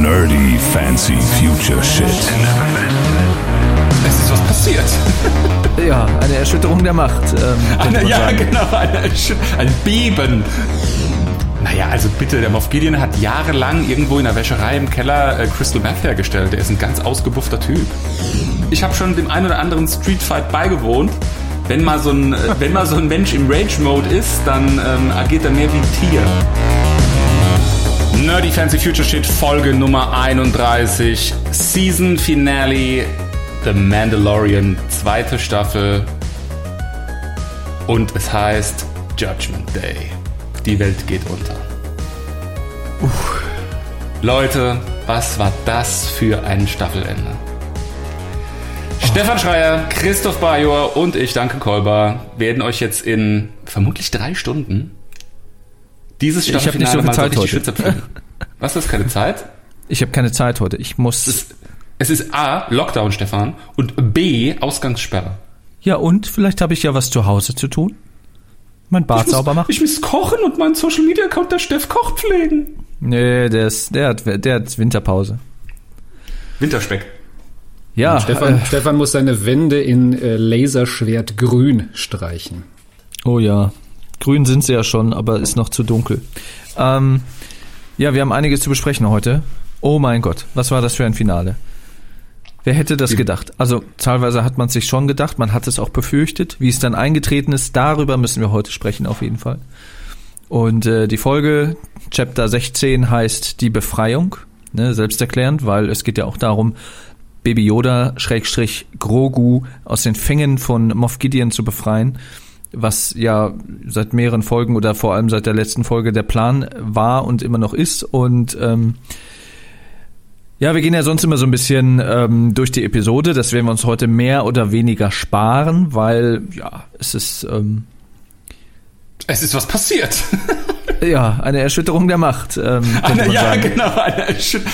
Nerdy Fancy Future Shit. Es ist was passiert. Ja, eine Erschütterung der Macht. Ähm, Eine, ja, sagen. genau, eine, ein Beben. Naja, also bitte, der Moff Gideon hat jahrelang irgendwo in der Wäscherei im Keller äh, Crystal Meth hergestellt. Der ist ein ganz ausgebuffter Typ. Ich habe schon dem einen oder anderen Street Fight beigewohnt. Wenn mal so ein, äh, wenn mal so ein Mensch im Rage-Mode ist, dann ähm, agiert er mehr wie ein Tier. Nerdy Fancy Future Shit Folge Nummer 31 Season Finale The Mandalorian zweite Staffel und es heißt Judgment Day. Die Welt geht unter. Leute, was war das für ein Staffelende? Stefan Schreier, Christoph Bajor und ich, Danke Kolber, werden euch jetzt in vermutlich drei Stunden dieses Ich hab nicht so viel Zeit heute. Was ist keine Zeit? Ich habe keine Zeit heute. Ich muss. Es ist, es ist A, Lockdown, Stefan, und B, Ausgangssperre. ja, und vielleicht habe ich ja was zu Hause zu tun. Mein Bad Ich sauber muss, machen. ich muss kochen und meinen Social Media Account der Steff Koch pflegen. Nee, der ist, der hat, der hat Winterpause. Winterspeck. Ja, Stefan, äh, Stefan muss seine Wände in äh, Laserschwert grün streichen. oh ja. Grün sind sie ja schon, aber ist noch zu dunkel. Ähm, ja, wir haben einiges zu besprechen heute. Oh mein Gott, was war das für ein Finale? Wer hätte das gedacht? Also teilweise hat man es sich schon gedacht, man hat es auch befürchtet. Wie es dann eingetreten ist, darüber müssen wir heute sprechen auf jeden Fall. Und äh, die Folge, Chapter 16, heißt Die Befreiung. Ne, selbsterklärend, weil es geht ja auch darum, Baby Yoda, Schrägstrich Grogu, aus den Fängen von Moff Gideon zu befreien. Was ja seit mehreren Folgen oder vor allem seit der letzten Folge der Plan war und immer noch ist. Und ähm, ja, wir gehen ja sonst immer so ein bisschen ähm, durch die Episode. Das werden wir uns heute mehr oder weniger sparen, weil ja, es ist ähm, Es ist was passiert. ja eine Erschütterung der Macht. Ähm, Eine, ja, sagen. genau. Eine,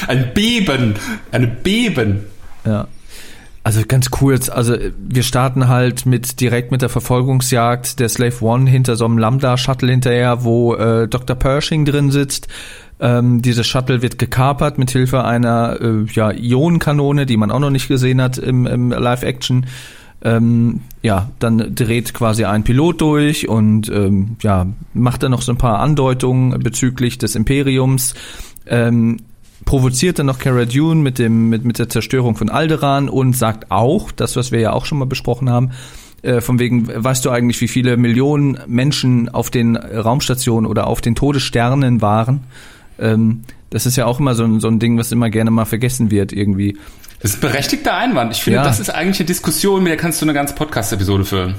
ein Beben. Eine Beben. Ja. Also ganz kurz, also wir starten halt mit direkt mit der Verfolgungsjagd der Slave One hinter so einem Lambda-Shuttle hinterher, wo äh, Dr. Pershing drin sitzt. Ähm, dieses Shuttle wird gekapert mit Hilfe einer äh, ja, Ionenkanone, die man auch noch nicht gesehen hat im, im Live-Action. Ähm, ja, dann dreht quasi ein Pilot durch und ähm, ja, macht dann noch so ein paar Andeutungen bezüglich des Imperiums. Ähm, provoziert dann noch Cara Dune mit dem mit, mit der Zerstörung von Alderaan und sagt auch, das was wir ja auch schon mal besprochen haben, äh, von wegen, weißt du eigentlich, wie viele Millionen Menschen auf den Raumstationen oder auf den Todessternen waren? Ähm, das ist ja auch immer so ein, so ein Ding, was immer gerne mal vergessen wird irgendwie. Das ist berechtigter Einwand. Ich finde, Ja. das ist eigentlich eine Diskussion, mit der kannst du eine ganze Podcast-Episode füllen.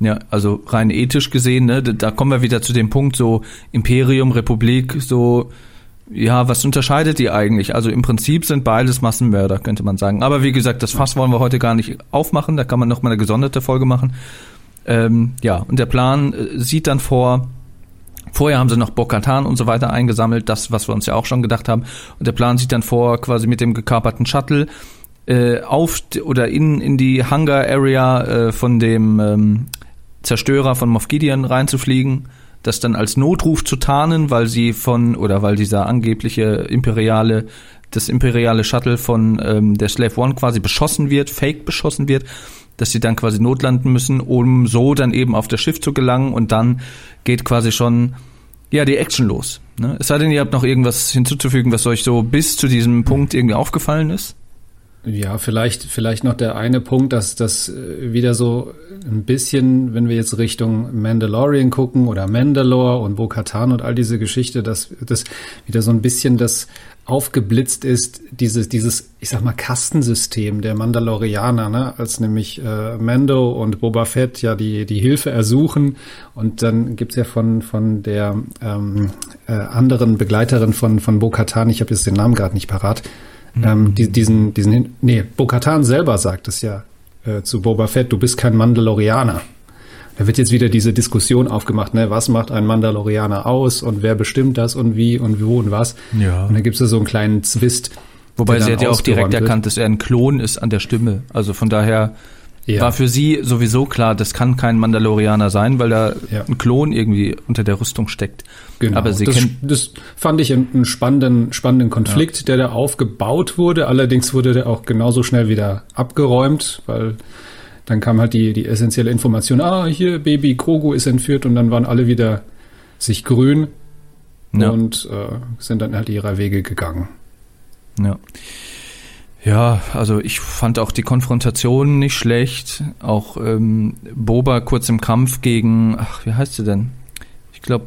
Ja, also rein ethisch gesehen, ne, da kommen wir wieder zu dem Punkt, so Imperium, Republik, so, ja, was unterscheidet die eigentlich? Also im Prinzip sind beides Massenmörder, könnte man sagen. Aber wie gesagt, das Fass wollen wir heute gar nicht aufmachen, da kann man noch mal eine gesonderte Folge machen. Ähm, ja, und der Plan äh, sieht dann vor, Vorher haben sie noch Bo-Katan und so weiter eingesammelt, das, was wir uns ja auch schon gedacht haben. Und der Plan sieht dann vor, quasi mit dem gekaperten Shuttle äh, auf oder in, in die Hangar-Area äh, von dem ähm, Zerstörer von Moff Gideon reinzufliegen, das dann als Notruf zu tarnen, weil sie von, oder weil dieser angebliche imperiale, das imperiale Shuttle von ähm, der Slave One quasi beschossen wird, fake beschossen wird, dass sie dann quasi notlanden müssen, um so dann eben auf das Schiff zu gelangen und dann geht quasi schon ja die Action los. Ne? Es sei denn, ihr habt noch irgendwas hinzuzufügen, was euch so bis zu diesem Punkt irgendwie aufgefallen ist. Ja, vielleicht, vielleicht noch der eine Punkt, dass das äh, wieder so ein bisschen, wenn wir jetzt Richtung Mandalorian gucken oder Mandalore und Bo-Katan und all diese Geschichte, dass das wieder so ein bisschen das aufgeblitzt ist, dieses, dieses, ich sag mal, Kastensystem der Mandalorianer, ne? als nämlich äh, Mando und Boba Fett ja die, die Hilfe ersuchen und dann gibt's ja von, von der ähm, äh, anderen Begleiterin von, von Bo-Katan, ich habe jetzt den Namen gerade nicht parat, ähm, die, diesen, diesen, nee, Bo-Katan selber sagt es ja äh, zu Boba Fett, du bist kein Mandalorianer. Da wird jetzt wieder diese Diskussion aufgemacht, ne, was macht ein Mandalorianer aus und wer bestimmt das und wie und wo und was. Ja. Und dann gibt's da so einen kleinen Zwist. Wobei sie hat ja auch direkt wird. erkannt, dass er ein Klon ist an der Stimme. Also von daher Ja. war für sie sowieso klar, das kann kein Mandalorianer sein, weil da Ja. ein Klon irgendwie unter der Rüstung steckt. Genau. Aber sie das, das fand ich einen, spannenden, spannenden Konflikt, der da aufgebaut wurde. Allerdings wurde der auch genauso schnell wieder abgeräumt, weil dann kam halt die, die essentielle Information, ah, hier, Baby Grogu ist entführt und dann waren alle wieder sich grün Ja. und äh, sind dann halt ihrer Wege gegangen. Ja. Ja, also ich fand auch die Konfrontation nicht schlecht. Auch ähm, Boba kurz im Kampf gegen, ach, wie heißt sie denn? Ich glaube,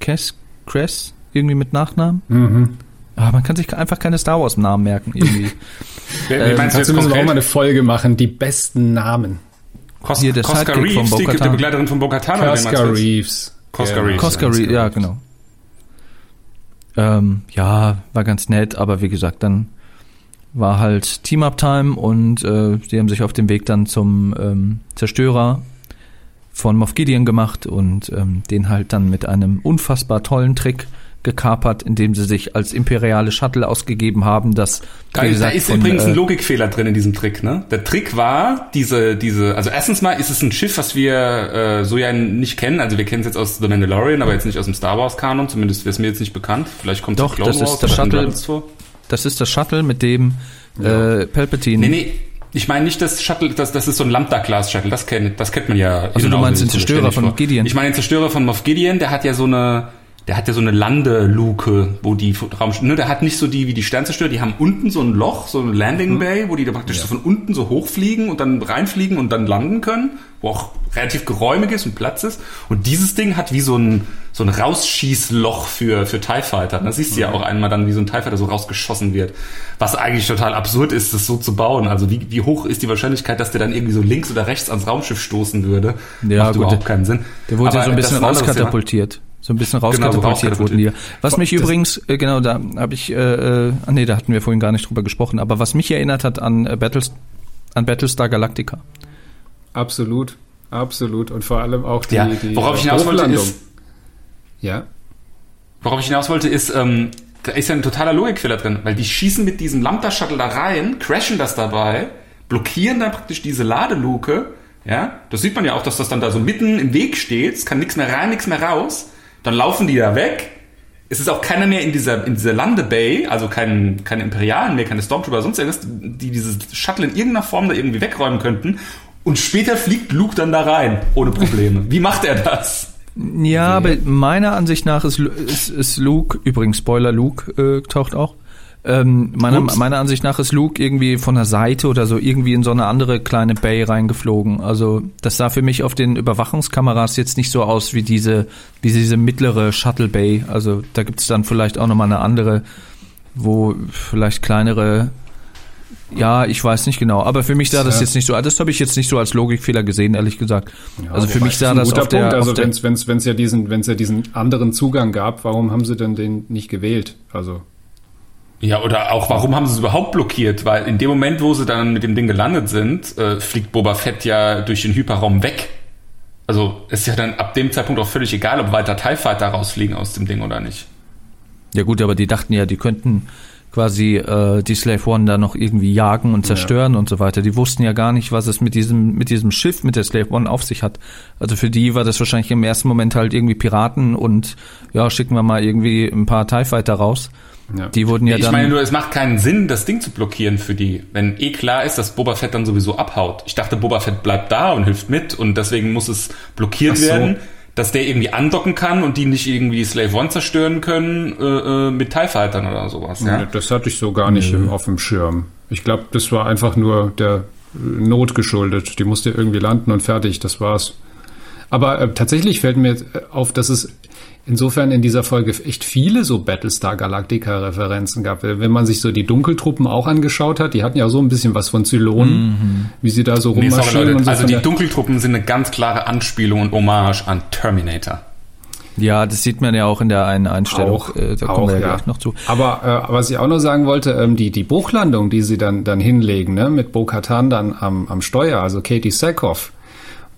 Cass, Cress, irgendwie mit Nachnamen. Mhm. Aber man kann sich einfach keine Star Wars Namen merken irgendwie. Wie Ähm, meinst du jetzt müssen wir auch mal eine Folge machen, die besten Namen. Kos Hier, der Koska Sidekick Reeves, von die, die. Begleiterin von Bo-Katan. jetzt? Reeves. Koska Genau, Reeves. Cosca Reed, ja, genau. Ähm, ja, war ganz nett, aber wie gesagt, dann war halt Team-Up-Time und äh, die haben sich auf dem Weg dann zum ähm, Zerstörer von Moff Gideon gemacht und ähm, den halt dann mit einem unfassbar tollen Trick gekapert, indem sie sich als imperiale Shuttle ausgegeben haben, das Da, da ist von, übrigens ein äh, Logikfehler drin in diesem Trick, ne? Der Trick war, diese, diese, also erstens mal ist es ein Schiff, was wir äh, so ja nicht kennen. Also wir kennen es jetzt aus The Mandalorian, aber jetzt nicht aus dem Star Wars Kanon. Zumindest wäre es mir jetzt nicht bekannt. Vielleicht kommt es Doch, in Clone das ist Wars das Shuttle. Das ist das Shuttle, mit dem äh, Palpatine. Nee, nee. Ich meine nicht das Shuttle, das, das ist so ein Lambda-Class-Shuttle, das kennt, das kennt man ja. Also du in- meinst den Zerstörer von vor. Gideon? Ich meine den Zerstörer von Moff Gideon, der hat ja so eine, der hat ja so eine Landeluke, wo die Raum, ne, der hat nicht so die wie die Sternzerstörer, die haben unten so ein Loch, so eine Landing Bay, wo die da praktisch so von unten so hochfliegen und dann reinfliegen und dann landen können, wo auch relativ geräumig ist und Platz ist. Und dieses Ding hat wie so ein, so ein Rausschießloch für, für TIE Fighter. Da siehst du ja auch einmal dann, wie so ein TIE Fighter so rausgeschossen wird. Was eigentlich total absurd ist, das so zu bauen. Also wie, wie hoch ist die Wahrscheinlichkeit, dass der dann irgendwie so links oder rechts ans Raumschiff stoßen würde? Ja, Macht gut. überhaupt keinen Sinn. Der wurde Aber so ein das bisschen rauskatapultiert. So ein bisschen Genau, so rauskatapultiert wurden die. Was mich Das- übrigens, äh, genau, da habe ich, äh, äh, ah nee, da hatten wir vorhin gar nicht drüber gesprochen, aber was mich erinnert hat an äh, Battles, an Battlestar Galactica. Absolut, absolut. Und vor allem auch die, Ja, die worauf ich hinaus wollte ist, Ja, Worauf ich hinaus wollte, ist, ähm, da ist ja ein totaler Logikfehler drin, weil die schießen mit diesem Lambda-Shuttle da rein, crashen das dabei, blockieren dann praktisch diese Ladeluke, ja, das sieht man ja auch, dass das dann da so mitten im Weg steht, es kann nichts mehr rein, nichts mehr raus, dann laufen die da weg, es ist auch keiner mehr in dieser, in dieser Landebay, also kein, keine Imperialen mehr, keine Stormtrooper, sonst irgendwas, die dieses Shuttle in irgendeiner Form da irgendwie wegräumen könnten, und später fliegt Luke dann da rein, ohne Probleme. Wie macht er das? Ja, aber meiner Ansicht nach ist, ist, ist Luke, übrigens Spoiler, Luke äh, taucht auch. Ähm, meiner, meiner Ansicht nach ist Luke irgendwie von der Seite oder so irgendwie in so eine andere kleine Bay reingeflogen. Also das sah für mich auf den Überwachungskameras jetzt nicht so aus wie diese, wie diese mittlere Shuttle Bay. Also da gibt's dann vielleicht auch nochmal eine andere, wo vielleicht kleinere. Ja, ich weiß nicht genau. Aber für mich sah das Ja. jetzt nicht so. Das habe ich jetzt nicht so als Logikfehler gesehen, ehrlich gesagt. also für mich ist sah das guter auf der, Punkt. Also der wenn's wenn's wenn's ja diesen wenn's ja diesen anderen Zugang gab, warum haben sie denn den nicht gewählt? Also Ja, oder auch, warum haben sie es überhaupt blockiert? Weil in dem Moment, wo sie dann mit dem Ding gelandet sind, äh, fliegt Boba Fett ja durch den Hyperraum weg. Also ist ja dann ab dem Zeitpunkt auch völlig egal, ob weiter TIE Fighter rausfliegen aus dem Ding oder nicht. Ja gut, aber die dachten ja, die könnten quasi äh, die Slave One da noch irgendwie jagen und zerstören und so weiter. Die wussten ja gar nicht, was es mit diesem mit diesem Schiff mit der Slave One auf sich hat. Also für die war das wahrscheinlich im ersten Moment halt irgendwie Piraten und ja, schicken wir mal irgendwie ein paar TIE Fighter raus. Ja. Die wurden ja ich dann meine nur, es macht keinen Sinn, das Ding zu blockieren für die, wenn eh klar ist, dass Boba Fett dann sowieso abhaut. Ich dachte, Boba Fett bleibt da und hilft mit und deswegen muss es blockiert so. werden, dass der irgendwie andocken kann und die nicht irgendwie Slave One zerstören können äh, äh, mit TIE Fightern oder sowas. Ja? Nee, Das hatte ich so gar nicht im, auf dem Schirm. Ich glaube, das war einfach nur der äh, Not geschuldet. Die musste irgendwie landen und fertig, das war's. Aber äh, tatsächlich fällt mir jetzt, äh, auf, dass es insofern in dieser Folge echt viele so Battlestar Galactica-Referenzen gab. Äh, Wenn man sich so die Dunkeltruppen auch angeschaut hat, die hatten ja so ein bisschen was von Zylonen, wie sie da so Nee, rummarschieren und so. also die Dunkeltruppen sind eine ganz klare Anspielung und Hommage an Terminator. ja, das sieht man ja auch in der einen Einstellung. Auch, äh, da auch, kommen wir ja ja. gleich noch zu. Aber äh, was ich auch noch sagen wollte, ähm, die, die Bruchlandung, die sie dann, dann hinlegen, ne, mit Bo-Katan dann am, am Steuer, also Katie Sackhoff.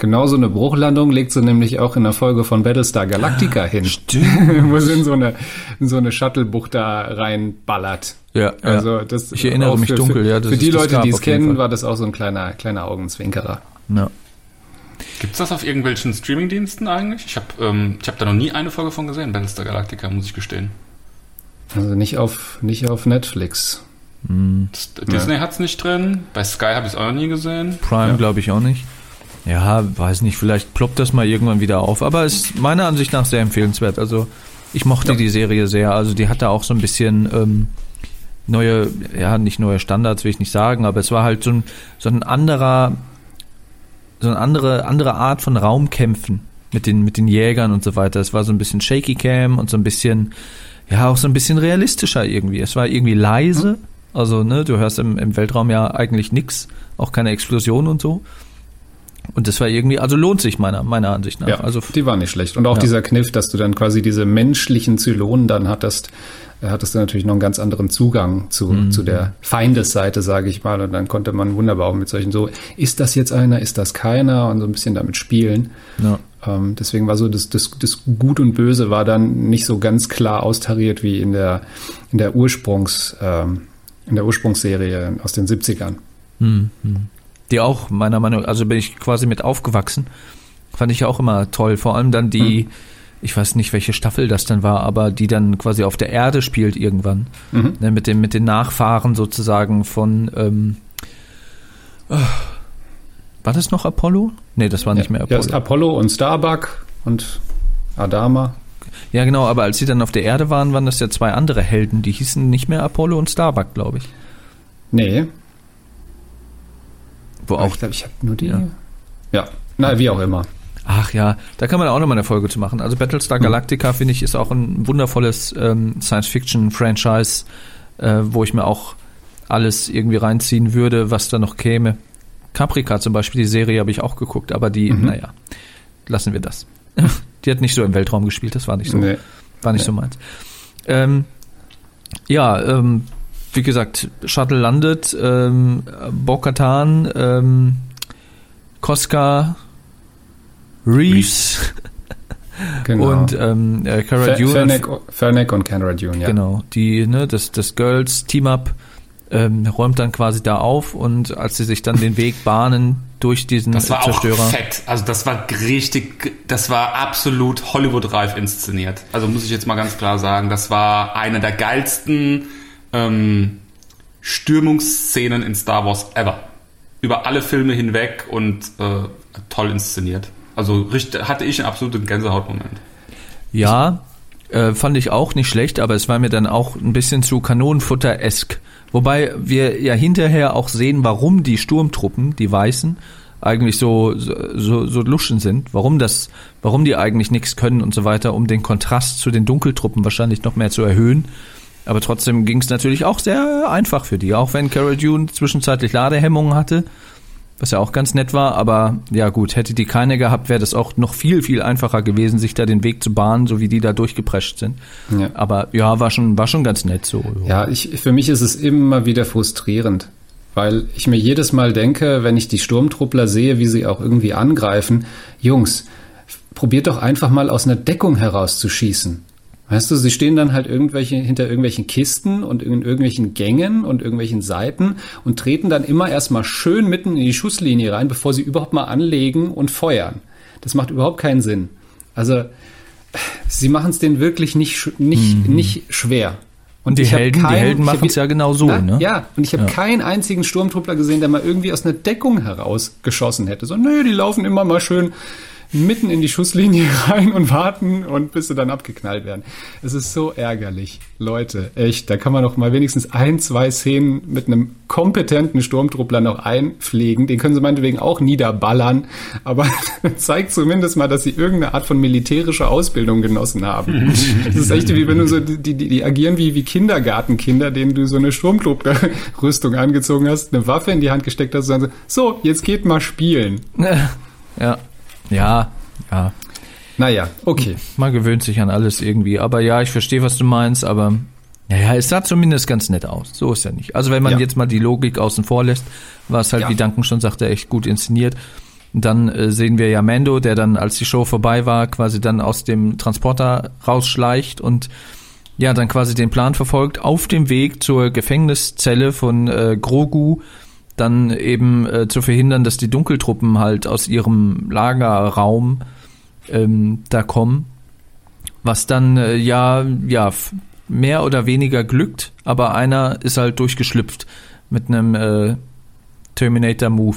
Genau so eine Bruchlandung legt sie nämlich auch in der Folge von Battlestar Galactica hin. Stimmt. Wo sie in so eine, in so eine Shuttle-Bucht da reinballert. Ja, Also ja. das Ich erinnere mich für, dunkel, für, ja, das Für die das Leute, die es kennen, Fall. war das auch so ein kleiner, kleiner Augenzwinkerer. ja. Gibt's das auf irgendwelchen Streamingdiensten eigentlich? Ich habe ähm, ich hab da noch nie eine Folge von gesehen, Battlestar Galactica, muss ich gestehen. Also nicht auf, nicht auf Netflix. Das, Disney hat's nicht drin, bei Sky habe ich es auch noch nie gesehen. Prime Ja. glaube ich auch nicht. Ja, weiß nicht, vielleicht ploppt das mal irgendwann wieder auf, aber ist meiner Ansicht nach sehr empfehlenswert. Also ich mochte Ja. die Serie sehr, also die hatte auch so ein bisschen ähm, neue, ja nicht neue Standards will ich nicht sagen, aber es war halt so ein, so ein anderer, so eine andere, andere Art von Raumkämpfen mit den, mit den Jägern und so weiter. Es war so ein bisschen Shaky Cam und so ein bisschen, ja auch so ein bisschen realistischer irgendwie. Es war irgendwie leise, also ne, du hörst im, im Weltraum ja eigentlich nix, auch keine Explosion und so. Und das war irgendwie, also lohnt sich meiner, meiner Ansicht nach. Ja, also die war nicht schlecht. Und auch Ja. dieser Kniff, dass du dann quasi diese menschlichen Zylonen dann hattest, äh, hattest du natürlich noch einen ganz anderen Zugang zu, Mhm. zu der Feindesseite, sage ich mal. Und dann konnte man wunderbar auch mit solchen so, ist das jetzt einer, ist das keiner? Und so ein bisschen damit spielen. ja. Ähm, deswegen war so das, das, das Gut und Böse war dann nicht so ganz klar austariert wie in der, in der Ursprungs, ähm, in der Ursprungsserie aus den 70ern. Die auch meiner Meinung, also bin ich quasi mit aufgewachsen. Fand ich auch immer toll. Vor allem dann die, ich weiß nicht, welche Staffel das dann war, aber die dann quasi auf der Erde spielt irgendwann. Mhm. Ne, mit, dem, mit den Nachfahren sozusagen von, ähm, ah, war das noch Apollo? Nee, das war nicht mehr Ja, Apollo. ist Apollo und Starbuck und Adama. Ja, genau, aber als sie dann auf der Erde waren, waren das ja zwei andere Helden. Die hießen nicht mehr Apollo und Starbuck, glaube ich. Nee, Wo Aber auch ich glaube, ich habe nur die. Ja. Ja. na, wie auch immer. Ach ja, da kann man auch nochmal eine Folge zu machen. Also Battlestar Galactica, finde ich, ist auch ein wundervolles ähm, Science-Fiction-Franchise, äh, wo ich mir auch alles irgendwie reinziehen würde, was da noch käme. Caprica zum Beispiel, die Serie habe ich auch geguckt, aber die, Mhm. naja, lassen wir das. die hat nicht so im Weltraum gespielt, das war nicht so, Nee. war nicht so meins. Ähm, ja, ähm, wie gesagt, Shuttle landet, ähm, Bo-Katan, ähm, Koska, Reeves Genau. und ähm, äh, Cara Dune. Fennec, Fennec und Kenra Dune, ja. Genau, die, ne, das, das Girls Team-Up ähm, räumt dann quasi da auf und als sie sich dann den Weg bahnen durch diesen Das war auch Zerstörer. fett. Also das war richtig, das war absolut Hollywood-reif inszeniert. Also muss ich jetzt mal ganz klar sagen, das war eine der geilsten ähm, Stürmungsszenen in Star Wars ever. Über alle Filme hinweg und äh, toll inszeniert. Also hatte ich einen absoluten Gänsehautmoment. Ja, äh, fand ich auch nicht schlecht, aber es war mir dann auch ein bisschen zu Kanonenfutter-esk. Wobei wir ja hinterher auch sehen, warum die Sturmtruppen, die Weißen, eigentlich so, so, so luschen sind, warum das, warum die eigentlich nichts können und so weiter, um den Kontrast zu den Dunkeltruppen wahrscheinlich noch mehr zu erhöhen. Aber trotzdem ging es natürlich auch sehr einfach für die, auch wenn Cara Dune zwischenzeitlich Ladehemmungen hatte, was ja auch ganz nett war, aber ja gut, hätte die keine gehabt, wäre das auch noch viel, viel einfacher gewesen, sich da den Weg zu bahnen, so wie die da durchgeprescht sind. Ja. Aber ja, war schon, war schon ganz nett so. Ja, ich, für mich ist es immer wieder frustrierend, weil ich mir jedes Mal denke, wenn ich die Sturmtruppler sehe, wie sie auch irgendwie angreifen, Jungs, probiert doch einfach mal aus einer Deckung herauszuschießen. Weißt du, sie stehen dann halt irgendwelche, hinter irgendwelchen Kisten und in irgendwelchen Gängen und irgendwelchen Seiten und treten dann immer erstmal schön mitten in die Schusslinie rein, bevor sie überhaupt mal anlegen und feuern. Das macht überhaupt keinen Sinn. Also, sie machen es denen wirklich nicht, nicht, nicht schwer. Und die Helden, die kein- Helden ich hab machen es ja genau so, Na, ne? Ja, und ich habe Ja. keinen einzigen Sturmtruppler gesehen, der mal irgendwie aus einer Deckung heraus geschossen hätte. So, nö, die laufen immer mal schön mitten in die Schusslinie rein und warten und bis sie dann abgeknallt werden. Es ist so ärgerlich. Leute, echt, da kann man doch mal wenigstens ein, zwei Szenen mit einem kompetenten Sturmtruppler noch einpflegen. Den können sie meinetwegen auch niederballern, aber zeigt zumindest mal, dass sie irgendeine Art von militärischer Ausbildung genossen haben. Das ist echt wie wenn du so, die, die, die agieren wie, wie Kindergartenkinder, denen du so eine Sturmtruppler-Rüstung angezogen hast, eine Waffe in die Hand gesteckt hast und dann so, so, jetzt geht mal spielen. Ja, ja, ja. Naja, okay. Man gewöhnt sich an alles irgendwie. Aber ja, ich verstehe, was du meinst, aber naja, es sah zumindest ganz nett aus. So ist ja nicht. Also wenn man Ja. jetzt mal die Logik außen vor lässt, war es halt, Ja. wie Duncan schon sagte, echt gut inszeniert. dann äh, sehen wir ja Mando, der dann, als die Show vorbei war, quasi dann aus dem Transporter rausschleicht und ja, dann quasi den Plan verfolgt, auf dem Weg zur Gefängniszelle von äh, Grogu dann eben äh, zu verhindern, dass die Dunkeltruppen halt aus ihrem Lagerraum ähm, da kommen. Was dann äh, ja, ja, mehr oder weniger glückt, aber einer ist halt durchgeschlüpft mit einem äh, Terminator-Move.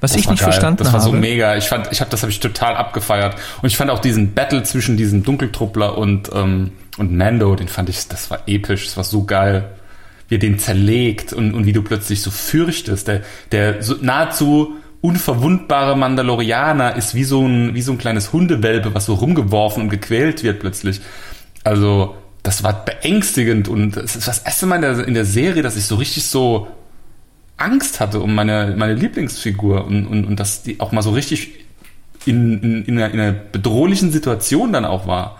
Was Das ich nicht geil. verstanden Das war habe. so mega. Ich fand, ich habe das habe ich total abgefeiert. Und ich fand auch diesen Battle zwischen diesem Dunkeltruppler und ähm, und Mando, den fand ich, das war episch. Das war so geil, wie er den zerlegt und und wie du plötzlich so fürchtest. Der der so nahezu unverwundbare Mandalorianer ist wie so ein wie so ein kleines Hundewelpe, was so rumgeworfen und gequält wird plötzlich. Also das war beängstigend und es ist das erste Mal in der, in der Serie, dass ich so richtig so Angst hatte um meine, meine Lieblingsfigur und, und, und dass die auch mal so richtig in, in, in, einer, in einer bedrohlichen Situation dann auch war.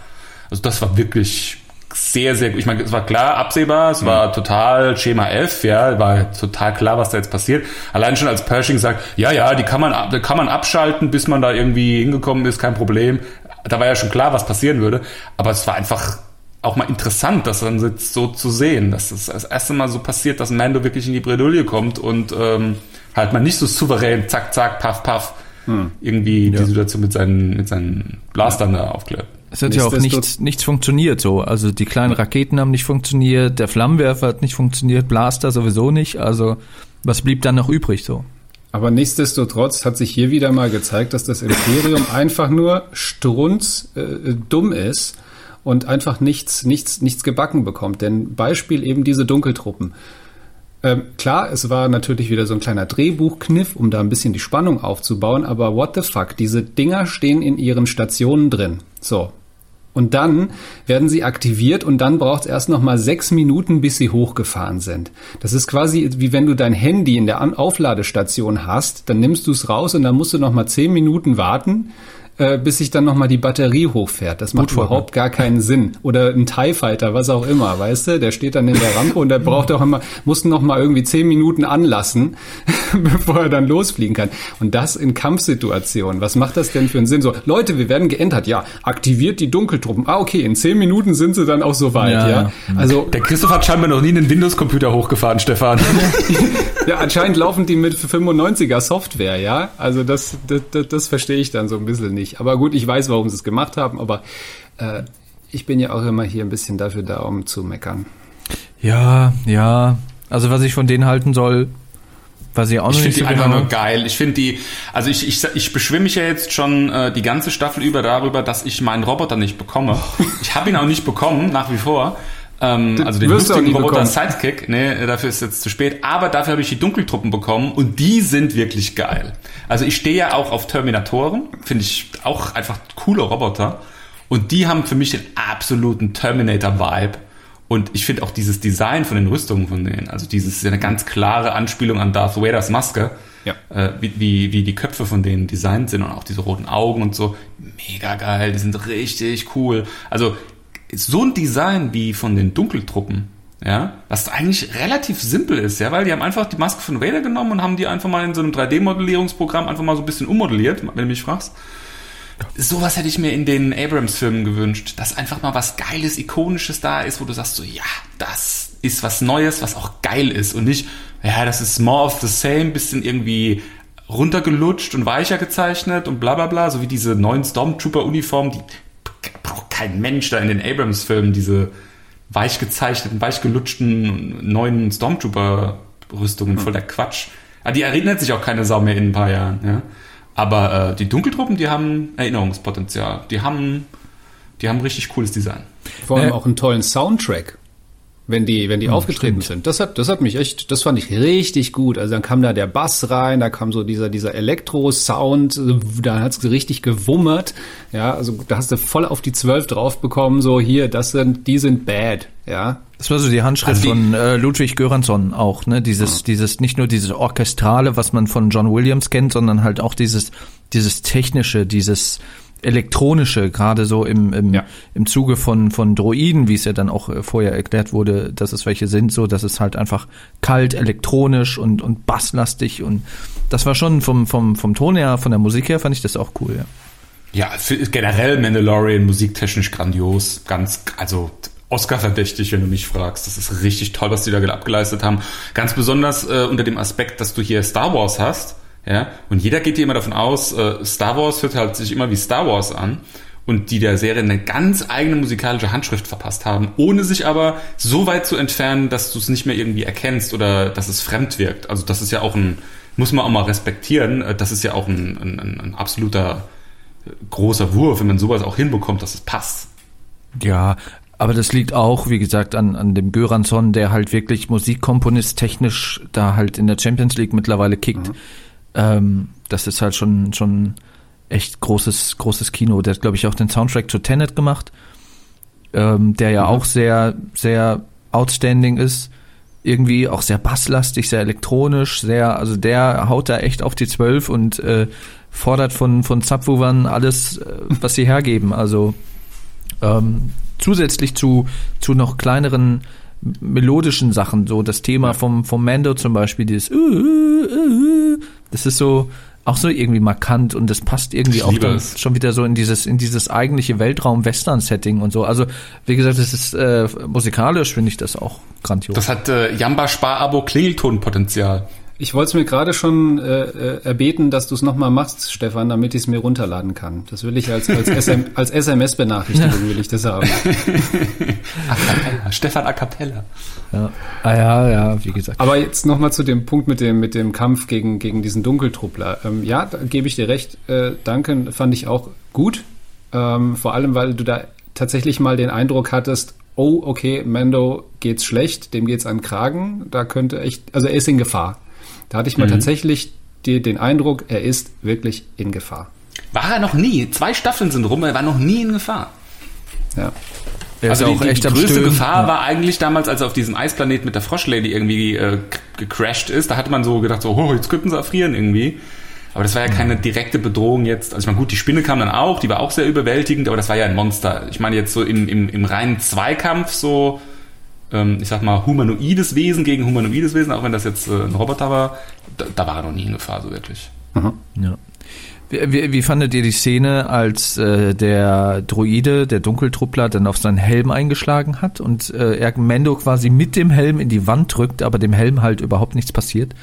Also das war wirklich sehr, sehr gut. Ich meine, es war klar absehbar, es war total Schema F, ja, war total klar, was da jetzt passiert. Allein schon als Pershing sagt, ja, ja, die kann man, kann man abschalten, bis man da irgendwie hingekommen ist, kein Problem. Da war ja schon klar, was passieren würde. Aber es war einfach auch mal interessant, das dann jetzt so zu sehen, dass es das erste Mal so passiert, dass Mando wirklich in die Bredouille kommt und ähm, halt mal nicht so souverän, zack, zack, paff, paff, irgendwie die Situation mit seinen, mit seinen Blastern da aufklärt. Es hat ja auch nichts, nichts funktioniert so. Also die kleinen Raketen haben nicht funktioniert, der Flammenwerfer hat nicht funktioniert, Blaster sowieso nicht. Also was blieb dann noch übrig so? Aber nichtsdestotrotz hat sich hier wieder mal gezeigt, dass das Imperium einfach nur strunz äh, dumm ist und einfach nichts, nichts, nichts gebacken bekommt. Denn Beispiel eben diese Dunkeltruppen. Ähm, klar, es war natürlich wieder so ein kleiner Drehbuchkniff, um da ein bisschen die Spannung aufzubauen, aber what the fuck, diese Dinger stehen in ihren Stationen drin. So. Und dann werden sie aktiviert und dann braucht es erst noch mal sechs Minuten, bis sie hochgefahren sind. Das ist quasi wie wenn du dein Handy in der Aufladestation hast, dann nimmst du es raus und dann musst du noch mal zehn Minuten warten, äh, bis sich dann noch mal die Batterie hochfährt. Das macht Bootvorgang. überhaupt gar keinen Sinn. Oder ein TIE Fighter, was auch immer, weißt du? Der steht dann in der Rampe und der braucht auch immer, muss noch mal irgendwie zehn Minuten anlassen, bevor er dann losfliegen kann. Und das in Kampfsituationen. Was macht das denn für einen Sinn? So, Leute, wir werden geentert. Ja, aktiviert die Dunkeltruppen. Ah, okay, in zehn Minuten sind sie dann auch soweit, Ja, ja. Also, Der Christoph hat scheinbar noch nie einen Windows-Computer hochgefahren, Stefan. ja, anscheinend laufen die mit 95er Software, ja. Also das, das, das, das verstehe ich dann so ein bisschen nicht. Aber gut, ich weiß, warum sie es gemacht haben, aber äh, ich bin ja auch immer hier ein bisschen dafür da, um zu meckern. Ja, ja. Also was ich von denen halten soll, weiß ich auch noch Ich nicht finde die einfach genau. nur geil. Ich finde die, also ich, ich, ich beschwimme mich ja jetzt schon äh, die ganze Staffel über darüber, dass ich meinen Roboter nicht bekomme. Ich habe ihn auch nicht bekommen, nach wie vor. Ähm, also den lustigen Roboter. Sidekick, nee, dafür ist jetzt zu spät. Aber dafür habe ich die Dunkeltruppen bekommen und die sind wirklich geil. Also ich stehe ja auch auf Terminatoren, finde ich auch einfach coole Roboter. Und die haben für mich den absoluten Terminator-Vibe. Und ich finde auch dieses Design von den Rüstungen von denen, also dieses ist ja eine ganz klare Anspielung an Darth Vaders Maske, Ja. äh, wie, wie, wie die Köpfe von denen designt sind und auch diese roten Augen und so. Mega geil, die sind richtig cool. Also so ein Design wie von den Dunkeltruppen, ja, was eigentlich relativ simpel ist, ja, weil die haben einfach die Maske von Vader genommen und haben die einfach mal in so einem 3D-Modellierungsprogramm einfach mal so ein bisschen ummodelliert, wenn du mich fragst. Sowas hätte ich mir in den Abrams-Filmen gewünscht, dass einfach mal was Geiles, Ikonisches da ist, wo du sagst so, ja, das ist was Neues, was auch geil ist und nicht, ja, das ist more of the same, bisschen irgendwie runtergelutscht und weicher gezeichnet und bla bla bla, so wie diese neuen Stormtrooper-Uniformen, die braucht kein Mensch da in den Abrams-Filmen, diese weich gezeichneten, weich gelutschten neuen Stormtrooper-Rüstungen, voll der Quatsch. Ah, die erinnert sich auch keine Sau mehr in ein paar Jahren, ja. Aber äh, die Dunkeltruppen, die haben Erinnerungspotenzial. Die haben, die haben richtig cooles Design. Vor allem Äh, auch einen tollen Soundtrack, wenn die, wenn die aufgetreten sind. Das hat, das hat mich echt, das fand ich richtig gut. Also dann kam da der Bass rein, da kam so dieser, dieser Elektro-Sound, da hat's richtig gewummert. Ja, also da hast du voll auf die Zwölf drauf bekommen, so hier, das sind, die sind bad, ja. Das war so die Handschrift Also die- von äh, Ludwig Göransson auch, ne? Dieses, dieses, nicht nur dieses Orchestrale, was man von John Williams kennt, sondern halt auch dieses, dieses technische, dieses, elektronische, gerade so im, im, Ja. im Zuge von, von Droiden, wie es ja dann auch äh, vorher erklärt wurde, dass es welche sind, so, dass es halt einfach kalt, elektronisch und, und basslastig und das war schon vom, vom, vom Ton her, von der Musik her, fand ich das auch cool, ja. Ja, generell Mandalorian musiktechnisch grandios, ganz, also Oscar-verdächtig, wenn du mich fragst. Das ist richtig toll, was die da abgeleistet haben. Ganz besonders äh, unter dem Aspekt, dass du hier Star Wars hast, ja, und jeder geht hier immer davon aus, äh, Star Wars hört halt sich immer wie Star Wars an und die der Serie eine ganz eigene musikalische Handschrift verpasst haben, ohne sich aber so weit zu entfernen, dass du es nicht mehr irgendwie erkennst oder dass es fremd wirkt. Also das ist ja auch ein, muss man auch mal respektieren, äh, das ist ja auch ein, ein, ein, absoluter äh, großer Wurf, wenn man sowas auch hinbekommt, dass es passt. Ja, aber das liegt auch, wie gesagt, an, an dem Göransson, der halt wirklich Musikkomponist technisch da halt in der Champions League mittlerweile kickt. Ähm, das ist halt schon, schon echt großes, großes Kino. Der hat, glaube ich, auch den Soundtrack zu Tenet gemacht, ähm, der ja auch sehr, sehr outstanding ist. Irgendwie auch sehr basslastig, sehr elektronisch, sehr, also der haut da echt auf die Zwölf und äh, fordert von, von Subwoofern alles, äh, was sie hergeben. Also ähm, zusätzlich zu, zu noch kleineren melodischen Sachen, so das Thema vom, vom Mando zum Beispiel, dieses äh, äh, äh, das ist so auch so irgendwie markant und das passt irgendwie Ich auch schon wieder so in dieses in dieses eigentliche Weltraum-Western-Setting und so. Also wie gesagt, das ist äh, musikalisch finde ich das auch grandios. Das hat äh, Jamba Spar-Abo Klingeltonpotenzial. Ich wollte es mir gerade schon äh, äh, erbeten, dass du es nochmal machst, Stefan, damit ich es mir runterladen kann. Das will ich als, als, SM, als SMS-Benachrichtigung will ich das haben. A cappella. Stefan A cappella. ja. Ah ja, ja, wie gesagt. Aber jetzt nochmal zu dem Punkt mit dem, mit dem Kampf gegen, gegen diesen Dunkeltruppler. Ähm, ja, da gebe ich dir recht. Äh, danke, fand ich auch gut. Ähm, vor allem, weil du da tatsächlich mal den Eindruck hattest, oh, okay, Mando geht's schlecht, dem geht's an Kragen, da könnte echt, also er ist in Gefahr. Da hatte ich mal tatsächlich die, den Eindruck, er ist wirklich in Gefahr. War er noch nie. Zwei Staffeln sind rum, er war noch nie in Gefahr. Ja. Er Also die, auch die, echt die größte Stöhnen. Gefahr Ja. war eigentlich damals, als er auf diesem Eisplanet mit der Froschlady irgendwie äh, gecrashed ist. Da hatte man so gedacht, so, oh, jetzt könnten sie erfrieren irgendwie. Aber das war ja keine direkte Bedrohung jetzt. Also ich meine, gut, die Spinne kam dann auch, die war auch sehr überwältigend, aber das war ja ein Monster. Ich meine jetzt so im, im, im reinen Zweikampf so, ähm, ich sag mal, humanoides Wesen gegen humanoides Wesen, auch wenn das jetzt äh, ein Roboter war, da, da war er noch nie in Gefahr, so wirklich. Ja. Wie, wie, wie fandet ihr die Szene, als äh, der Droide, der Dunkeltruppler, dann auf seinen Helm eingeschlagen hat und äh, er Mando quasi mit dem Helm in die Wand drückt, aber dem Helm halt überhaupt nichts passiert?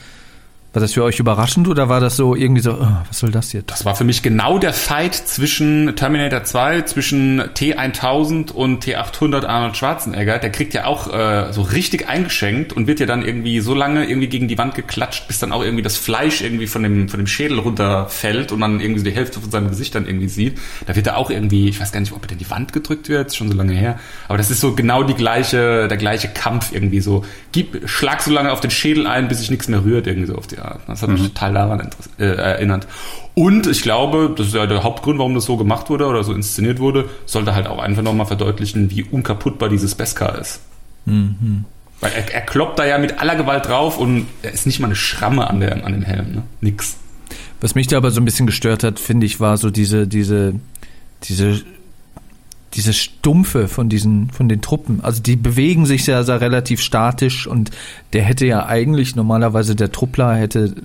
War das für euch überraschend oder war das so irgendwie so, oh, was soll das jetzt? Das war für mich genau der Fight zwischen Terminator 2, zwischen T1000 und T800 Arnold Schwarzenegger. Der kriegt ja auch äh, so richtig eingeschenkt und wird ja dann irgendwie so lange irgendwie gegen die Wand geklatscht, bis dann auch irgendwie das Fleisch irgendwie von dem, von dem Schädel runterfällt und man irgendwie so die Hälfte von seinem Gesicht dann irgendwie sieht. Da wird er auch irgendwie, ich weiß gar nicht, ob er in die Wand gedrückt wird, schon so lange her. Aber das ist so genau die gleiche, der gleiche Kampf irgendwie so. Gib, schlag so lange auf den Schädel ein, bis sich nichts mehr rührt, irgendwie so auf die Art. Das hat mich total daran äh, erinnert. Und ich glaube, das ist ja der Hauptgrund, warum das so gemacht wurde oder so inszeniert wurde, sollte halt auch einfach nochmal verdeutlichen, wie unkaputtbar dieses Beskar ist. Weil er, er kloppt da ja mit aller Gewalt drauf und er ist nicht mal eine Schramme an, der, an dem Helm, ne? Nix. Was mich da aber so ein bisschen gestört hat, finde ich, war so diese, diese, diese, diese Stumpfe von diesen, von den Truppen. Also die bewegen sich ja, sehr relativ statisch und der hätte ja eigentlich normalerweise der Truppler hätte,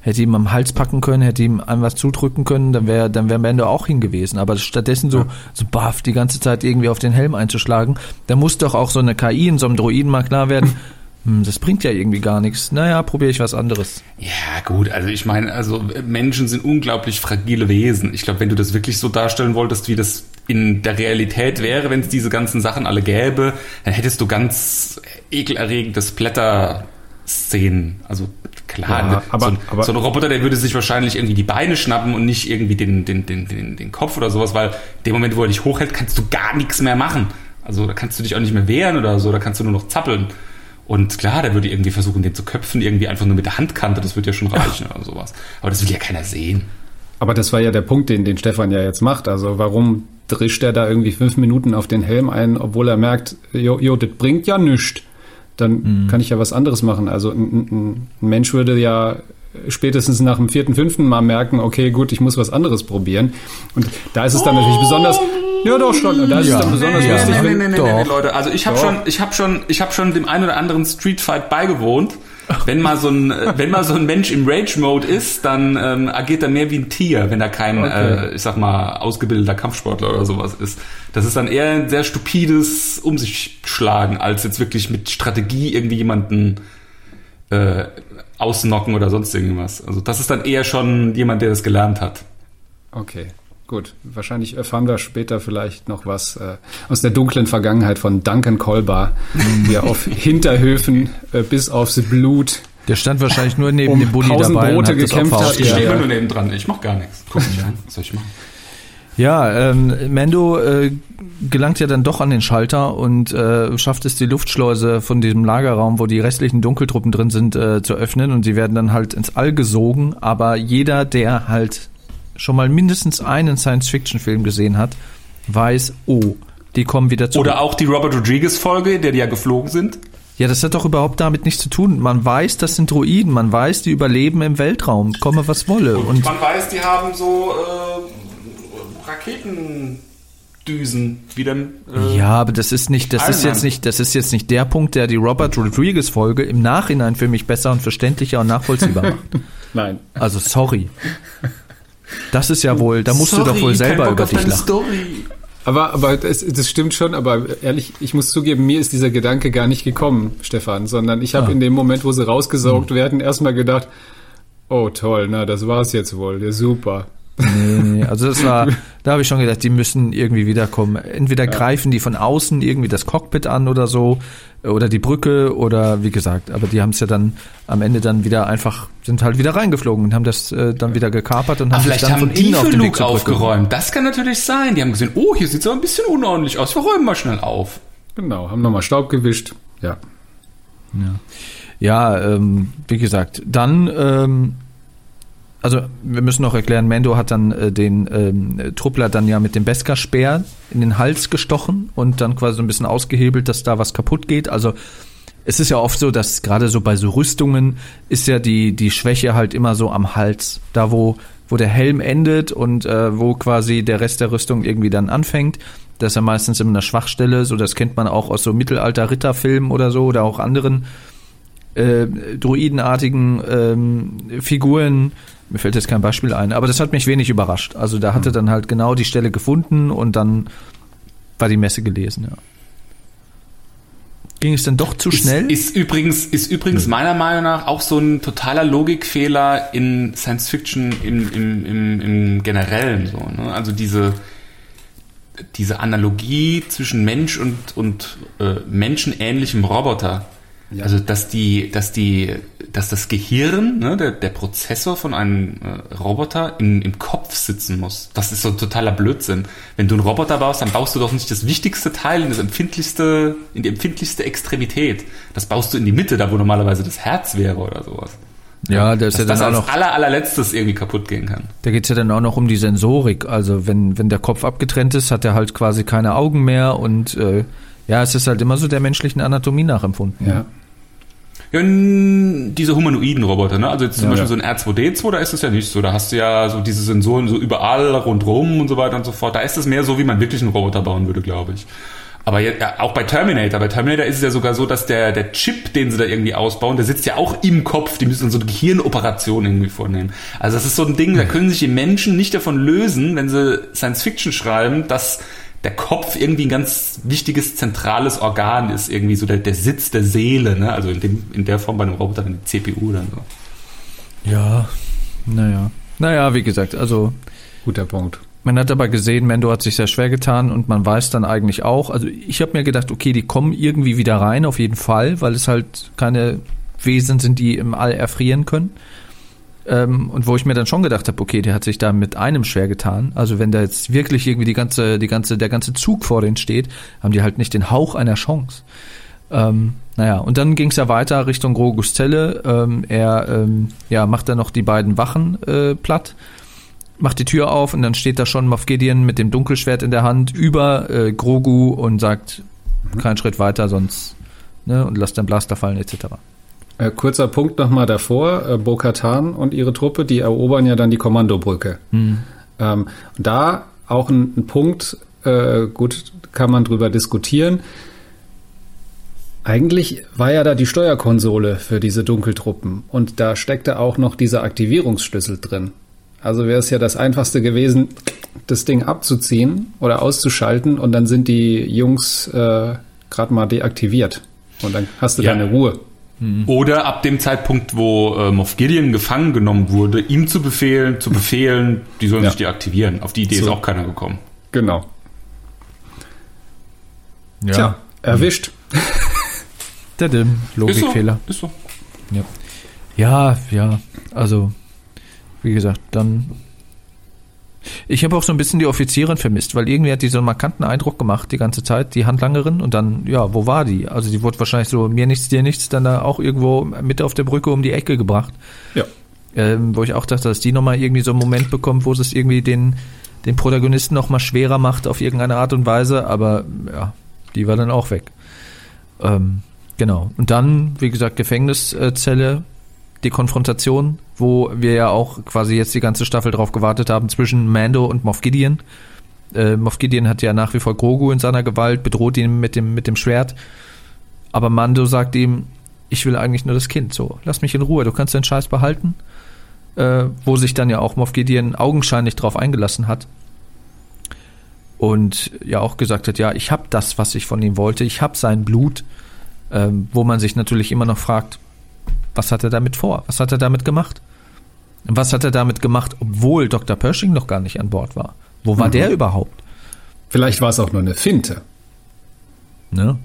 hätte ihm am Hals packen können, hätte ihm einem was zudrücken können, dann wäre, dann wäre Mando auch hingewiesen. Aber stattdessen so, so baff, die ganze Zeit irgendwie auf den Helm einzuschlagen, da muss doch auch so eine KI in so einem Droiden mal klar werden, hm, das bringt ja irgendwie gar nichts. Naja, probiere ich was anderes. Ja, gut, also ich meine, also Menschen sind unglaublich fragile Wesen. Ich glaube, wenn du das wirklich so darstellen wolltest, wie das in der Realität wäre, wenn es diese ganzen Sachen alle gäbe, dann hättest du ganz ekelerregende Splatter-Szenen. Also klar, Ja, aber- so, ein, aber- so ein Roboter, der würde sich wahrscheinlich irgendwie die Beine schnappen und nicht irgendwie den, den, den, den, den Kopf oder sowas, weil in dem Moment, wo er dich hochhält, kannst du gar nichts mehr machen. Also da kannst du dich auch nicht mehr wehren oder so, da kannst du nur noch zappeln. Und klar, der würde irgendwie versuchen, den zu köpfen, irgendwie einfach nur mit der Handkante, das würde ja schon reichen oder sowas. Aber das will ja keiner sehen. Aber das war ja der Punkt, den, den Stefan ja jetzt macht. Also warum drischt er da irgendwie fünf Minuten auf den Helm ein, obwohl er merkt, jo, jo das bringt ja nichts. Dann kann ich ja was anderes machen. Also ein, ein, ein Mensch würde ja spätestens nach dem vierten, fünften Mal merken, okay, gut, ich muss was anderes probieren. Und da ist es dann natürlich besonders, ja doch schon, da ist Ja. es dann besonders Nee, lustig, nee, nee, nee, nee, Leute. Also ich habe schon, ich habe schon, ich habe schon dem einen oder anderen Street Fight beigewohnt. Wenn mal so ein, wenn mal so ein Mensch im Rage Mode ist, dann ähm, agiert er mehr wie ein Tier, wenn er kein, Okay. äh, ich sag mal, ausgebildeter Kampfsportler oder sowas ist. Das ist dann eher ein sehr stupides um sich schlagen, als jetzt wirklich mit Strategie irgendwie jemanden äh, ausnocken oder sonst irgendwas. Also das ist dann eher schon jemand, der das gelernt hat. Okay, gut. Wahrscheinlich erfahren wir später vielleicht noch was äh, aus der dunklen Vergangenheit von Duncan Kolbar, der auf Hinterhöfen äh, bis aufs Blut Der stand wahrscheinlich nur neben Um dem Bulli dabei und hat gekämpft hat, Ich stehe immer ja. nur neben dran. Ich mach gar nichts. Guck mich an. Was soll ich machen? Ja, ähm, Mando äh, gelangt ja dann doch an den Schalter und äh, schafft es, die Luftschleuse von diesem Lagerraum, wo die restlichen Dunkeltruppen drin sind, äh, zu öffnen und sie werden dann halt ins All gesogen. Aber jeder, der halt schon mal mindestens einen Science-Fiction-Film gesehen hat, weiß, oh, die kommen wieder zurück. Oder auch die Robert Rodriguez-Folge, in der die ja geflogen sind. ja, das hat doch überhaupt damit nichts zu tun. Man weiß, das sind Droiden, man weiß, die überleben im Weltraum, komme was wolle. Und man weiß, die haben so Raketendüsen, wie denn. Äh, Ja, aber das ist nicht, das ist jetzt nicht, das ist jetzt nicht der Punkt, der die Robert Rodriguez Folge im Nachhinein für mich besser und verständlicher und nachvollziehbar macht. Nein. Also sorry. Das ist ja wohl, da musst du doch wohl selber über dich lachen. Story. Aber, aber das, das stimmt schon, aber ehrlich, ich muss zugeben, mir ist dieser Gedanke gar nicht gekommen, Stefan, sondern ich habe Ah. in dem Moment, wo sie rausgesaugt werden, erstmal gedacht, oh toll, na, das war's jetzt wohl, ja, super. Nee, nee, also das war, da habe ich schon gedacht, die müssen irgendwie wiederkommen. Entweder greifen die von außen irgendwie das Cockpit an oder so, oder die Brücke oder wie gesagt, aber die haben es ja dann am Ende dann wieder einfach, sind halt wieder reingeflogen und haben das äh, dann wieder gekapert und haben sich vielleicht dann haben von innen auf für den Weg Luke zur Brücke aufgeräumt. Das kann natürlich sein. Die haben gesehen, oh, hier sieht's aber ein bisschen unordentlich aus. Wir räumen mal schnell auf. Genau, haben nochmal Staub gewischt. Ja. Ja, ähm, wie gesagt, dann, ähm, also wir müssen noch erklären, Mando hat dann äh, den ähm, Truppler dann ja mit dem Beskar-Speer in den Hals gestochen und dann quasi so ein bisschen ausgehebelt, dass da was kaputt geht. Also es ist ja oft so, dass gerade so bei so Rüstungen ist ja die, die Schwäche halt immer so am Hals, da wo, wo der Helm endet und äh, wo quasi der Rest der Rüstung irgendwie dann anfängt. Das ist ja meistens immer eine Schwachstelle, so das kennt man auch aus so Mittelalter-Ritterfilmen oder so oder auch anderen äh, droidenartigen ähm, Figuren. Mir fällt jetzt kein Beispiel ein, aber das hat mich wenig überrascht. Also da hatte dann halt genau die Stelle gefunden und dann war die Messe gelesen, ja. Ging es dann doch zu schnell? Ist, ist übrigens, ist übrigens meiner Meinung nach auch so ein totaler Logikfehler in Science Fiction im, im, im, im Generellen so. Ne? Also diese, diese Analogie zwischen Mensch und, und äh, menschenähnlichem Roboter. Ja. Also dass die, dass die, dass das Gehirn, ne, der, der Prozessor von einem äh, Roboter in, im Kopf sitzen muss. Das ist so ein totaler Blödsinn. Wenn du einen Roboter baust, dann baust du doch nicht das wichtigste Teil in das empfindlichste, in die empfindlichste Extremität. Das baust du in die Mitte, da wo normalerweise das Herz wäre oder sowas. ja, da ist Dass ja das dann auch als noch, aller, allerletztes irgendwie kaputt gehen kann. da geht's ja dann auch noch um die Sensorik. Also wenn, wenn der Kopf abgetrennt ist, hat er halt quasi keine Augen mehr und äh, ja, es ist halt immer so der menschlichen Anatomie nachempfunden. Ja. Ja, diese humanoiden Roboter, ne? Also jetzt zum Ja, Beispiel ja. so ein R2D2, da ist es ja nicht so. Da hast du ja so diese Sensoren so überall rundrum und so weiter und so fort. Da ist es mehr so, wie man wirklich einen Roboter bauen würde, glaube ich. Aber jetzt, ja, auch bei Terminator, bei Terminator ist es ja sogar so, dass der, der Chip, den sie da irgendwie ausbauen, der sitzt ja auch im Kopf. Die müssen so eine Gehirnoperation irgendwie vornehmen. Also das ist so ein Ding, da können sich die Menschen nicht davon lösen, wenn sie Science Fiction schreiben, dass der Kopf irgendwie ein ganz wichtiges zentrales Organ ist, irgendwie so der, der Sitz der Seele, ne? Also in, dem, in der Form bei einem Roboter dann die CPU dann so. Ja, naja. Naja, wie gesagt, also Guter Punkt. Man hat aber gesehen, Mendo hat sich sehr schwer getan und man weiß dann eigentlich auch, also ich habe mir gedacht, okay, die kommen irgendwie wieder rein, auf jeden Fall, weil es halt keine Wesen sind, die im All erfrieren können. Ähm, und wo ich mir dann schon gedacht habe, okay, der hat sich da mit einem schwer getan. Also wenn da jetzt wirklich irgendwie die ganze, die ganze, der ganze Zug vor denen steht, haben die halt nicht den Hauch einer Chance. Ähm, naja, und dann ging es ja weiter Richtung Grogus Zelle. Ähm, er ähm, ja, macht dann noch die beiden Wachen äh, platt macht die Tür auf und dann steht da schon Moff Gideon mit dem Dunkelschwert in der Hand über äh, Grogu und sagt, keinen Schritt weiter, sonst, ne, und lasst den Blaster fallen, etc. Äh, kurzer Punkt nochmal davor. Äh, Bo-Katan und ihre Truppe, die erobern ja dann die Kommandobrücke. Hm. Ähm, da auch ein, ein Punkt, äh, gut, kann man drüber diskutieren. Eigentlich war ja da die Steuerkonsole für diese Dunkeltruppen und da steckte auch noch dieser Aktivierungsschlüssel drin. Also wäre es ja das einfachste gewesen, das Ding abzuziehen oder auszuschalten und dann sind die Jungs äh, gerade mal deaktiviert und dann hast du Ja. deine Ruhe. Oder ab dem Zeitpunkt, wo äh, Moff Gideon gefangen genommen wurde, ihm zu befehlen, zu befehlen, die sollen Ja. sich deaktivieren. Auf die Idee ist So. auch keiner gekommen. Genau. Ja. Tja, erwischt. Dadim, Logikfehler. Ist so. Ist so. Ja. ja, ja, also wie gesagt, dann. Ich habe auch so ein bisschen die Offizierin vermisst, weil irgendwie hat die so einen markanten Eindruck gemacht die ganze Zeit, die Handlangerin, und dann, ja, wo war die? Also die wurde wahrscheinlich so mir nichts, dir nichts, dann da auch irgendwo mit auf der Brücke um die Ecke gebracht. Ja. Ähm, wo ich auch dachte, dass die nochmal irgendwie so einen Moment bekommt, wo es irgendwie den, den Protagonisten nochmal schwerer macht auf irgendeine Art und Weise, aber ja, die war dann auch weg. Ähm, genau. Und dann, wie gesagt, Gefängniszelle, die Konfrontation, wo wir ja auch quasi jetzt die ganze Staffel drauf gewartet haben zwischen Mando und Moff Gideon. Äh, Moff Gideon hat ja nach wie vor Grogu in seiner Gewalt, bedroht ihn mit dem, mit dem Schwert. Aber Mando sagt ihm, ich will eigentlich nur das Kind, so, lass mich in Ruhe, du kannst deinen Scheiß behalten. Äh, wo sich dann ja auch Moff Gideon augenscheinlich drauf eingelassen hat. Und ja auch gesagt hat, ja, ich habe das, was ich von ihm wollte, ich habe sein Blut, ähm, wo man sich natürlich immer noch fragt, was hat er damit vor? Was hat er damit gemacht? Was hat er damit gemacht, obwohl Dr. Pershing noch gar nicht an Bord war? Wo war Mhm. der überhaupt? Vielleicht war es auch nur eine Finte. Ne?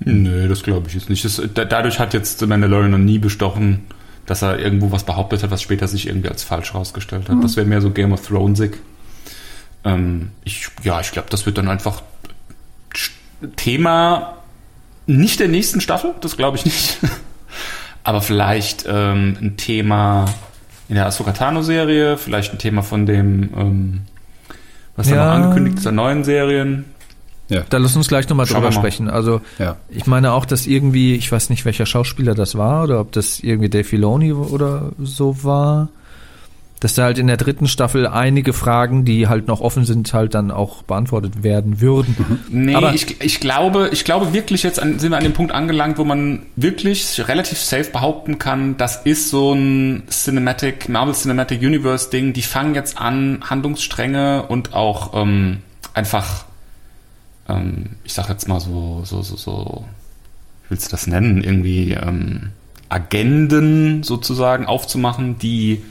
Nö, das glaube ich jetzt nicht. Das, da, dadurch hat jetzt Mandalorian noch nie bestochen, dass er irgendwo was behauptet hat, was später sich irgendwie als falsch herausgestellt hat. Das wäre mehr so Game of Thronesig. Ähm, ich, ja, ich glaube, das wird dann einfach Thema nicht der nächsten Staffel, das glaube ich nicht. Aber vielleicht ähm, ein Thema in der Ahsoka Tano-Serie, vielleicht ein Thema von dem, ähm, was da Ja. noch angekündigt ist, der neuen Serien. Ja. Da lass uns gleich nochmal drüber sprechen. Also Ja. ich meine auch, dass irgendwie, ich weiß nicht, welcher Schauspieler das war oder ob das irgendwie Dave Filoni oder so war, dass da halt in der dritten Staffel einige Fragen, die halt noch offen sind, halt dann auch beantwortet werden würden. Nee, Aber- ich, ich glaube, ich glaube wirklich, jetzt an, sind wir an dem Punkt angelangt, wo man wirklich relativ safe behaupten kann, das ist so ein Cinematic, Marvel Cinematic Universe Ding, die fangen jetzt an, Handlungsstränge und auch ähm, einfach, ähm, ich sag jetzt mal so, so, so, so, wie willst du das nennen, irgendwie ähm, Agenden sozusagen aufzumachen, die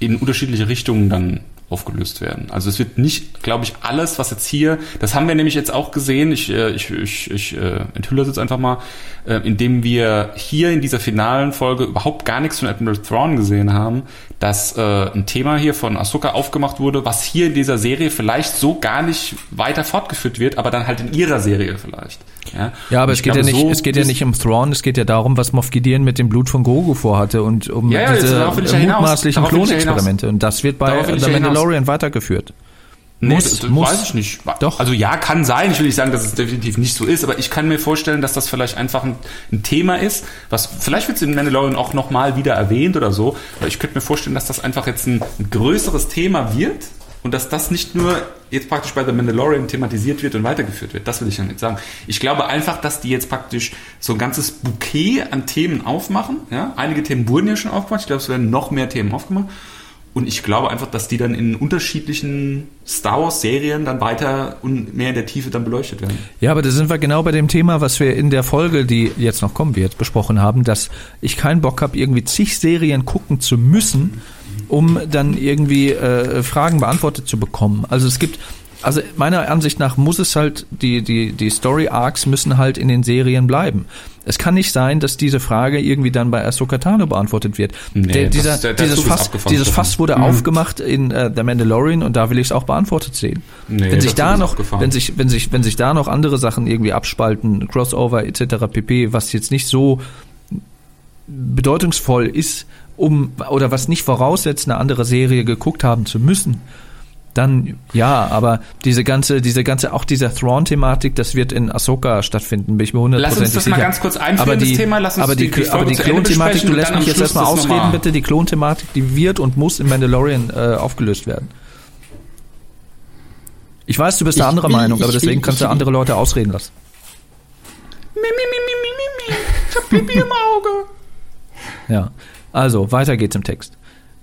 in unterschiedliche Richtungen dann aufgelöst werden. Also es wird nicht, glaube ich, alles, was jetzt hier, das haben wir nämlich jetzt auch gesehen, ich, äh, ich, ich, ich äh, enthülle das jetzt einfach mal, äh, indem wir hier in dieser finalen Folge überhaupt gar nichts von Admiral Thrawn gesehen haben, dass äh, ein Thema hier von Ahsoka aufgemacht wurde, was hier in dieser Serie vielleicht so gar nicht weiter fortgeführt wird, aber dann halt in ihrer Serie vielleicht. Ja, Ja, aber es geht ja nicht, so es geht ja nicht um Thrawn, es geht ja darum, was Moff Gideon mit dem Blut von Grogu vorhatte und um Ja, ja, diese mutmaßlichen. Klonexperimente. Und das wird bei The. Mandalorian weitergeführt. Nee, Muss, das, das muss. weiß ich nicht. Doch. Also ja, kann sein. Ich will nicht sagen, dass es definitiv nicht so ist, aber ich kann mir vorstellen, dass das vielleicht einfach ein, ein Thema ist, was vielleicht wird es in Mandalorian auch nochmal wieder erwähnt oder so, aber ich könnte mir vorstellen, dass das einfach jetzt ein, ein größeres Thema wird und dass das nicht nur jetzt praktisch bei The Mandalorian thematisiert wird und weitergeführt wird. Das will ich damit sagen. Ich glaube einfach, dass die jetzt praktisch so ein ganzes Bouquet an Themen aufmachen. Ja? Einige Themen wurden ja schon aufgemacht. Ich glaube, es werden noch mehr Themen aufgemacht. Und ich glaube einfach, dass die dann in unterschiedlichen Star Wars Serien dann weiter und mehr in der Tiefe dann beleuchtet werden. Ja, aber da sind wir genau bei dem Thema, was wir in der Folge, die jetzt noch kommen wird, besprochen haben, dass ich keinen Bock habe, irgendwie zig Serien gucken zu müssen, um dann irgendwie äh, Fragen beantwortet zu bekommen. Also es gibt, also meiner Ansicht nach muss es halt, die, die, die Story Arcs müssen halt in den Serien bleiben. Es kann nicht sein, dass diese Frage irgendwie dann bei Ahsoka Tano beantwortet wird. Nee, der, das- dieser, der- der dieses Fass, dieses Fass wurde aufgemacht in äh, The Mandalorian und da will ich es auch beantwortet sehen. Nee, wenn sich da noch, wenn sich, wenn sich, wenn sich da noch andere Sachen irgendwie abspalten, Crossover etc. pp, was jetzt nicht so bedeutungsvoll ist, um oder was nicht voraussetzt, eine andere Serie geguckt haben zu müssen, dann ja, aber diese ganze, diese ganze, auch dieser Thrawn-Thematik, das wird in Ahsoka stattfinden, bin ich mir hundertprozentig Lass uns sicher. das mal ganz kurz einführen, aber die, das Thema. Lass uns aber die, die- die aber die Klon-Thematik, du lässt mich jetzt erstmal ausreden, bitte. Die Klon-Thematik, die wird und muss in Mandalorian äh, aufgelöst werden. Ich weiß, du bist Ich der anderer will- Meinung, ich aber deswegen kannst du ich- andere Leute ausreden lassen. Mi, mi, mi, mi, mi, mi, mi. Ich hab Pipi im Auge. Ja, also weiter geht's im Text.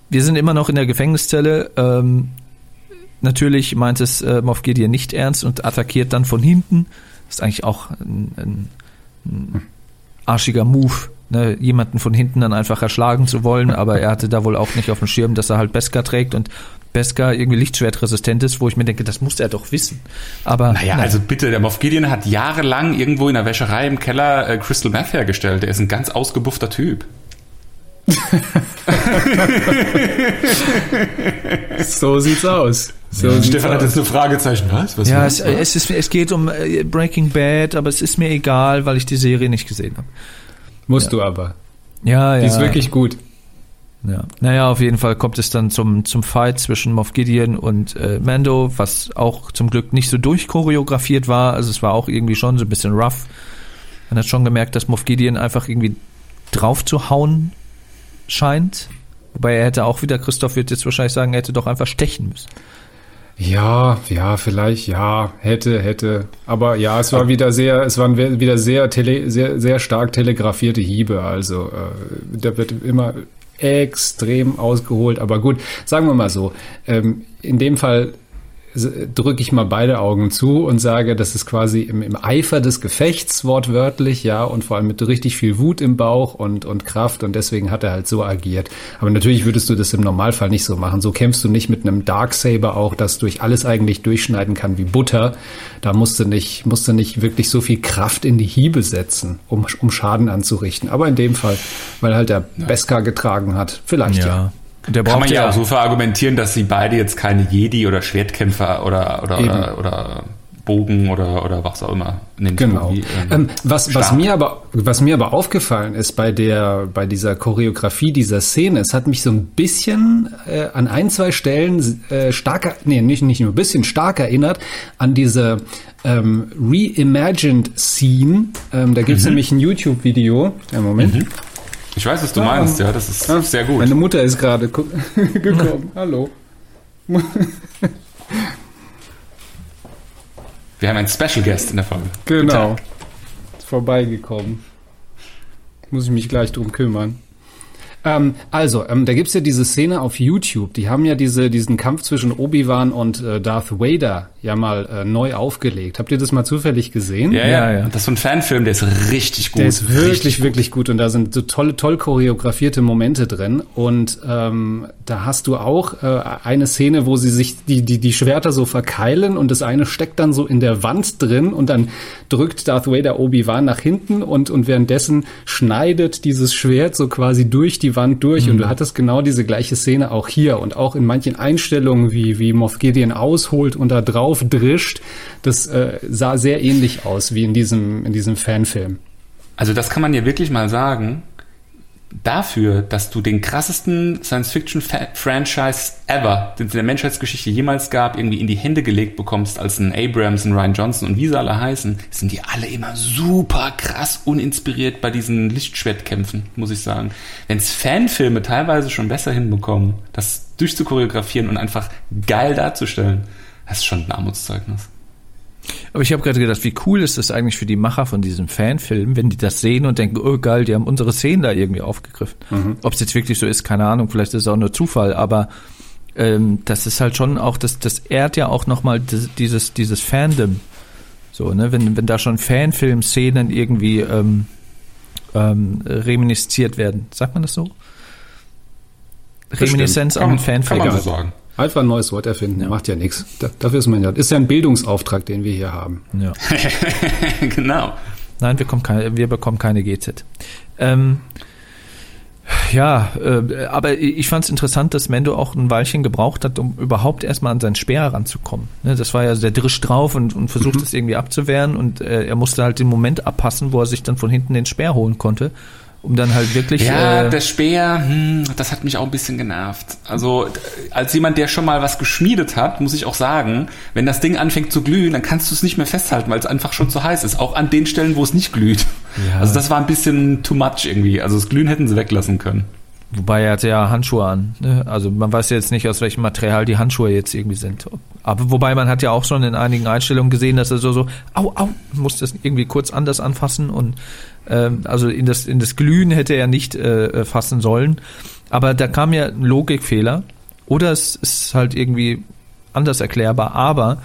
Wir sind immer noch in der Gefängniszelle. Ähm, natürlich meint es äh, Moff Gideon nicht ernst und attackiert dann von hinten. Ist eigentlich auch ein, ein, ein arschiger Move, ne? jemanden von hinten dann einfach erschlagen zu wollen. Aber er hatte da wohl auch nicht auf dem Schirm, dass er halt Beskar trägt und Beskar irgendwie lichtschwertresistent ist, wo ich mir denke, das muss er doch wissen. Aber Naja, nein. also bitte, der Moff Gideon hat jahrelang irgendwo in der Wäscherei im Keller äh, Crystal Meth hergestellt. Der ist ein ganz ausgebuffter Typ. So sieht's aus. So sieht's Stefan hat aus. jetzt eine Fragezeichen. Was? Was ja, es, es, ist, es geht um äh, Breaking Bad, aber es ist mir egal, weil ich die Serie nicht gesehen habe. Musst du aber. Ja, ja. Die ist wirklich gut. Ja. Naja, auf jeden Fall kommt es dann zum, zum Fight zwischen Moff Gideon und äh, Mando, was auch zum Glück nicht so durchchoreografiert war. Also es war auch irgendwie schon so ein bisschen rough. Man hat schon gemerkt, dass Moff Gideon einfach irgendwie drauf zu hauen scheint. Wobei er hätte auch wieder, Christoph wird jetzt wahrscheinlich sagen, er hätte doch einfach stechen müssen. Ja, ja, vielleicht, ja, hätte, hätte. Aber ja, es war wieder sehr, es waren wieder sehr, tele, sehr, sehr stark telegrafierte Hiebe. Also äh, da wird immer extrem ausgeholt. Aber gut, sagen wir mal so. Ähm, in dem Fall drücke ich mal beide Augen zu und sage, das ist quasi im, im Eifer des Gefechts wortwörtlich, ja, und vor allem mit richtig viel Wut im Bauch und, und Kraft und deswegen hat er halt so agiert. Aber natürlich würdest du das im Normalfall nicht so machen. So kämpfst du nicht mit einem Darksaber auch, das durch alles eigentlich durchschneiden kann wie Butter. Da musst du nicht, musst du nicht wirklich so viel Kraft in die Hiebe setzen, um, um Schaden anzurichten. Aber in dem Fall, weil halt der Beskar getragen hat, vielleicht ja. Und der Kann braucht man ja ja auch so verargumentieren, dass sie beide jetzt keine Jedi oder Schwertkämpfer oder oder, Eben. oder, oder Bogen oder oder was auch immer nehmen. Genau. Wie, Ähm, was, was stark. mir aber, was mir aber aufgefallen ist bei der, bei dieser Choreografie dieser Szene, es hat mich so ein bisschen äh, an ein, zwei Stellen äh, stark, nee, nicht, nicht nur ein bisschen stark erinnert an diese ähm, reimagined Scene. Ähm, da Mhm. gibt's nämlich ein YouTube-Video. Ja, Moment. Ich weiß, was du meinst, ja, das ist Ah, sehr gut. Meine Mutter ist gerade gekommen. Hallo. Wir haben einen Special Guest in der Folge. Genau. Ist vorbeigekommen. Muss ich mich gleich drum kümmern. Ähm, also, ähm, da gibt's ja diese Szene auf YouTube. Die haben ja diese, diesen Kampf zwischen Obi-Wan und äh, Darth Vader ja mal äh, neu aufgelegt. Habt ihr das mal zufällig gesehen? Ja, ja, Ja. Das ist so ein Fanfilm, der ist richtig gut. Der ist wirklich, Richtig wirklich gut und da sind so tolle, toll choreografierte Momente drin. Und ähm, da hast du auch äh, eine Szene, wo sie sich die, die, die Schwerter so verkeilen und das eine steckt dann so in der Wand drin und dann drückt Darth Vader Obi-Wan nach hinten und, und währenddessen schneidet dieses Schwert so quasi durch die Wand durch. Und du hattest genau diese gleiche Szene auch hier und auch in manchen Einstellungen, wie, wie Moff Gideon ausholt und da drauf drischt. Das äh, sah sehr ähnlich aus wie in diesem, in diesem Fanfilm. Also das kann man ja wirklich mal sagen. Dafür, dass du den krassesten Science-Fiction-Franchise ever, den es in der Menschheitsgeschichte jemals gab, irgendwie in die Hände gelegt bekommst, als ein Abrams, ein Ryan Johnson und wie sie alle heißen, sind die alle immer super krass uninspiriert bei diesen Lichtschwertkämpfen, muss ich sagen. Wenn es Fanfilme teilweise schon besser hinbekommen, das durchzuchoreografieren und einfach geil darzustellen, das ist schon ein Armutszeugnis. Aber ich habe gerade gedacht, wie cool ist das eigentlich für die Macher von diesem Fanfilm, wenn die das sehen und denken, oh geil, die haben unsere Szenen da irgendwie aufgegriffen. Ob es jetzt wirklich so ist, keine Ahnung, vielleicht ist es auch nur Zufall, aber ähm, das ist halt schon auch, das, das ehrt ja auch nochmal dieses, dieses Fandom. So, ne, wenn, wenn da schon Fanfilm-Szenen irgendwie ähm, ähm, reminisziert werden. Sagt man das so? Reminiszenz an Fanfilm. Kann man so sagen. Einfach ein neues Wort erfinden, macht ja nichts. Da, dafür ist man ja. Ist ja ein Bildungsauftrag, den wir hier haben. Ja. genau. Nein, wir, kommen keine, wir bekommen keine GZ. Ähm, ja, äh, aber ich fand es interessant, dass Mendo auch ein Weilchen gebraucht hat, um überhaupt erstmal an seinen Speer heranzukommen. Ne, das war ja der Drisch drauf und, und versucht es irgendwie abzuwehren und äh, er musste halt den Moment abpassen, wo er sich dann von hinten den Speer holen konnte. Um dann halt wirklich. Ja, äh, der Speer, hm, das hat mich auch ein bisschen genervt. Also als jemand, der schon mal was geschmiedet hat, muss ich auch sagen, wenn das Ding anfängt zu glühen, dann kannst du es nicht mehr festhalten, weil es einfach schon zu heiß ist. Auch an den Stellen, wo es nicht glüht. Ja. Also das war ein bisschen too much irgendwie. Also das Glühen hätten sie weglassen können. Wobei er hatte ja Handschuhe an. Ne? Also man weiß jetzt nicht, aus welchem Material die Handschuhe jetzt irgendwie sind. Aber wobei man hat ja auch schon in einigen Einstellungen gesehen, dass er so so, au, au, muss das irgendwie kurz anders anfassen und ähm, also in das in das Glühen hätte er nicht äh, fassen sollen. Aber da kam ja ein Logikfehler oder es ist halt irgendwie anders erklärbar. Aber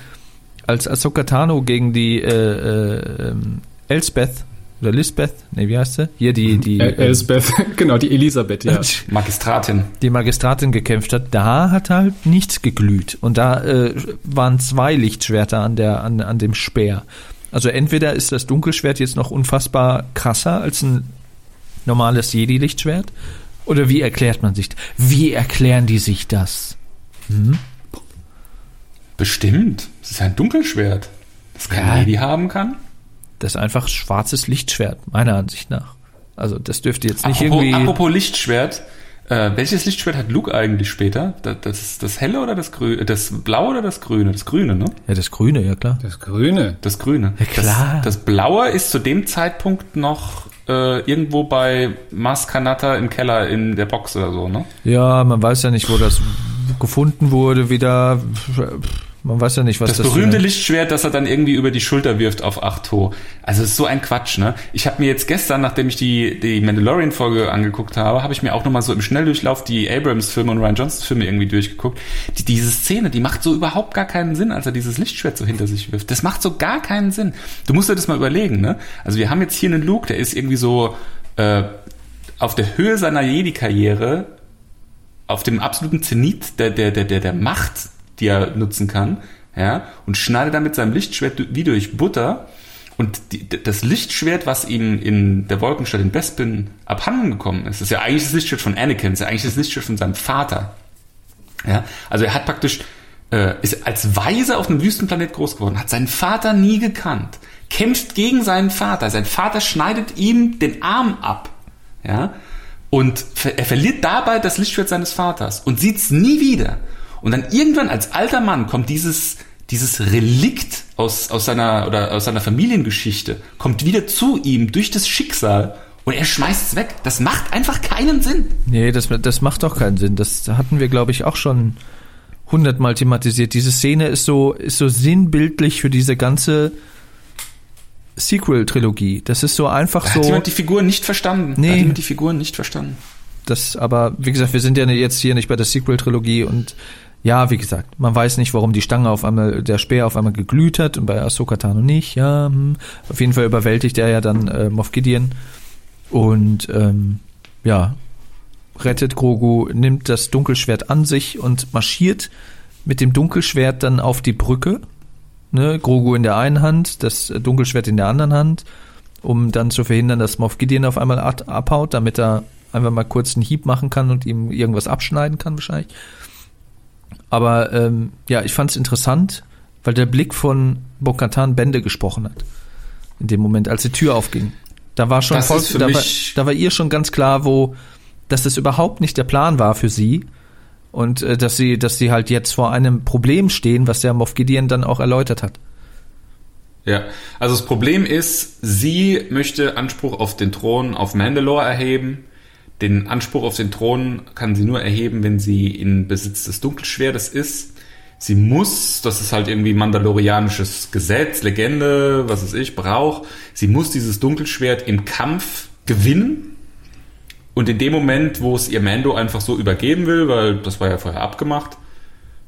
als Ahsoka Tano gegen die äh, äh, ähm, Elsbeth oder Lisbeth, nee, wie heißt sie? Hier die die El Elsbeth, genau, die Elisabeth, ja. Magistratin. die Magistratin gekämpft hat, da hat halt nichts geglüht. Und da äh, waren zwei Lichtschwerter an, der, an, an dem Speer. Also entweder ist das Dunkelschwert jetzt noch unfassbar krasser als ein normales Jedi-Lichtschwert, oder wie erklärt man sich, wie erklären die sich das? Bestimmt. Es ist ein Dunkelschwert. Das kein Ja. Lady haben kann. Das ist einfach schwarzes Lichtschwert, meiner Ansicht nach. Also das dürfte jetzt nicht Apropos, irgendwie... apropos Lichtschwert. Äh, welches Lichtschwert hat Luke eigentlich später? Das, das, das helle oder das grüne? Das blaue oder das grüne? Das grüne, ne? ja, das Grüne, ja klar. Das Grüne. Das grüne. Ja, klar. Das, das blaue ist zu dem Zeitpunkt noch äh, irgendwo bei Mas Kanata im Keller in der Box oder so, ne? Ja, man weiß ja nicht, wo das gefunden wurde, wieder... Man weiß ja nicht, was Das, das, berühmte für- Lichtschwert, das er dann irgendwie über die Schulter wirft auf Achto. Also es ist so ein Quatsch, ne? Ich habe mir jetzt gestern, nachdem ich die, die Mandalorian-Folge angeguckt habe, habe ich mir auch nochmal so im Schnelldurchlauf die Abrams-Filme und Ryan Johnson-Filme irgendwie durchgeguckt. Die, diese Szene, die macht so überhaupt gar keinen Sinn, als er dieses Lichtschwert so hinter sich wirft. Das macht so gar keinen Sinn. Du musst dir das mal überlegen, ne? Also wir haben jetzt hier einen Luke, der ist irgendwie so äh, auf der Höhe seiner Jedi-Karriere auf dem absoluten Zenit der, der, der, der, der Macht, die er nutzen kann, ja, und schneidet dann mit seinem Lichtschwert wie durch Butter. Und die, das Lichtschwert, was ihm in der Wolkenstadt in Bespin abhanden gekommen ist, ist ja eigentlich das Lichtschwert von Anakin, ist ja eigentlich das Lichtschwert von seinem Vater. Ja, also er hat praktisch, äh, ist als Weise auf einem Wüstenplanet groß geworden, hat seinen Vater nie gekannt, kämpft gegen seinen Vater. Sein Vater schneidet ihm den Arm ab. Ja, und er verliert dabei das Lichtschwert seines Vaters und sieht's nie wieder. Und dann irgendwann als alter Mann kommt dieses, dieses Relikt aus, aus seiner, oder aus seiner Familiengeschichte, kommt wieder zu ihm durch das Schicksal und er schmeißt es weg. Das macht einfach keinen Sinn. Nee, das, das macht doch keinen Sinn. Das hatten wir, glaube ich, auch schon hundertmal thematisiert. Diese Szene ist so, ist so sinnbildlich für diese ganze Sequel-Trilogie. Das ist so einfach Da so. hat jemand die Figuren nicht verstanden. Nee. Hat jemand die Figuren nicht verstanden. Das, aber wie gesagt, wir sind ja jetzt hier nicht bei der Sequel-Trilogie und ja, wie gesagt, man weiß nicht, warum die Stange auf einmal, der Speer auf einmal geglüht hat und bei Ahsoka Tano nicht. Ja, hm. auf jeden Fall überwältigt er ja dann äh, Moff Gideon und ähm, ja, rettet Grogu, nimmt das Dunkelschwert an sich und marschiert mit dem Dunkelschwert dann auf die Brücke. Ne, Grogu in der einen Hand, das Dunkelschwert in der anderen Hand, um dann zu verhindern, dass Moff Gideon auf einmal ab- abhaut, damit er einfach mal kurz einen Hieb machen kann und ihm irgendwas abschneiden kann wahrscheinlich. Aber ähm, ja, ich fand es interessant, weil der Blick von Bo-Katan Bände gesprochen hat. In dem Moment, als die Tür aufging. Da war schon voll, da, war, da war ihr schon ganz klar, wo, dass das überhaupt nicht der Plan war für sie. Und äh, dass sie, dass sie halt jetzt vor einem Problem stehen, was der Moff Gideon dann auch erläutert hat. Ja, also das Problem ist, sie möchte Anspruch auf den Thron auf Mandalore erheben. Den Anspruch auf den Thron kann sie nur erheben, wenn sie in Besitz des Dunkelschwertes ist. Sie muss, das ist halt irgendwie mandalorianisches Gesetz, Legende, was weiß ich, Brauch. Sie muss dieses Dunkelschwert im Kampf gewinnen. Und in dem Moment, wo es ihr Mando einfach so übergeben will, weil das war ja vorher abgemacht,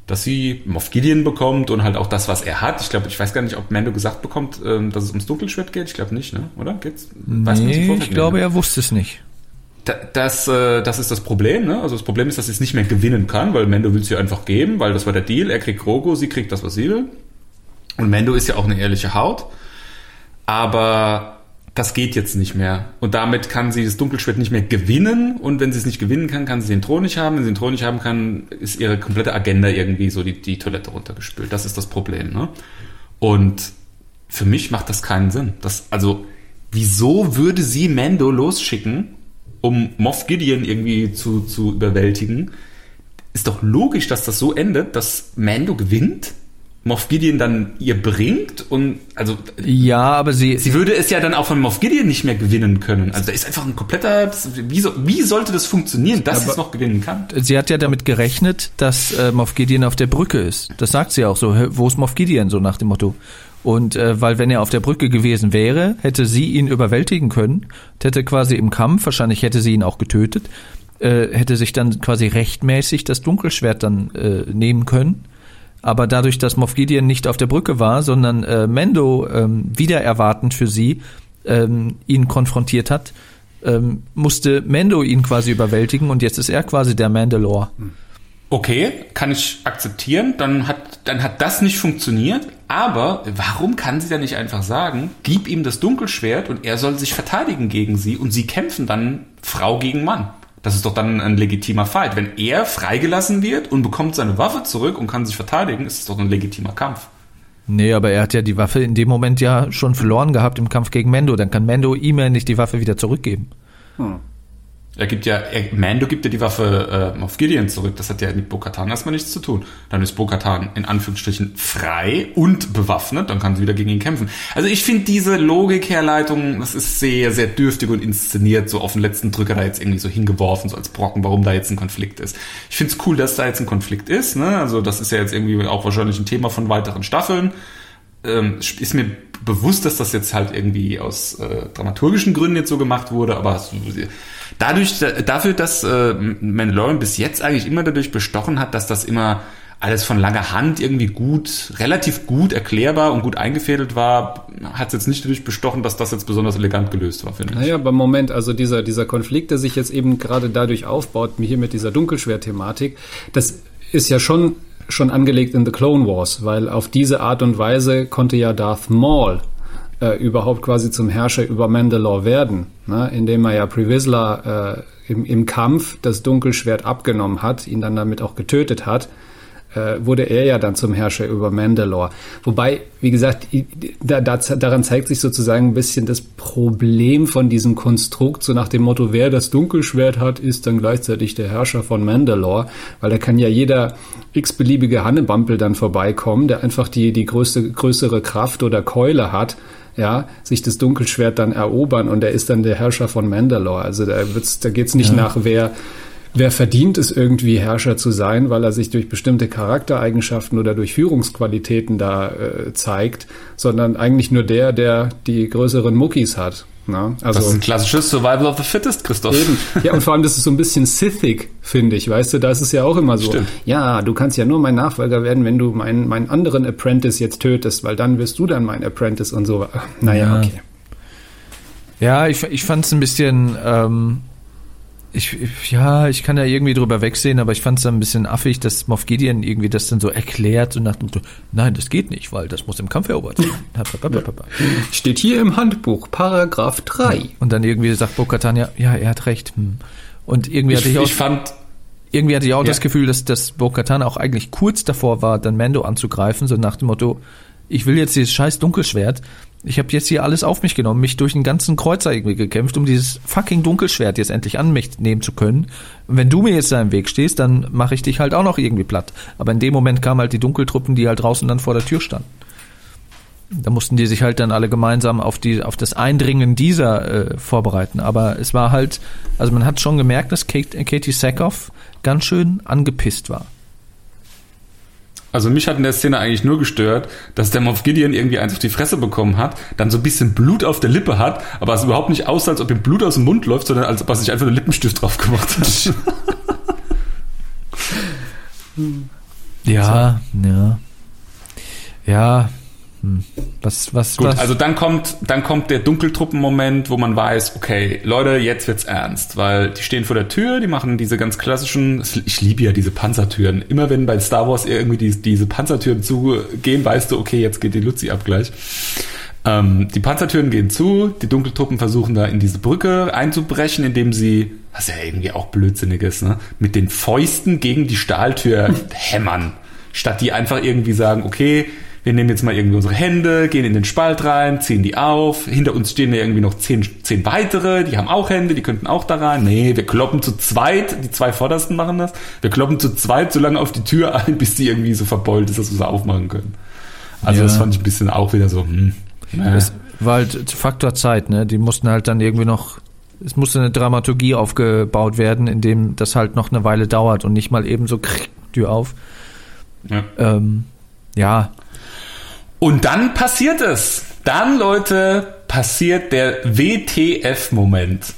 dass sie Moff Gideon bekommt und halt auch das, was er hat. Ich glaube, ich weiß gar nicht, ob Mando gesagt bekommt, ähm, dass es ums Dunkelschwert geht. Ich glaube nicht, ne? Oder? Geht's? Weiß Nee, ich glaube, ne? er wusste es nicht. Da- Das, äh, das ist das Problem, ne? Also das Problem ist, dass sie es nicht mehr gewinnen kann, weil Mando will es ihr einfach geben, weil das war der Deal. Er kriegt Grogu, sie kriegt das, was sie will. Und Mando ist ja auch eine ehrliche Haut. Aber das geht jetzt nicht mehr. Und damit kann sie das Dunkelschwert nicht mehr gewinnen. Und wenn sie es nicht gewinnen kann, kann sie den Thron nicht haben. Wenn sie den Thron nicht haben kann, ist ihre komplette Agenda irgendwie so die, die Toilette runtergespült. Das ist das Problem, ne? Und für mich macht das keinen Sinn. Das, also, wieso würde sie Mando losschicken, um Moff Gideon irgendwie zu, zu überwältigen, ist doch logisch, dass das so endet, dass Mando gewinnt, Moff Gideon dann ihr bringt und also Ja, aber sie, sie würde es ja dann auch von Moff Gideon nicht mehr gewinnen können. Also da ist einfach ein kompletter wie, so, wie sollte das funktionieren, dass sie es noch gewinnen kann? sie hat ja damit gerechnet, dass äh, Moff Gideon auf der Brücke ist. Das sagt sie auch so. Wo ist Moff Gideon? So nach dem Motto. Und äh, weil wenn er auf der Brücke gewesen wäre, hätte sie ihn überwältigen können, hätte quasi im Kampf, wahrscheinlich hätte sie ihn auch getötet, äh, hätte sich dann quasi rechtmäßig das Dunkelschwert dann äh, nehmen können. Aber dadurch, dass Moff Gideon nicht auf der Brücke war, sondern äh, Mendo ähm, wieder erwartend für sie ähm, ihn konfrontiert hat, ähm, musste Mendo ihn quasi überwältigen und jetzt ist er quasi der Mandalore. Okay, kann ich akzeptieren, dann hat, dann hat das nicht funktioniert, aber warum kann sie dann nicht einfach sagen, gib ihm das Dunkelschwert und er soll sich verteidigen gegen sie und sie kämpfen dann Frau gegen Mann? Das ist doch dann ein legitimer Fight. Wenn er freigelassen wird und bekommt seine Waffe zurück und kann sich verteidigen, ist es doch ein legitimer Kampf. Nee, aber er hat ja die Waffe in dem Moment ja schon verloren gehabt im Kampf gegen Mendo. Dann kann Mendo ihm ja nicht die Waffe wieder zurückgeben. Er gibt ja, er, Mando gibt ja die Waffe äh, auf Gideon zurück. Das hat ja mit Bo-Katan erstmal nichts zu tun. Dann ist Bo-Katan in Anführungsstrichen frei und bewaffnet. Dann kann sie wieder gegen ihn kämpfen. Also ich finde diese Logikherleitung, das ist sehr, sehr dürftig und inszeniert. So auf den letzten Drücker da jetzt irgendwie so hingeworfen, so als Brocken, warum da jetzt ein Konflikt ist. Ich finde es cool, dass da jetzt ein Konflikt ist. Ne? Also das ist ja jetzt irgendwie auch wahrscheinlich ein Thema von weiteren Staffeln. Ähm, ist mir bewusst, dass das jetzt halt irgendwie aus äh, dramaturgischen Gründen jetzt so gemacht wurde, aber dadurch, dafür, dass äh, Mandalorian bis jetzt eigentlich immer dadurch bestochen hat, dass das immer alles von langer Hand irgendwie gut, relativ gut erklärbar und gut eingefädelt war, hat es jetzt nicht dadurch bestochen, dass das jetzt besonders elegant gelöst war, finde ich. Naja, beim Moment, also dieser, dieser Konflikt, der sich jetzt eben gerade dadurch aufbaut, hier mit dieser Dunkelschwert-Thematik, das ist ja schon schon angelegt in The Clone Wars, weil auf diese Art und Weise konnte ja Darth Maul äh, überhaupt quasi zum Herrscher über Mandalore werden, ne? indem er ja Previsla äh, im, im Kampf das Dunkelschwert abgenommen hat, ihn dann damit auch getötet hat, äh, wurde er ja dann zum Herrscher über Mandalore. Wobei, wie gesagt, da, da, daran zeigt sich sozusagen ein bisschen das Problem von diesem Konstrukt, so nach dem Motto, wer das Dunkelschwert hat, ist dann gleichzeitig der Herrscher von Mandalore, weil da kann ja jeder x-beliebige Hannebampel dann vorbeikommen, der einfach die, die größte, größere Kraft oder Keule hat, ja, sich das Dunkelschwert dann erobern und er ist dann der Herrscher von Mandalore. Also da wird's, da geht's nicht ja. nach, wer wer verdient es irgendwie Herrscher zu sein, weil er sich durch bestimmte Charaktereigenschaften oder durch Führungsqualitäten da äh, zeigt, sondern eigentlich nur der, der die größeren Muckis hat. Na, also, das ist ein klassisches Survival of the Fittest, Christoph. Eben. Ja, und vor allem, das ist so ein bisschen Sithig, finde ich. Weißt du, da ist es ja auch immer so. Stimmt. Ja, du kannst ja nur mein Nachfolger werden, wenn du meinen, meinen anderen Apprentice jetzt tötest, weil dann wirst du dann mein Apprentice und so. Naja, Ja. okay. Ja, ich, ich fand es ein bisschen, ähm, ich, ich, ja, ich kann ja irgendwie drüber wegsehen, aber ich fand es dann ein bisschen affig, dass Moff Gideon irgendwie das dann so erklärt und nach dem Motto, nein, das geht nicht, weil das muss im Kampf erobert werden. Steht hier im Handbuch, Paragraph 3. Und dann irgendwie sagt Bo-Katan, ja, ja, er hat recht. Hm. Und irgendwie hatte ich, Ich, auch, ich fand, irgendwie hatte ich auch Ja. das Gefühl, dass, dass Bo-Katan auch eigentlich kurz davor war, dann Mando anzugreifen, so nach dem Motto, ich will jetzt dieses scheiß Dunkelschwert. Ich habe jetzt hier alles auf mich genommen, mich durch den ganzen Kreuzer irgendwie gekämpft, um dieses fucking Dunkelschwert jetzt endlich an mich nehmen zu können. Und wenn du mir jetzt da im Weg stehst, dann mache ich dich halt auch noch irgendwie platt. Aber in dem Moment kamen halt die Dunkeltruppen, die halt draußen dann vor der Tür standen. Da mussten die sich halt dann alle gemeinsam auf die auf das Eindringen dieser äh, vorbereiten. Aber es war halt, also man hat schon gemerkt, dass Kate, Katie Sackhoff ganz schön angepisst war. Also mich hat in der Szene eigentlich nur gestört, dass der Moff Gideon irgendwie eins auf die Fresse bekommen hat, dann so ein bisschen Blut auf der Lippe hat, aber es überhaupt nicht aussah, als ob ihm Blut aus dem Mund läuft, sondern als ob er sich einfach einen Lippenstift drauf gemacht hat. Ja, ja. Ja. Hm. Was, was, Gut, was? also dann kommt, dann kommt der Dunkeltruppenmoment, wo man weiß, okay, Leute, jetzt wird's ernst, weil die stehen vor der Tür, die machen diese ganz klassischen, ich liebe ja diese Panzertüren. Immer wenn bei Star Wars irgendwie die, diese Panzertüren zugehen, weißt du, okay, jetzt geht die Luzi ab gleich. Ähm, die Panzertüren gehen zu, die Dunkeltruppen versuchen da in diese Brücke einzubrechen, indem sie, was ja irgendwie auch blödsinnig ist, ne, mit den Fäusten gegen die Stahltür hämmern. Statt die einfach irgendwie sagen, okay, wir nehmen jetzt mal irgendwie unsere Hände, gehen in den Spalt rein, ziehen die auf. Hinter uns stehen ja irgendwie noch zehn, zehn weitere, die haben auch Hände, die könnten auch da rein. Nee, wir kloppen zu zweit, die zwei Vordersten machen das. Wir kloppen zu zweit so lange auf die Tür ein, bis die irgendwie so verbeult ist, dass wir sie aufmachen können. Also Ja. das fand ich ein bisschen auch wieder so, hm. Äh. War halt Faktor Zeit, ne? Die mussten halt dann irgendwie noch, es musste eine Dramaturgie aufgebaut werden, in dem das halt noch eine Weile dauert und nicht mal eben so krick, Tür auf. Ja. Ähm, ja, Und dann passiert es. Dann, Leute, passiert der WTF-Moment.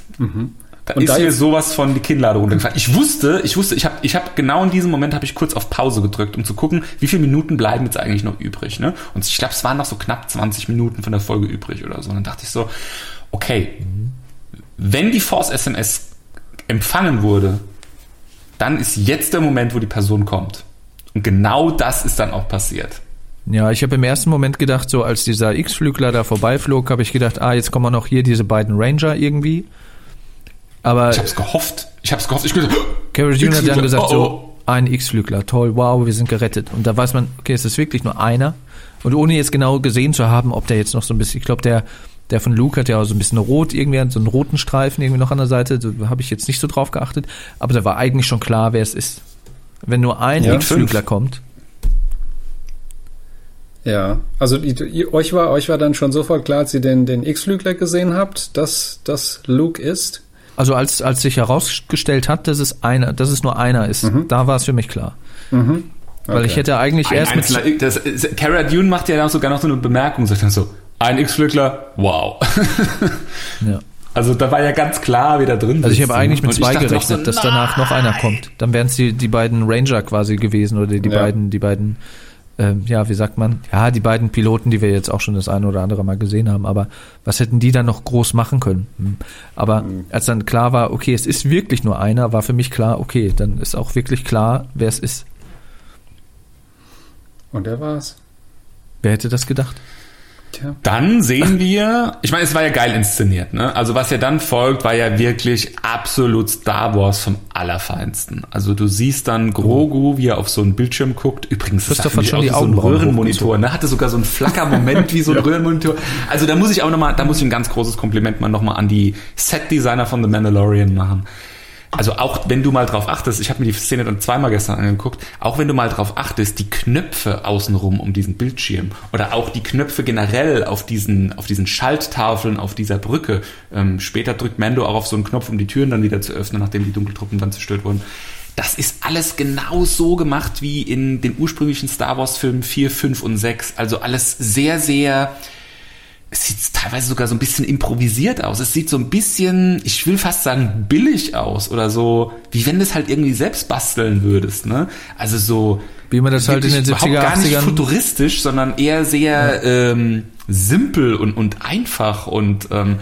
Da Und ist da mir sowas von die Kinnlade runtergefallen. Ich wusste, ich wusste, ich habe ich hab genau in diesem Moment habe ich kurz auf Pause gedrückt, um zu gucken, wie viele Minuten bleiben jetzt eigentlich noch übrig. Ne? Und ich glaube, es waren noch so knapp 20 Minuten von der Folge übrig oder so. Und dann dachte ich so, okay, wenn die Force SMS empfangen wurde, dann ist jetzt der Moment, wo die Person kommt. Und genau das ist dann auch passiert. Ja, ich habe im ersten Moment gedacht, so als dieser X-Flügler da vorbeiflog, habe ich gedacht, ah, jetzt kommen auch noch hier diese beiden Ranger irgendwie. Aber Ich hab's gehofft. Ich hab's gehofft. Ich gedacht, Carol Jr. hat dann gesagt, oh, so, ein X-Flügler, toll, wow, wir sind gerettet. Und da weiß man, okay, es ist wirklich nur einer. Und ohne jetzt genau gesehen zu haben, ob der jetzt noch so ein bisschen, ich glaube, der, der von Luke hat ja auch so ein bisschen rot, irgendwie so einen roten Streifen irgendwie noch an der Seite, da habe ich jetzt nicht so drauf geachtet. Aber da war eigentlich schon klar, wer es ist. Wenn nur ein Ja. X-Flügler kommt. Ja, also ihr, euch war euch war dann schon sofort klar, als ihr den den X-Flügler gesehen habt, dass das Luke ist. Also als, als sich herausgestellt hat, dass es einer, dass es nur einer ist, da war es für mich klar. Weil ich Okay. hätte eigentlich ein erst mit, das, ist- Cara Dune macht ja auch sogar noch so eine Bemerkung, sagt dann so, ein X-Flügler, wow. ja. Also da war ja ganz klar, wer da drin Also ich habe eigentlich ne? mit zwei gerechnet, noch dass so, danach noch einer kommt. Dann wären es die, die beiden Ranger quasi gewesen oder die Ja. beiden, die beiden, ähm, ja, wie sagt man? Ja, die beiden Piloten, die wir jetzt auch schon das eine oder andere Mal gesehen haben. Aber was hätten die dann noch groß machen können? Hm. Aber als dann klar war, okay, es ist wirklich nur einer, war für mich klar, okay, dann ist auch wirklich klar, wer es ist. Und der war's. Wer hätte das gedacht? Tja. Dann sehen wir, ich meine, es war ja geil inszeniert, ne? Also was ja dann folgt, war ja wirklich absolut Star Wars vom Allerfeinsten. Also du siehst dann Grogu, wie er auf so einen Bildschirm guckt. Übrigens, das sah schon die so ein Röhrenmonitor, ne? Hatte sogar so einen Flackermoment wie so ein Röhrenmonitor. Also da muss ich auch nochmal, da muss ich ein ganz großes Kompliment mal nochmal an die Set-Designer von The Mandalorian machen. Also auch wenn du mal drauf achtest, ich habe mir die Szene dann zweimal gestern angeguckt, auch wenn du mal drauf achtest, die Knöpfe außenrum um diesen Bildschirm oder auch die Knöpfe generell auf diesen, auf diesen Schalttafeln auf dieser Brücke. Ähm, später drückt Mando auch auf so einen Knopf, um die Türen dann wieder zu öffnen, nachdem die Dunkeltruppen dann zerstört wurden. Das ist alles genau so gemacht wie in den ursprünglichen Star Wars Filmen 4, 5 und 6. Also alles sehr, sehr es sieht teilweise sogar so ein bisschen improvisiert aus. Es sieht so ein bisschen, ich will fast sagen, billig aus oder so, wie wenn du es halt irgendwie selbst basteln würdest, ne? Also so Wie man das halt in den wirklich 70er, überhaupt gar nicht 80ern futuristisch, sondern eher sehr ähm, simpel und, und einfach und ähm,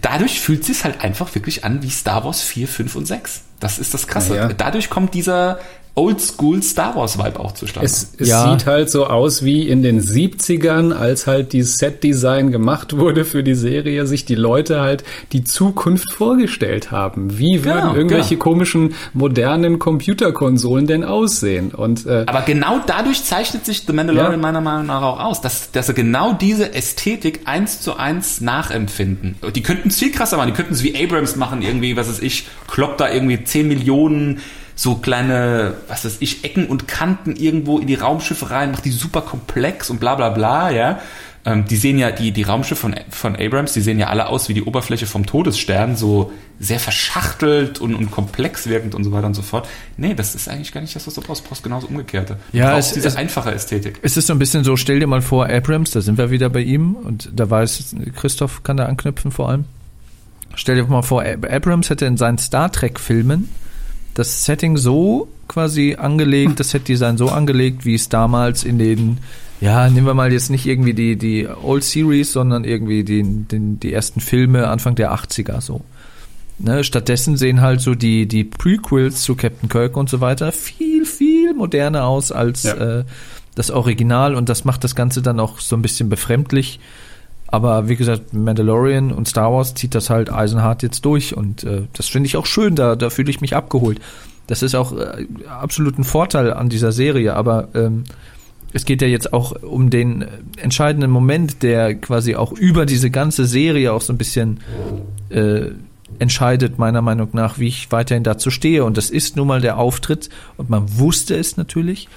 dadurch fühlt es sich halt einfach wirklich an wie Star Wars 4, 5 und 6. Das ist das Krasse. Ja. Dadurch kommt dieser Oldschool Star Wars Vibe auch zustande. Es, es Ja. sieht halt so aus wie in den 70ern, als halt die Set-Design gemacht wurde für die Serie, sich die Leute halt die Zukunft vorgestellt haben. Wie würden Genau, irgendwelche genau. komischen modernen Computerkonsolen denn aussehen? Und äh, Aber genau dadurch zeichnet sich The Mandalorian Ja. meiner Meinung nach auch aus, dass, dass sie genau diese Ästhetik eins zu eins nachempfinden. Die könnten es viel krasser machen, die könnten es wie Abrams machen, irgendwie, was weiß ich, kloppt da irgendwie 10 Millionen so kleine, was weiß ich, Ecken und Kanten irgendwo in die Raumschiffe rein, macht die super komplex und bla bla bla, ja. Ähm, die sehen ja, die, die Raumschiffe von, von Abrams, die sehen ja alle aus wie die Oberfläche vom Todesstern, so sehr verschachtelt und, und komplex wirkend und so weiter und so fort. Nee, das ist eigentlich gar nicht das, was du brauchst. Du brauchst genauso umgekehrte. Du Ja, brauchst es- diese es- einfache Ästhetik. Es ist so ein bisschen so, stell dir mal vor, Abrams, da sind wir wieder bei ihm und da weiß, Christoph kann da anknüpfen vor allem. Stell dir mal vor, Ab- Abrams hätte in seinen Star Trek-Filmen das Setting so quasi angelegt, das Set-Design so angelegt, wie es damals in den, ja, nehmen wir mal jetzt nicht irgendwie die, die Old Series, sondern irgendwie die, den, die ersten Filme Anfang der 80er so. Ne, stattdessen sehen halt so die, die Prequels zu Captain Kirk und so weiter viel, viel moderner aus als Ja. äh, das Original und das macht das Ganze dann auch so ein bisschen befremdlich. Aber wie gesagt, Mandalorian und Star Wars zieht das halt eisenhart jetzt durch und äh, das finde ich auch schön, da, da fühle ich mich abgeholt. Das ist auch äh, absolut ein Vorteil an dieser Serie, aber ähm, es geht ja jetzt auch um den entscheidenden Moment, der quasi auch über diese ganze Serie auch so ein bisschen äh, entscheidet, meiner Meinung nach, wie ich weiterhin dazu stehe. Und das ist nun mal der Auftritt. Und man wusste es natürlich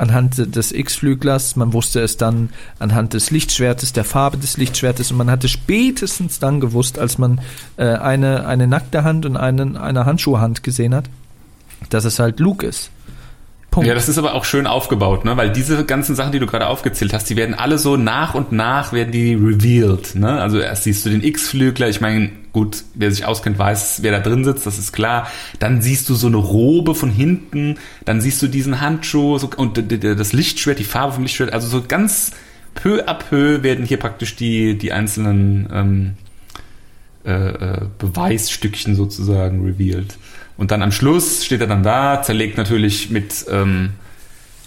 anhand des X-Flüglers, man wusste es dann anhand des Lichtschwertes, der Farbe des Lichtschwertes und man hatte spätestens dann gewusst, als man äh, eine, eine nackte Hand und einen, eine Handschuhhand gesehen hat, dass es halt Luke ist. Punkt. Ja, das ist aber auch schön aufgebaut, ne? Weil diese ganzen Sachen, die du gerade aufgezählt hast, die werden alle so nach und nach werden die revealed, ne? Also erst siehst du den X-Flügler, ich meine, gut, wer sich auskennt, weiß, wer da drin sitzt, das ist klar. Dann siehst du so eine Robe von hinten, dann siehst du diesen Handschuh so, und das Lichtschwert, die Farbe vom Lichtschwert, also so ganz peu à peu werden hier praktisch die, die einzelnen ähm, äh, äh, Beweisstückchen sozusagen revealed. Und dann am Schluss steht er dann da, zerlegt natürlich mit ähm,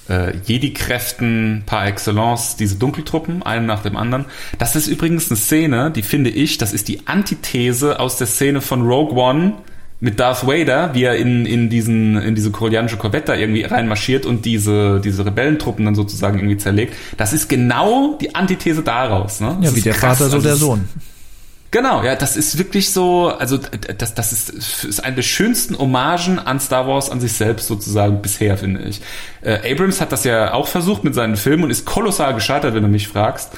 äh, Jedi-Kräften par excellence diese Dunkeltruppen, einen nach dem anderen. Das ist übrigens eine Szene, die finde ich, das ist die Antithese aus der Szene von Rogue One mit Darth Vader, wie er in, in, diesen, in diese koreanische Korvette da irgendwie reinmarschiert und diese, diese Rebellentruppen dann sozusagen irgendwie zerlegt. Das ist genau die Antithese daraus. Ne? ja, wie der krass. Vater, so also der Sohn. Genau, ja, das ist wirklich so, also das, das ist, ist eine der schönsten Hommagen an Star Wars an sich selbst sozusagen bisher, finde ich. Äh, Abrams hat das ja auch versucht mit seinen Filmen und ist kolossal gescheitert, wenn du mich fragst.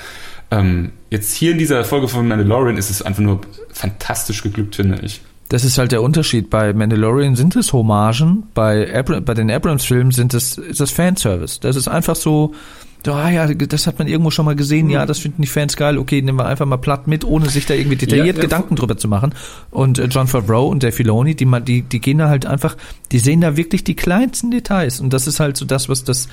Ähm, jetzt hier in dieser Folge von Mandalorian ist es einfach nur fantastisch geglückt, finde ich. Das ist halt der Unterschied. Bei Mandalorian sind es Hommagen, bei, Abra bei den Abrams-Filmen sind es, ist das Fanservice. Das ist einfach so, ah ja, das hat man irgendwo schon mal gesehen, ja, das finden die Fans geil, okay, nehmen wir einfach mal platt mit, ohne sich da irgendwie detailliert ja, Gedanken drüber zu machen. Und äh, John Favreau und der Filoni, die, die, die gehen da halt einfach, die sehen da wirklich die kleinsten Details. Und das ist halt so das, was das,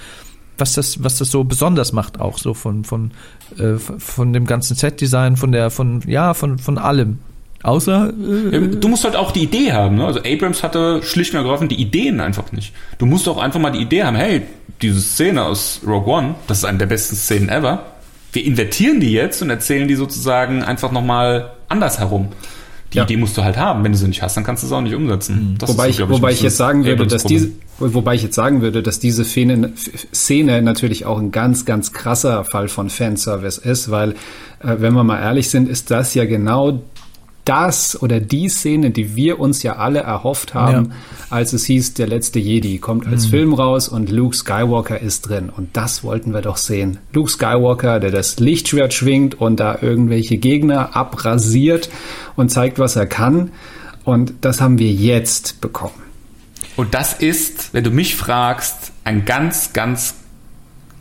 was das, was das so besonders macht, auch so von, von, äh, von dem ganzen Set-Design, von der, von, ja, von, von allem. Außer. Äh, du musst halt auch die Idee haben, ne? Also Abrams hatte schlicht und ergreifend die Ideen einfach nicht. Du musst auch einfach mal die Idee haben, hey, diese Szene aus Rogue One, das ist eine der besten Szenen ever. Wir invertieren die jetzt und erzählen die sozusagen einfach nochmal anders herum. Die ja. Idee musst du halt haben. Wenn du sie nicht hast, dann kannst du es auch nicht umsetzen. Das wobei ist, ich, wobei ich jetzt sagen würde, dass diese, wobei ich jetzt sagen würde, dass diese Szene, Szene natürlich auch ein ganz, ganz krasser Fall von Fanservice ist, weil, äh, wenn wir mal ehrlich sind, ist das ja genau das oder die Szene, die wir uns ja alle erhofft haben, ja. als es hieß, der letzte Jedi kommt als mhm. Film raus und Luke Skywalker ist drin. Und das wollten wir doch sehen. Luke Skywalker, der das Lichtschwert schwingt und da irgendwelche Gegner abrasiert und zeigt, was er kann. Und das haben wir jetzt bekommen. Und das ist, wenn du mich fragst, ein ganz, ganz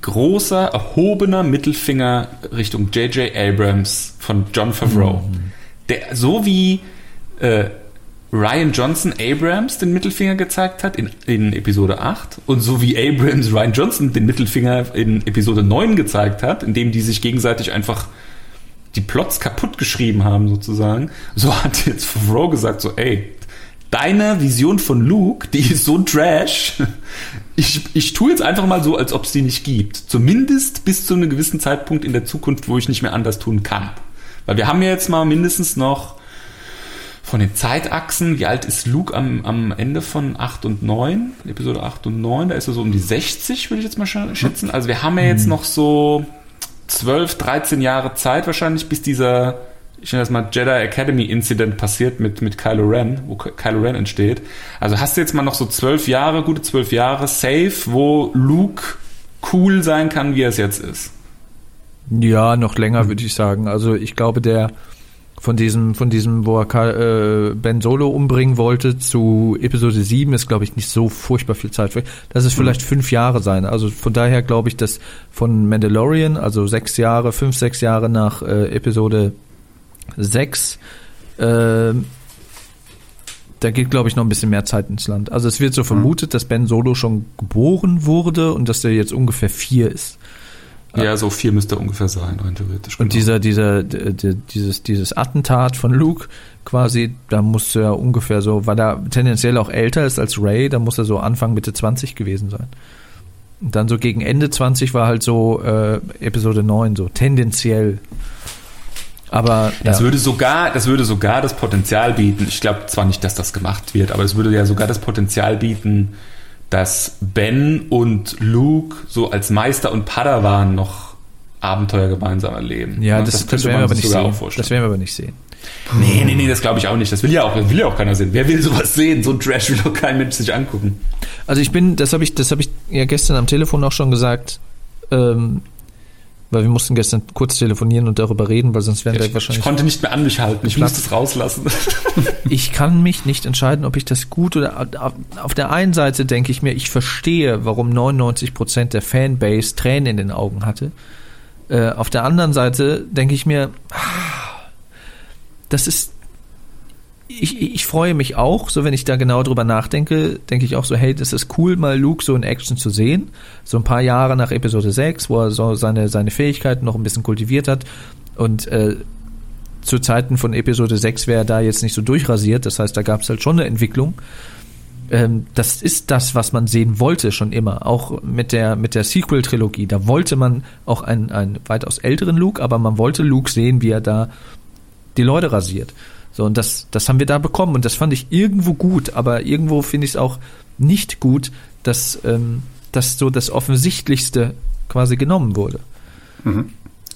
großer, erhobener Mittelfinger Richtung J.J. Abrams von John Favreau. Mhm der, so wie äh, Ryan Johnson Abrams den Mittelfinger gezeigt hat in, in Episode 8 und so wie Abrams Ryan Johnson den Mittelfinger in Episode 9 gezeigt hat, indem die sich gegenseitig einfach die Plots kaputt geschrieben haben sozusagen, so hat jetzt Favreau gesagt so, ey, deine Vision von Luke, die ist so trash. Ich, ich tue jetzt einfach mal so, als ob es die nicht gibt. Zumindest bis zu einem gewissen Zeitpunkt in der Zukunft, wo ich nicht mehr anders tun kann. Weil wir haben ja jetzt mal mindestens noch von den Zeitachsen, wie alt ist Luke am, am Ende von 8 und 9, Episode 8 und 9, da ist er so um die 60, würde ich jetzt mal schätzen. Also wir haben ja jetzt mhm. noch so 12, 13 Jahre Zeit wahrscheinlich, bis dieser, ich nenne das mal Jedi Academy Incident passiert mit, mit Kylo Ren, wo Kylo Ren entsteht. Also hast du jetzt mal noch so 12 Jahre, gute 12 Jahre safe, wo Luke cool sein kann, wie er es jetzt ist. Ja, noch länger würde ich sagen. Also ich glaube, der von diesem, von diesem, wo er äh, Ben Solo umbringen wollte, zu Episode 7 ist, glaube ich, nicht so furchtbar viel Zeit. Das ist vielleicht mhm. fünf Jahre sein. Also von daher glaube ich, dass von Mandalorian, also sechs Jahre, fünf, sechs Jahre nach äh, Episode 6, äh, da geht, glaube ich, noch ein bisschen mehr Zeit ins Land. Also es wird so mhm. vermutet, dass Ben Solo schon geboren wurde und dass er jetzt ungefähr vier ist. Ja, so viel müsste ungefähr sein, rein theoretisch. Und genau. dieser, dieser, dieses, dieses Attentat von Luke quasi, da musste er ungefähr so, weil er tendenziell auch älter ist als Ray, da muss er so Anfang, Mitte 20 gewesen sein. Und dann so gegen Ende 20 war halt so äh, Episode 9, so tendenziell. Aber das ja. würde sogar, das würde sogar das Potenzial bieten. Ich glaube zwar nicht, dass das gemacht wird, aber es würde ja sogar das Potenzial bieten, dass Ben und Luke so als Meister und Padawan noch Abenteuer gemeinsam erleben. Ja, Ne? das, das, könnte wir man aber sich nicht sogar sehen. auch vorstellen. Das werden wir aber nicht sehen. Nee, nee, nee, das glaube ich auch nicht. Das will ja auch, will ja auch keiner sehen. Wer will sowas sehen? So ein Trash will doch kein Mensch sich angucken. Also ich bin, das habe ich, das habe ich ja gestern am Telefon auch schon gesagt, ähm, weil wir mussten gestern kurz telefonieren und darüber reden, weil sonst wären Ich, wir ich wahrscheinlich. konnte nicht mehr an mich halten. Ich musste es rauslassen. Ich kann mich nicht entscheiden, ob ich das gut oder auf- der einen Seite denke ich mir, ich verstehe, warum 99% der Fanbase Tränen in den Augen hatte. Äh, auf der anderen Seite denke ich mir, ah, das ist ich, ich freue mich auch, so wenn ich da genau drüber nachdenke, denke ich auch so, hey, das ist cool, mal Luke so in Action zu sehen. So ein paar Jahre nach Episode 6, wo er so seine, seine Fähigkeiten noch ein bisschen kultiviert hat. Und äh, zu Zeiten von Episode 6 wäre er da jetzt nicht so durchrasiert. Das heißt, da gab es halt schon eine Entwicklung. Ähm, das ist das, was man sehen wollte schon immer. Auch mit der, mit der Sequel-Trilogie. Da wollte man auch einen, einen weitaus älteren Luke, aber man wollte Luke sehen, wie er da die Leute rasiert. So, und das, das haben wir da bekommen und das fand ich irgendwo gut, aber irgendwo finde ich es auch nicht gut, dass, ähm, dass so das Offensichtlichste quasi genommen wurde.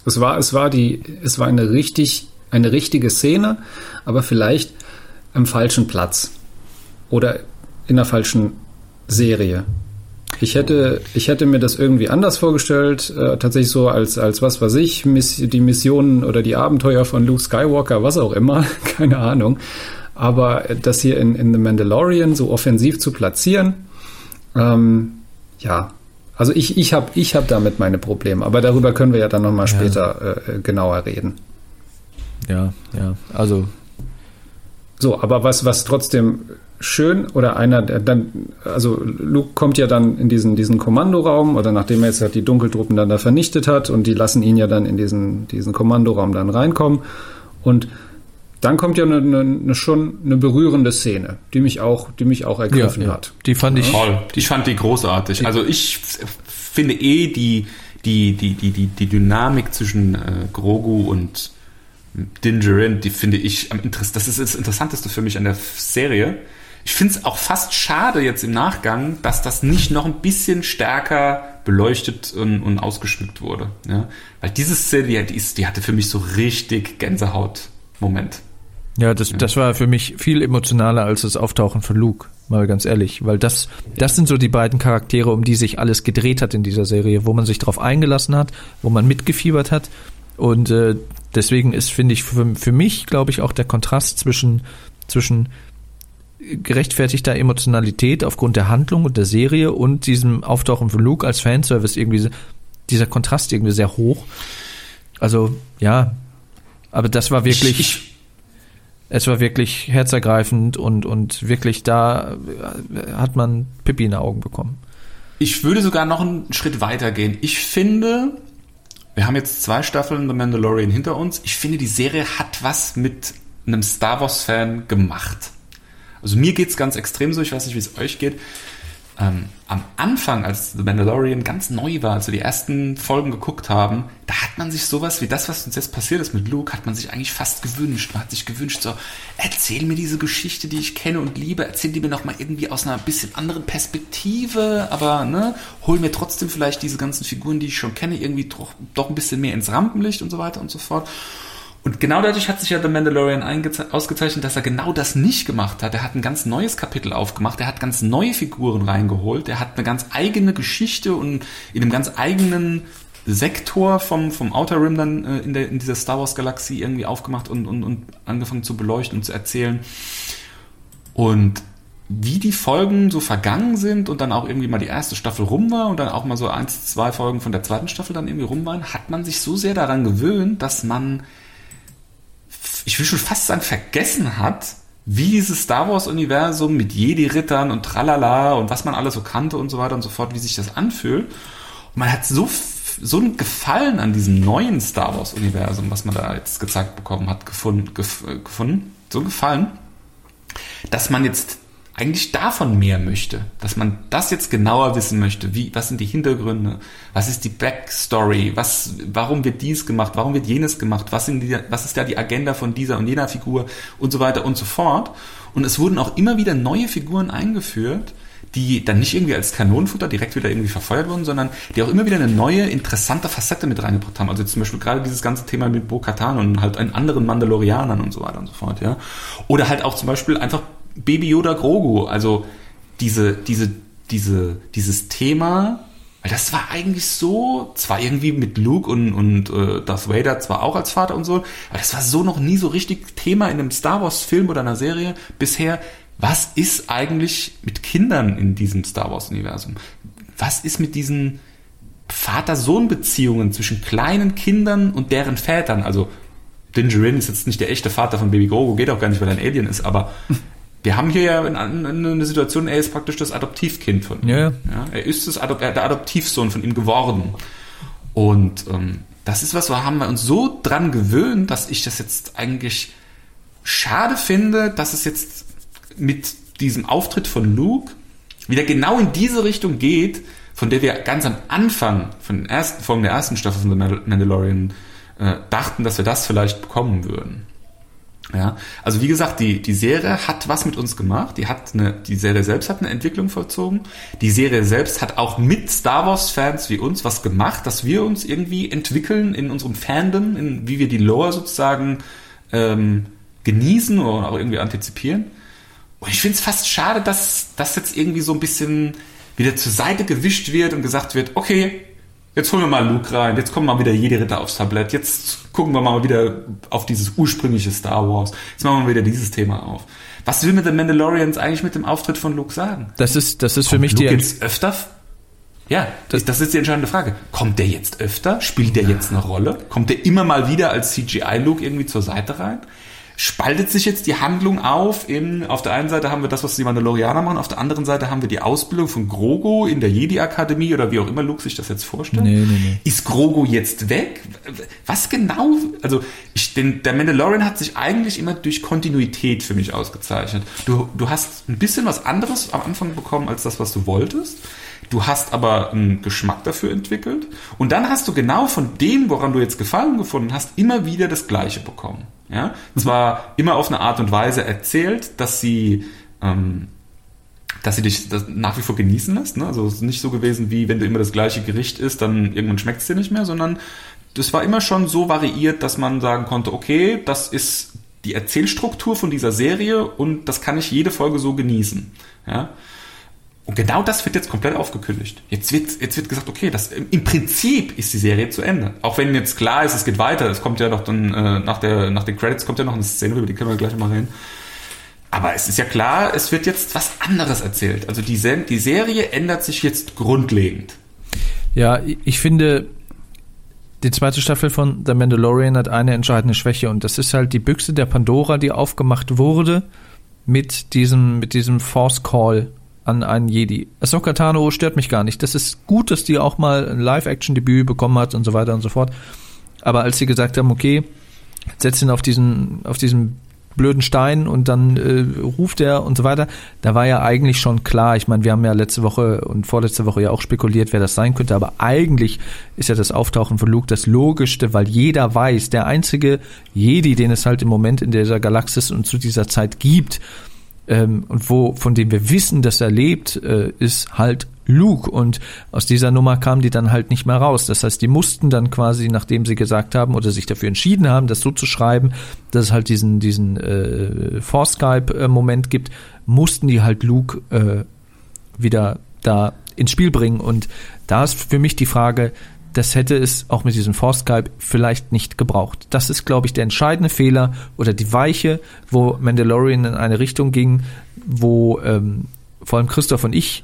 Es war, es war die, es war eine richtig, eine richtige Szene, aber vielleicht am falschen Platz oder in der falschen Serie. Ich hätte, ich hätte mir das irgendwie anders vorgestellt, äh, tatsächlich so als, als was weiß ich, Miss, die Missionen oder die Abenteuer von Luke Skywalker, was auch immer, keine Ahnung. Aber das hier in, in The Mandalorian so offensiv zu platzieren, ähm, ja, also ich, ich habe ich hab damit meine Probleme, aber darüber können wir ja dann nochmal Ja. später äh, genauer reden. Ja, ja. Also, So, aber was, was trotzdem schön oder einer, der dann, also Luke kommt ja dann in diesen, diesen Kommandoraum oder nachdem er jetzt halt die Dunkeltruppen dann da vernichtet hat und die lassen ihn ja dann in diesen, diesen Kommandoraum dann reinkommen und dann kommt ja eine, eine, eine schon eine berührende Szene, die mich auch, die mich auch ja, ergriffen ja. hat. Die fand ich. Toll. Ich fand die großartig. Also ich finde eh die, die, die, die, die, die Dynamik zwischen äh, Grogu und Din Djarin, die finde ich am Interess Das ist das Interessanteste für mich an der Serie. Ich finde es auch fast schade jetzt im Nachgang, dass das nicht noch ein bisschen stärker beleuchtet und, und ausgeschmückt wurde. Ja? Weil diese Szene, die, ist, die hatte für mich so richtig Gänsehaut-Moment. Ja, das, das war für mich viel emotionaler als das Auftauchen von Luke, mal ganz ehrlich, weil das, das sind so die beiden Charaktere, um die sich alles gedreht hat in dieser Serie, wo man sich drauf eingelassen hat, wo man mitgefiebert hat und äh, deswegen ist, finde ich, für, für mich, glaube ich, auch der Kontrast zwischen, zwischen gerechtfertigter Emotionalität aufgrund der Handlung und der Serie und diesem Auftauchen von Luke als Fanservice irgendwie, dieser Kontrast irgendwie sehr hoch. Also, ja, aber das war wirklich, Ich, es war wirklich herzergreifend und, und wirklich da äh, hat man Pippi in die Augen bekommen. Ich würde sogar noch einen Schritt weiter gehen. Ich finde, wir haben jetzt zwei Staffeln The Mandalorian hinter uns. Ich finde, die Serie hat was mit einem Star Wars-Fan gemacht. Also mir geht's ganz extrem so, ich weiß nicht, wie es euch geht. Ähm, am Anfang, als The Mandalorian ganz neu war, als wir die ersten Folgen geguckt haben, da hat man sich sowas wie das, was uns jetzt passiert ist mit Luke, hat man sich eigentlich fast gewünscht. Man hat sich gewünscht, so, erzähl mir diese Geschichte, die ich kenne und liebe, erzähl die mir noch mal irgendwie aus einer bisschen anderen Perspektive, aber ne, hol mir trotzdem vielleicht diese ganzen Figuren, die ich schon kenne, irgendwie doch, doch ein bisschen mehr ins Rampenlicht und so weiter und so fort. Und genau dadurch hat sich ja The Mandalorian ausgezeichnet, dass er genau das nicht gemacht hat. Er hat ein ganz neues Kapitel aufgemacht, er hat ganz neue Figuren reingeholt, er hat eine ganz eigene Geschichte und in einem ganz eigenen Sektor vom, vom Outer Rim dann äh, in, der, in dieser Star Wars Galaxie irgendwie aufgemacht und, und, und angefangen zu beleuchten und zu erzählen. Und wie die Folgen so vergangen sind und dann auch irgendwie mal die erste Staffel rum war und dann auch mal so eins, zwei Folgen von der zweiten Staffel dann irgendwie rum waren, hat man sich so sehr daran gewöhnt, dass man, ich will schon fast sagen, vergessen hat, wie dieses Star Wars-Universum mit Jedi-Rittern und tralala und was man alles so kannte und so weiter und so fort, wie sich das anfühlt. Und man hat so, so einen Gefallen an diesem neuen Star Wars-Universum, was man da jetzt gezeigt bekommen hat, gefunden, gef, äh, gefunden, so einen Gefallen, dass man jetzt eigentlich davon mehr möchte, dass man das jetzt genauer wissen möchte, wie, was sind die Hintergründe, was ist die Backstory, was, warum wird dies gemacht, warum wird jenes gemacht, was, sind die, was ist da die Agenda von dieser und jener Figur und so weiter und so fort. Und es wurden auch immer wieder neue Figuren eingeführt, die dann nicht irgendwie als Kanonenfutter direkt wieder irgendwie verfeuert wurden, sondern die auch immer wieder eine neue, interessante Facette mit reingebracht haben. Also zum Beispiel gerade dieses ganze Thema mit Bo-Katan und halt einen anderen Mandalorianern und so weiter und so fort, ja. Oder halt auch zum Beispiel einfach Baby Yoda Grogu, also diese, diese, diese, dieses Thema, weil das war eigentlich so, zwar irgendwie mit Luke und, und äh, Darth Vader zwar auch als Vater und so, aber das war so noch nie so richtig Thema in einem Star Wars Film oder einer Serie bisher, was ist eigentlich mit Kindern in diesem Star Wars-Universum? Was ist mit diesen Vater-Sohn-Beziehungen zwischen kleinen Kindern und deren Vätern? Also, Din ist jetzt nicht der echte Vater von Baby Grogu, geht auch gar nicht, weil er ein Alien ist, aber wir haben hier ja eine Situation, er ist praktisch das Adoptivkind von ihm. Ja. ja er ist das Adop der Adoptivsohn von ihm geworden. Und ähm, das ist was, wo haben wir uns so dran gewöhnt, dass ich das jetzt eigentlich schade finde, dass es jetzt mit diesem Auftritt von Luke wieder genau in diese Richtung geht, von der wir ganz am Anfang von den ersten Folgen der ersten Staffel von The Mandalorian äh, dachten, dass wir das vielleicht bekommen würden. Ja, also wie gesagt, die, die Serie hat was mit uns gemacht. Die hat eine, die Serie selbst hat eine Entwicklung vollzogen. Die Serie selbst hat auch mit Star Wars Fans wie uns was gemacht, dass wir uns irgendwie entwickeln in unserem Fandom, in, wie wir die Lore sozusagen ähm, genießen oder auch irgendwie antizipieren. Und ich finde es fast schade, dass das jetzt irgendwie so ein bisschen wieder zur Seite gewischt wird und gesagt wird, okay, jetzt holen wir mal Luke rein, jetzt kommen mal wieder jede Ritter aufs Tablett, jetzt gucken wir mal wieder auf dieses ursprüngliche Star Wars, jetzt machen wir wieder dieses Thema auf. Was will mir The Mandalorians eigentlich mit dem Auftritt von Luke sagen? Das ist, das ist für mich Luke die jetzt öfter ja, das, das, ist die entscheidende Frage. Kommt der jetzt öfter? Spielt der jetzt eine Rolle? Kommt der immer mal wieder als CGI-Look irgendwie zur Seite rein? Spaltet sich jetzt die Handlung auf in, auf der einen Seite haben wir das, was die Mandalorianer machen, auf der anderen Seite haben wir die Ausbildung von Grogu in der Jedi-Akademie oder wie auch immer Luke sich das jetzt vorstellt. Nee, nee, nee. Ist Grogu jetzt weg? Was genau? Also, ich, den, der Mandalorian hat sich eigentlich immer durch Kontinuität für mich ausgezeichnet. Du, du hast ein bisschen was anderes am Anfang bekommen als das, was du wolltest. Du hast aber einen Geschmack dafür entwickelt und dann hast du genau von dem, woran du jetzt Gefallen gefunden hast, immer wieder das Gleiche bekommen. Ja? Zwar immer auf eine Art und Weise erzählt, dass sie, ähm, dass sie dich nach wie vor genießen lässt. Ne? Also es ist nicht so gewesen, wie wenn du immer das gleiche Gericht isst, dann irgendwann schmeckt es dir nicht mehr, sondern das war immer schon so variiert, dass man sagen konnte, okay, das ist die Erzählstruktur von dieser Serie und das kann ich jede Folge so genießen. Ja? Und genau das wird jetzt komplett aufgekündigt. Jetzt wird, jetzt wird gesagt, okay, das, im Prinzip ist die Serie zu Ende. Auch wenn jetzt klar ist, es geht weiter. Es kommt ja noch dann, äh, nach, der, nach den Credits kommt ja noch eine Szene, über die können wir gleich mal reden. Aber es ist ja klar, es wird jetzt was anderes erzählt. Also die, die Serie ändert sich jetzt grundlegend. Ja, ich finde, die zweite Staffel von The Mandalorian hat eine entscheidende Schwäche und das ist halt die Büchse der Pandora, die aufgemacht wurde mit diesem, mit diesem Force Call an einen Jedi. Ahsoka Tano stört mich gar nicht. Das ist gut, dass die auch mal ein Live-Action-Debüt bekommen hat und so weiter und so fort. Aber als sie gesagt haben, okay, setz ihn auf diesen, auf diesen blöden Stein und dann äh, ruft er und so weiter, da war ja eigentlich schon klar, ich meine, wir haben ja letzte Woche und vorletzte Woche ja auch spekuliert, wer das sein könnte, aber eigentlich ist ja das Auftauchen von Luke das Logischste, weil jeder weiß, der einzige Jedi, den es halt im Moment in dieser Galaxis und zu dieser Zeit gibt, ähm, und wo von dem wir wissen, dass er lebt, äh, ist halt Luke und aus dieser Nummer kamen die dann halt nicht mehr raus. Das heißt, die mussten dann quasi, nachdem sie gesagt haben oder sich dafür entschieden haben, das so zu schreiben, dass es halt diesen diesen äh, For-Skype-Moment gibt, mussten die halt Luke äh, wieder da ins Spiel bringen. Und da ist für mich die Frage, das hätte es auch mit diesem Force-Skype vielleicht nicht gebraucht. Das ist, glaube ich, der entscheidende Fehler oder die Weiche, wo Mandalorian in eine Richtung ging, wo ähm, vor allem Christoph und ich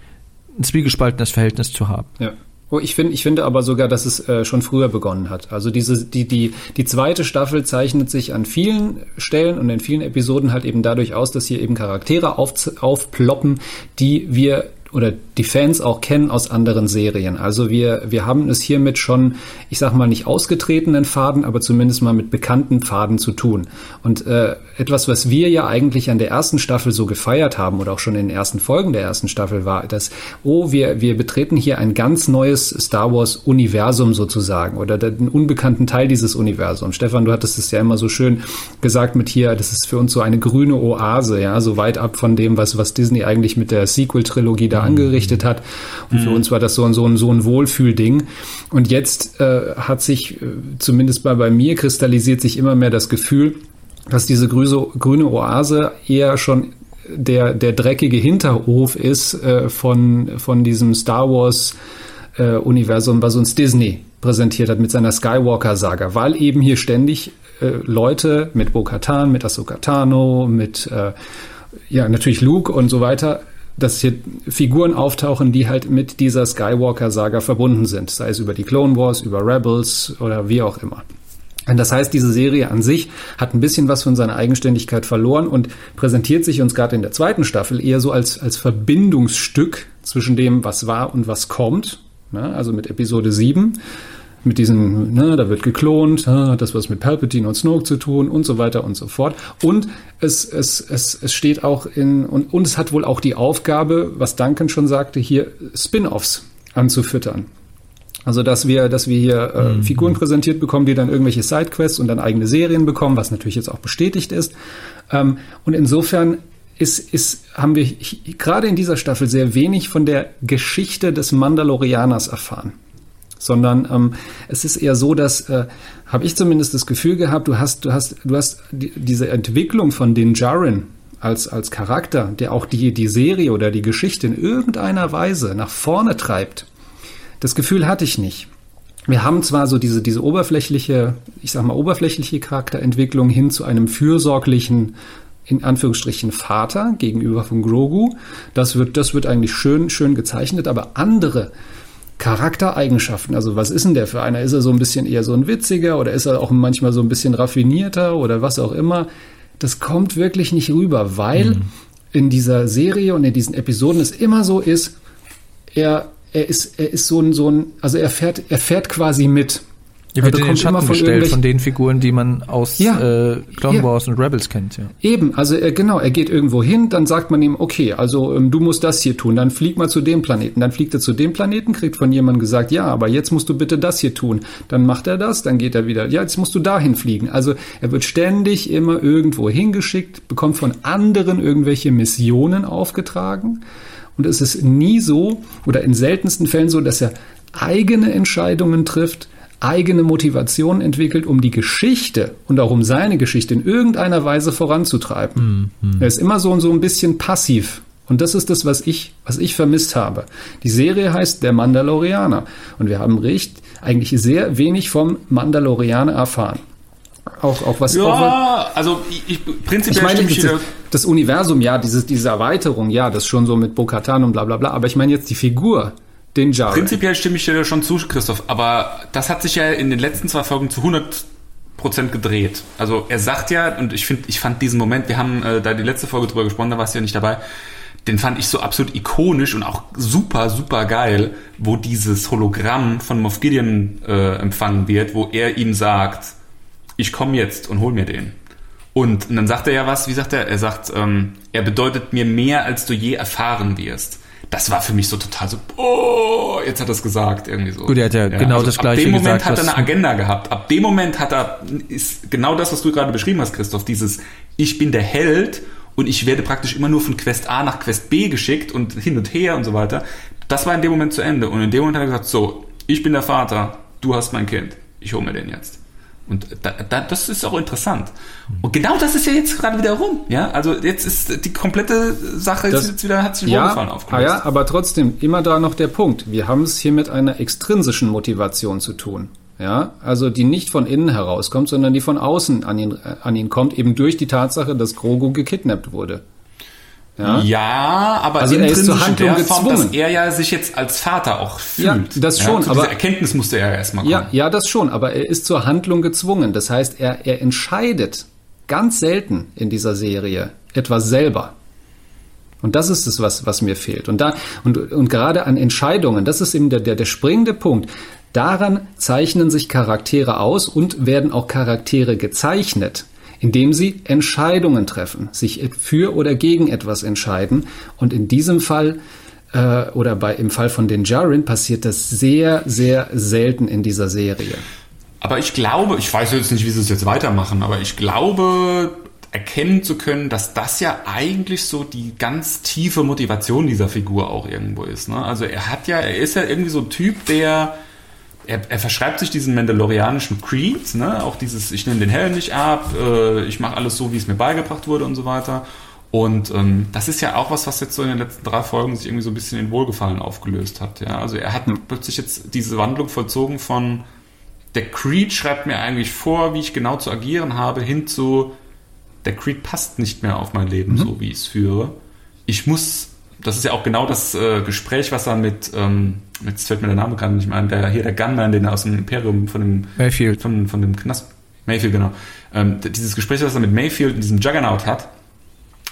ein zwiegespaltenes Verhältnis zu haben. Ja. Oh, ich finde, ich finde aber sogar, dass es äh, schon früher begonnen hat. Also diese, die, die, die zweite Staffel zeichnet sich an vielen Stellen und in vielen Episoden halt eben dadurch aus, dass hier eben Charaktere auf, aufploppen, die wir oder die Fans auch kennen aus anderen Serien. Also wir, wir haben es hier schon, ich sag mal, nicht ausgetretenen Faden, aber zumindest mal mit bekannten Faden zu tun. Und äh, etwas, was wir ja eigentlich an der ersten Staffel so gefeiert haben oder auch schon in den ersten Folgen der ersten Staffel war, dass, oh, wir, wir betreten hier ein ganz neues Star Wars-Universum sozusagen oder den unbekannten Teil dieses Universums. Stefan, du hattest es ja immer so schön gesagt mit hier, das ist für uns so eine grüne Oase, ja, so weit ab von dem, was, was Disney eigentlich mit der Sequel-Trilogie da Skywalker angerichtet hat. Und für uns war das so ein, so ein, so ein Wohlfühlding. Und jetzt äh, hat sich, äh, zumindest bei, bei mir, kristallisiert sich immer mehr das Gefühl, dass diese grüse, grüne Oase eher schon der, der dreckige Hinterhof ist äh, von, von diesem Star Wars äh, Universum, was uns Disney präsentiert hat mit seiner Skywalker-Saga, weil eben hier ständig äh, Leute mit Bo-Katan, mit Ahsoka Tano, mit äh, ja natürlich Luke und so weiter, dass hier Figuren auftauchen, die halt mit dieser Skywalker-Saga verbunden sind, sei es über die Clone Wars, über Rebels oder wie auch immer. Und das heißt, diese Serie an sich hat ein bisschen was von seiner Eigenständigkeit verloren und präsentiert sich uns gerade in der zweiten Staffel eher so als, als Verbindungsstück zwischen dem, was war und was kommt. Ne? Also mit Episode 7 mit diesen, ne, da wird geklont, hat das was mit Palpatine und Snoke zu tun und so weiter und so fort. Und es, es, es, es steht auch in, und, und es hat wohl auch die Aufgabe, was Duncan schon sagte, hier Spin-offs anzufüttern. Also dass wir, dass wir hier äh, mhm. Figuren präsentiert bekommen, die dann irgendwelche Sidequests und dann eigene Serien bekommen, was natürlich jetzt auch bestätigt ist. Ähm, und insofern ist, ist, haben wir gerade in dieser Staffel sehr wenig von der Geschichte des Mandalorianers erfahren sondern ähm, es ist eher so, dass äh, habe ich zumindest das Gefühl gehabt, du hast, du hast, du hast die, diese Entwicklung von Din Djarin als als Charakter, der auch die die Serie oder die Geschichte in irgendeiner Weise nach vorne treibt. Das Gefühl hatte ich nicht. Wir haben zwar so diese diese oberflächliche, ich sag mal oberflächliche Charakterentwicklung hin zu einem fürsorglichen in Anführungsstrichen Vater gegenüber von Grogu. Das wird, das wird eigentlich schön, schön gezeichnet, aber andere Charaktereigenschaften. Also was ist denn der für einer? Ist er so ein bisschen eher so ein witziger oder ist er auch manchmal so ein bisschen raffinierter oder was auch immer? Das kommt wirklich nicht rüber, weil mhm. in dieser Serie und in diesen Episoden es immer so ist, er, er ist, er ist so ein, so ein, also er fährt, er fährt quasi mit. Er wird in den Schatten gestellt von den Figuren, die man aus ja, äh, Clone ja. Wars und Rebels kennt. Ja. Eben, also er, genau, er geht irgendwo hin, dann sagt man ihm, okay, also ähm, du musst das hier tun, dann flieg mal zu dem Planeten. Dann fliegt er zu dem Planeten, kriegt von jemandem gesagt, ja, aber jetzt musst du bitte das hier tun. Dann macht er das, dann geht er wieder, ja, jetzt musst du dahin fliegen. Also er wird ständig immer irgendwo hingeschickt, bekommt von anderen irgendwelche Missionen aufgetragen. Und es ist nie so, oder in seltensten Fällen so, dass er eigene Entscheidungen trifft, eigene Motivation entwickelt, um die Geschichte und auch um seine Geschichte in irgendeiner Weise voranzutreiben. Mhm. Er ist immer so und so ein bisschen passiv. Und das ist das, was ich, was ich vermisst habe. Die Serie heißt Der Mandalorianer. Und wir haben recht, eigentlich sehr wenig vom Mandalorianer erfahren. Auch, auch was. Ja, auch, also ich, ich prinzipiell ich meine, das, das Universum, ja, diese, diese Erweiterung, ja, das schon so mit Bo-Katan und bla bla bla. Aber ich meine jetzt die Figur, den Jaren. Prinzipiell stimme ich dir schon zu, Christoph, aber das hat sich ja in den letzten zwei Folgen zu 100 Prozent gedreht. Also er sagt ja, und ich finde, ich fand diesen Moment, wir haben äh, da die letzte Folge drüber gesprochen, da warst du ja nicht dabei, den fand ich so absolut ikonisch und auch super, super geil, wo dieses Hologramm von Moff Gideon äh, empfangen wird, wo er ihm sagt, ich komme jetzt und hol mir den. Und, und, dann sagt er ja was, wie sagt er? Er sagt, ähm, er bedeutet mir mehr, als du je erfahren wirst das war für mich so total so, oh, jetzt hat er es gesagt, irgendwie so. Gut, er hat ja, ja genau also das gleiche gesagt. Ab dem Moment gesagt, hat er eine Agenda gehabt. Ab dem Moment hat er, ist genau das, was du gerade beschrieben hast, Christoph, dieses, ich bin der Held und ich werde praktisch immer nur von Quest A nach Quest B geschickt und hin und her und so weiter. Das war in dem Moment zu Ende. Und in dem Moment hat er gesagt, so, ich bin der Vater, du hast mein Kind, ich hole mir den jetzt. Und da, da, das ist auch interessant. Und genau das ist ja jetzt gerade wieder rum. Ja, also jetzt ist die komplette Sache das, jetzt wieder hat sich ja, aufgelöst. Ah ja, aber trotzdem immer da noch der Punkt. Wir haben es hier mit einer extrinsischen Motivation zu tun. Ja, also die nicht von innen herauskommt, sondern die von außen an ihn, an ihn kommt, eben durch die Tatsache, dass Grogu gekidnappt wurde. Ja, ja aber also er ist zur Handlung Form, gezwungen. dass er ja sich jetzt als Vater auch fühlt. Ja, das schon. Ja, aber Erkenntnis musste er ja erstmal kommen. Ja, ja, das schon. Aber er ist zur Handlung gezwungen. Das heißt, er, er entscheidet ganz selten in dieser Serie etwas selber. Und das ist es, was, was mir fehlt. Und da, und, und gerade an Entscheidungen, das ist eben der, der, der springende Punkt. Daran zeichnen sich Charaktere aus und werden auch Charaktere gezeichnet indem sie Entscheidungen treffen, sich für oder gegen etwas entscheiden. Und in diesem Fall äh, oder bei, im Fall von den Jarin passiert das sehr, sehr selten in dieser Serie. Aber ich glaube, ich weiß jetzt nicht, wie sie es jetzt weitermachen, aber ich glaube, erkennen zu können, dass das ja eigentlich so die ganz tiefe Motivation dieser Figur auch irgendwo ist. Ne? Also er hat ja, er ist ja irgendwie so ein Typ, der er, er verschreibt sich diesen mandalorianischen Creed, ne? auch dieses, ich nehme den Helm nicht ab, äh, ich mache alles so, wie es mir beigebracht wurde und so weiter. Und ähm, das ist ja auch was, was jetzt so in den letzten drei Folgen sich irgendwie so ein bisschen in Wohlgefallen aufgelöst hat. Ja? Also er hat mhm. plötzlich jetzt diese Wandlung vollzogen von der Creed schreibt mir eigentlich vor, wie ich genau zu agieren habe, hin zu der Creed passt nicht mehr auf mein Leben, mhm. so wie ich es führe. Ich muss, das ist ja auch genau das äh, Gespräch, was er mit, ähm, jetzt fällt mir der Name gerade nicht mehr ein, der hier der Gunman, den er aus dem Imperium von dem Mayfield. Von, von dem Knast. Mayfield, genau. Ähm, dieses Gespräch, was er mit Mayfield in diesem Juggernaut hat,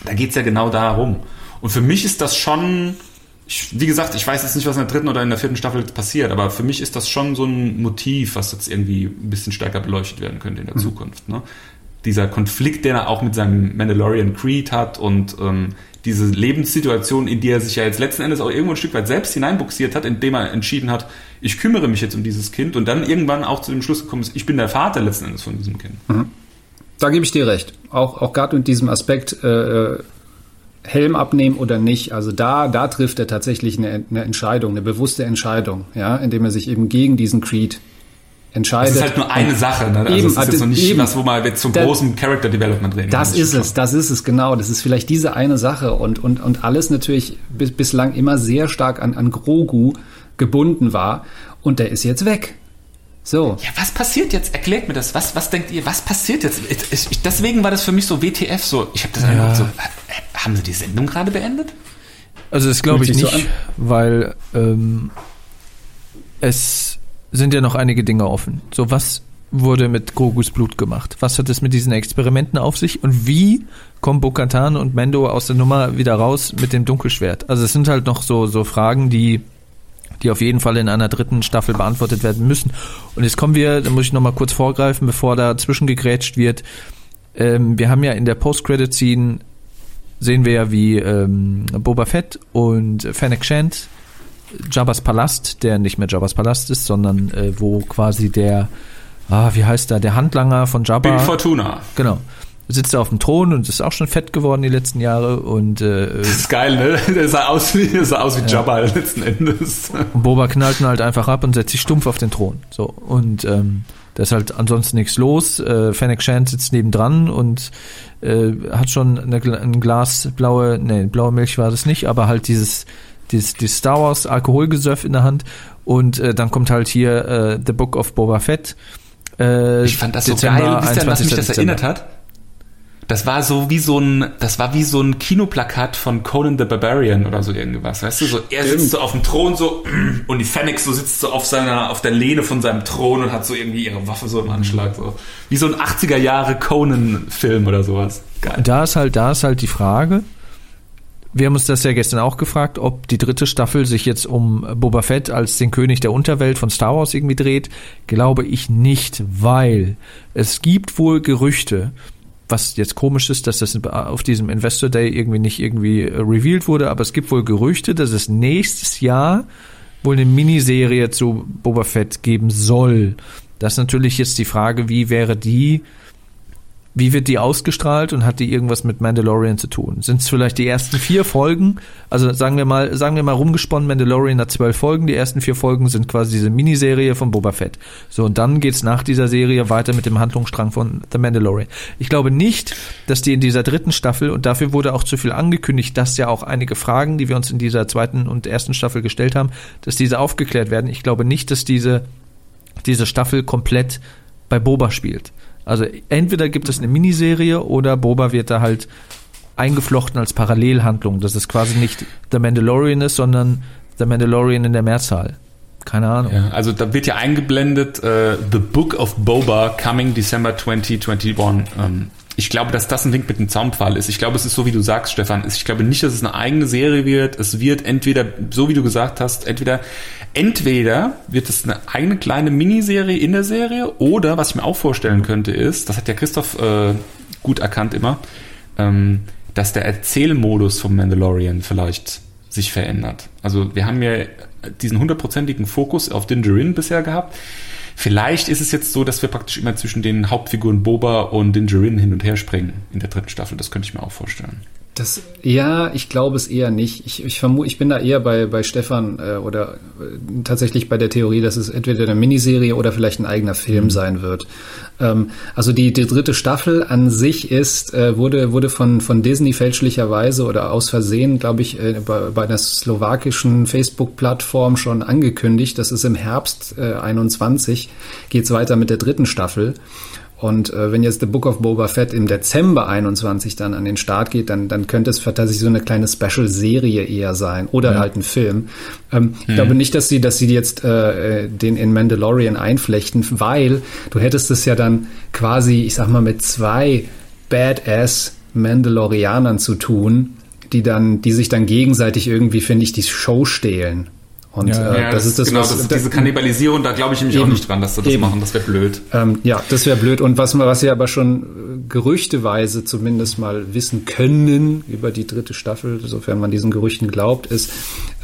da geht's ja genau darum. Und für mich ist das schon, ich, wie gesagt, ich weiß jetzt nicht, was in der dritten oder in der vierten Staffel passiert, aber für mich ist das schon so ein Motiv, was jetzt irgendwie ein bisschen stärker beleuchtet werden könnte in der mhm. Zukunft. Ne? Dieser Konflikt, den er auch mit seinem Mandalorian Creed hat und ähm, diese Lebenssituation, in die er sich ja jetzt letzten Endes auch irgendwo ein Stück weit selbst hineinbuxiert hat, indem er entschieden hat, ich kümmere mich jetzt um dieses Kind und dann irgendwann auch zu dem Schluss gekommen ist, ich bin der Vater letzten Endes von diesem Kind. Mhm. Da gebe ich dir recht. Auch, auch gerade mit diesem Aspekt, äh, äh, Helm abnehmen oder nicht. Also da, da trifft er tatsächlich eine, eine Entscheidung, eine bewusste Entscheidung, ja, indem er sich eben gegen diesen Creed entscheidet. Das ist halt nur eine Sache. Ne? Also eben, das ist jetzt noch nicht eben, was, wo man jetzt zum da, großen Character Development reden Das ist es, das ist es, genau. Das ist vielleicht diese eine Sache und, und, und alles natürlich bis, bislang immer sehr stark an, an Grogu gebunden war und der ist jetzt weg. So. Ja, was passiert jetzt? Erklärt mir das. Was, was denkt ihr, was passiert jetzt? Ich, ich, deswegen war das für mich so WTF, so, ich habe das ja. einfach so, haben sie die Sendung gerade beendet? Also das glaube ich nicht, so weil ähm, es sind ja noch einige Dinge offen. So, was wurde mit Grogus Blut gemacht? Was hat es mit diesen Experimenten auf sich? Und wie kommen Bokatan und Mendo aus der Nummer wieder raus mit dem Dunkelschwert? Also es sind halt noch so, so Fragen, die, die auf jeden Fall in einer dritten Staffel beantwortet werden müssen. Und jetzt kommen wir, da muss ich nochmal kurz vorgreifen, bevor da zwischengegrätscht wird. Ähm, wir haben ja in der Post-Credit-Scene sehen wir ja, wie ähm, Boba Fett und Fennec Shand Jabba's Palast, der nicht mehr Jabba's Palast ist, sondern äh, wo quasi der, ah, wie heißt der, der Handlanger von Jabba. Big Fortuna. Genau. Sitzt er auf dem Thron und ist auch schon fett geworden die letzten Jahre und äh, das ist geil, ne? Der sah aus wie, der sah aus wie ja. Jabba letzten Endes. Und Boba knallt ihn halt einfach ab und setzt sich stumpf auf den Thron. So und ähm, da ist halt ansonsten nichts los. Äh, Fennec Shand sitzt nebendran und äh, hat schon eine, ein Glas blaue, nee, blaue Milch war das nicht, aber halt dieses dieses, dieses Star Wars Alkoholgesöff in der Hand und äh, dann kommt halt hier äh, The Book of Boba Fett. Äh, ich fand das Dezember, so geil, wisst ihr, was mich das Dezember. erinnert hat? Das war so wie so ein, das war wie so ein Kinoplakat von Conan the Barbarian oder so irgendwas, weißt du? So, er sitzt so auf dem Thron so und die Fennec so sitzt so auf seiner, auf der Lehne von seinem Thron und hat so irgendwie ihre Waffe so im Anschlag, so. Wie so ein 80er Jahre Conan-Film oder sowas. Geil. Da ist halt, da ist halt die Frage, wir haben uns das ja gestern auch gefragt, ob die dritte Staffel sich jetzt um Boba Fett als den König der Unterwelt von Star Wars irgendwie dreht. Glaube ich nicht, weil es gibt wohl Gerüchte, was jetzt komisch ist, dass das auf diesem Investor Day irgendwie nicht irgendwie äh, revealed wurde, aber es gibt wohl Gerüchte, dass es nächstes Jahr wohl eine Miniserie zu Boba Fett geben soll. Das ist natürlich jetzt die Frage, wie wäre die wie wird die ausgestrahlt und hat die irgendwas mit Mandalorian zu tun? Sind es vielleicht die ersten vier Folgen? Also sagen wir mal, sagen wir mal rumgesponnen, Mandalorian hat zwölf Folgen, die ersten vier Folgen sind quasi diese Miniserie von Boba Fett. So, und dann geht's nach dieser Serie weiter mit dem Handlungsstrang von The Mandalorian. Ich glaube nicht, dass die in dieser dritten Staffel, und dafür wurde auch zu viel angekündigt, dass ja auch einige Fragen, die wir uns in dieser zweiten und ersten Staffel gestellt haben, dass diese aufgeklärt werden. Ich glaube nicht, dass diese, diese Staffel komplett bei Boba spielt. Also entweder gibt es eine Miniserie oder Boba wird da halt eingeflochten als Parallelhandlung, dass es quasi nicht The Mandalorian ist, sondern The Mandalorian in der Mehrzahl. Keine Ahnung. Ja, also da wird ja eingeblendet uh, The Book of Boba coming December 2021. Ähm, ich glaube, dass das ein Wink mit dem Zaunpfahl ist. Ich glaube, es ist so, wie du sagst, Stefan. Ich glaube nicht, dass es eine eigene Serie wird. Es wird entweder, so wie du gesagt hast, entweder Entweder wird es eine eigene kleine Miniserie in der Serie oder was ich mir auch vorstellen könnte ist, das hat ja Christoph äh, gut erkannt immer, ähm, dass der Erzählmodus vom Mandalorian vielleicht sich verändert. Also wir haben ja diesen hundertprozentigen Fokus auf Dingerin bisher gehabt. Vielleicht ist es jetzt so, dass wir praktisch immer zwischen den Hauptfiguren Boba und Dingerin hin und her springen in der dritten Staffel. Das könnte ich mir auch vorstellen. Das, ja, ich glaube es eher nicht. Ich, ich vermute, ich bin da eher bei, bei Stefan äh, oder äh, tatsächlich bei der Theorie, dass es entweder eine Miniserie oder vielleicht ein eigener Film mhm. sein wird. Ähm, also die, die dritte Staffel an sich ist, äh, wurde, wurde von, von Disney fälschlicherweise oder aus Versehen, glaube ich, äh, bei, bei einer slowakischen Facebook-Plattform schon angekündigt. Das ist im Herbst äh, 21, geht's weiter mit der dritten Staffel. Und äh, wenn jetzt The Book of Boba Fett im Dezember 21 dann an den Start geht, dann, dann könnte es tatsächlich so eine kleine Special-Serie eher sein oder ja. halt ein Film. Ähm, Ich mhm. glaube nicht, dass sie, dass sie jetzt äh, den in Mandalorian einflechten, weil du hättest es ja dann quasi, ich sag mal, mit zwei Badass Mandalorianern zu tun, die dann, die sich dann gegenseitig irgendwie, finde ich, die Show stehlen. Und ja, äh, ja, das, das, ist das, genau, was, das, diese Kannibalisierung, da glaube ich nämlich eben, auch nicht dran, dass sie das eben. machen. Das wäre blöd. Ähm, ja, das wäre blöd. Und was, was wir aber schon äh, gerüchteweise zumindest mal wissen können über die dritte Staffel, sofern man diesen Gerüchten glaubt, ist,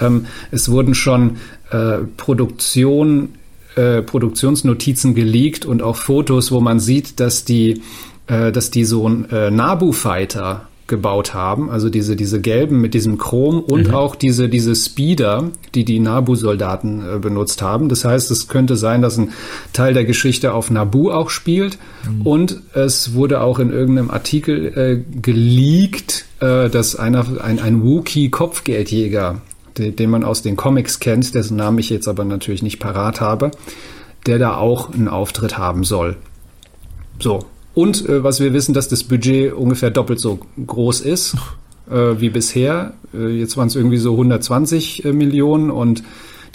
ähm, es wurden schon äh, Produktion, äh, Produktionsnotizen geleakt und auch Fotos, wo man sieht, dass die, äh, dass die so ein äh, Nabu-Fighter gebaut haben, also diese, diese gelben mit diesem Chrom und mhm. auch diese, diese Speeder, die die Nabu-Soldaten äh, benutzt haben. Das heißt, es könnte sein, dass ein Teil der Geschichte auf Nabu auch spielt mhm. und es wurde auch in irgendeinem Artikel äh, geleakt, äh, dass einer, ein, ein Wookie-Kopfgeldjäger, den, den man aus den Comics kennt, dessen Namen ich jetzt aber natürlich nicht parat habe, der da auch einen Auftritt haben soll. So, und äh, was wir wissen, dass das Budget ungefähr doppelt so groß ist äh, wie bisher. Äh, jetzt waren es irgendwie so 120 äh, Millionen und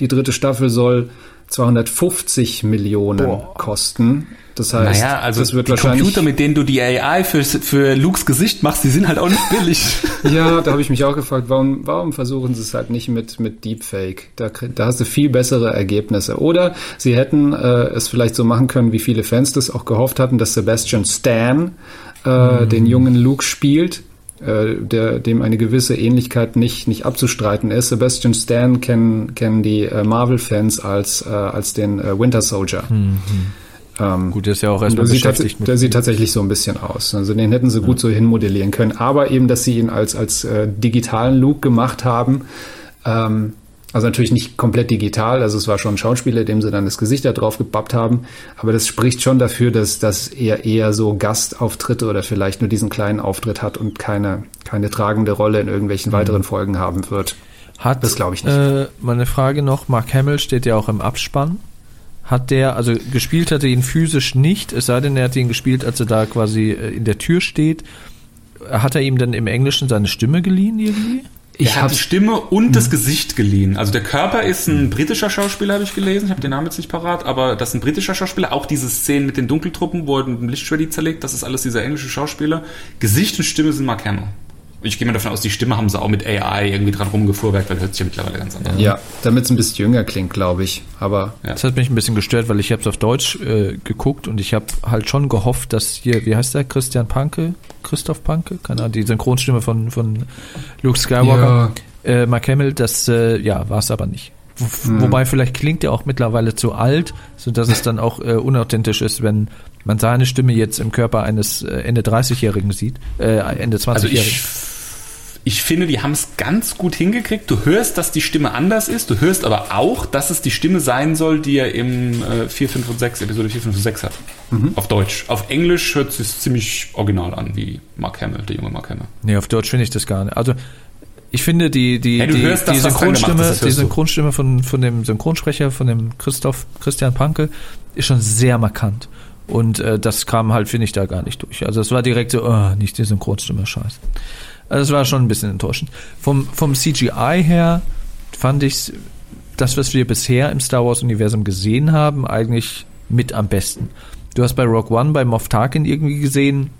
die dritte Staffel soll 250 Millionen Boah. kosten. Das heißt, naja, also das wird die wahrscheinlich Computer, mit denen du die AI für, für Lukes Gesicht machst, die sind halt auch nicht billig. ja, da habe ich mich auch gefragt, warum, warum versuchen sie es halt nicht mit, mit Deepfake? Da, da hast du viel bessere Ergebnisse. Oder sie hätten äh, es vielleicht so machen können, wie viele Fans das auch gehofft hatten, dass Sebastian Stan äh, mhm. den jungen Luke spielt äh, der, dem eine gewisse Ähnlichkeit nicht, nicht abzustreiten ist. Sebastian Stan kennen, kennen die äh, Marvel-Fans als, äh, als den äh, Winter Soldier. Mhm. Ähm, gut, der ist ja auch erstmal beschäftigt. Mit der sieht tatsächlich so ein bisschen aus. Also den hätten sie ja. gut so hinmodellieren können. Aber eben, dass sie ihn als, als äh, digitalen Look gemacht haben, ähm, also natürlich nicht komplett digital, also es war schon ein Schauspieler, dem sie dann das Gesicht da drauf gebappt haben, aber das spricht schon dafür, dass, dass er eher so Gastauftritte oder vielleicht nur diesen kleinen Auftritt hat und keine, keine tragende Rolle in irgendwelchen mhm. weiteren Folgen haben wird. Hat, das glaube ich nicht. Äh, meine Frage noch, Mark Hamill steht ja auch im Abspann. Hat der, also gespielt hat er ihn physisch nicht, es sei denn, er hat ihn gespielt, als er da quasi äh, in der Tür steht. Hat er ihm dann im Englischen seine Stimme geliehen irgendwie? Ich habe die Stimme und das hm. Gesicht geliehen. Also der Körper ist ein britischer Schauspieler, habe ich gelesen. Ich habe den Namen jetzt nicht parat, aber das ist ein britischer Schauspieler. Auch diese Szenen mit den Dunkeltruppen, wo er mit dem Lichtschwert zerlegt, das ist alles dieser englische Schauspieler. Gesicht und Stimme sind Mark Hamill ich gehe mal davon aus, die Stimme haben sie auch mit AI irgendwie dran rumgefuhrwerkt, weil hört sich ja mittlerweile ganz anders an. Ja, damit es ein bisschen jünger klingt, glaube ich. Aber ja. Das hat mich ein bisschen gestört, weil ich habe es auf Deutsch äh, geguckt und ich habe halt schon gehofft, dass hier, wie heißt der, Christian Panke? Christoph Panke? Keine Ahnung, die Synchronstimme von, von Luke Skywalker. Ja. Äh, Mark Hamill, das, äh, ja, war es aber nicht. Hm. Wobei vielleicht klingt er auch mittlerweile zu alt, sodass es dann auch äh, unauthentisch ist, wenn man seine Stimme jetzt im Körper eines äh, Ende 30-Jährigen sieht, äh, Ende 20-Jährigen. Also ich finde, die haben es ganz gut hingekriegt. Du hörst, dass die Stimme anders ist. Du hörst aber auch, dass es die Stimme sein soll, die er im äh, 4, 5 und 6, Episode 4, 5 und 6 hat. Mhm. Auf Deutsch. Auf Englisch hört es sich ziemlich original an, wie Mark Hamill, der junge Mark Hamill. Nee, auf Deutsch finde ich das gar nicht. Also, ich finde die, die, hey, die, das, die Synchronstimme, gemacht, die Synchronstimme von, von dem Synchronsprecher, von dem Christoph, Christian Panke, ist schon sehr markant. Und äh, das kam halt, finde ich, da gar nicht durch. Also es war direkt so, oh, nicht die Synchronstimme, scheiße. Also es war schon ein bisschen enttäuschend. Vom, vom CGI her fand ich das, was wir bisher im Star Wars-Universum gesehen haben, eigentlich mit am besten. Du hast bei Rogue One, bei Moff Tarkin irgendwie gesehen,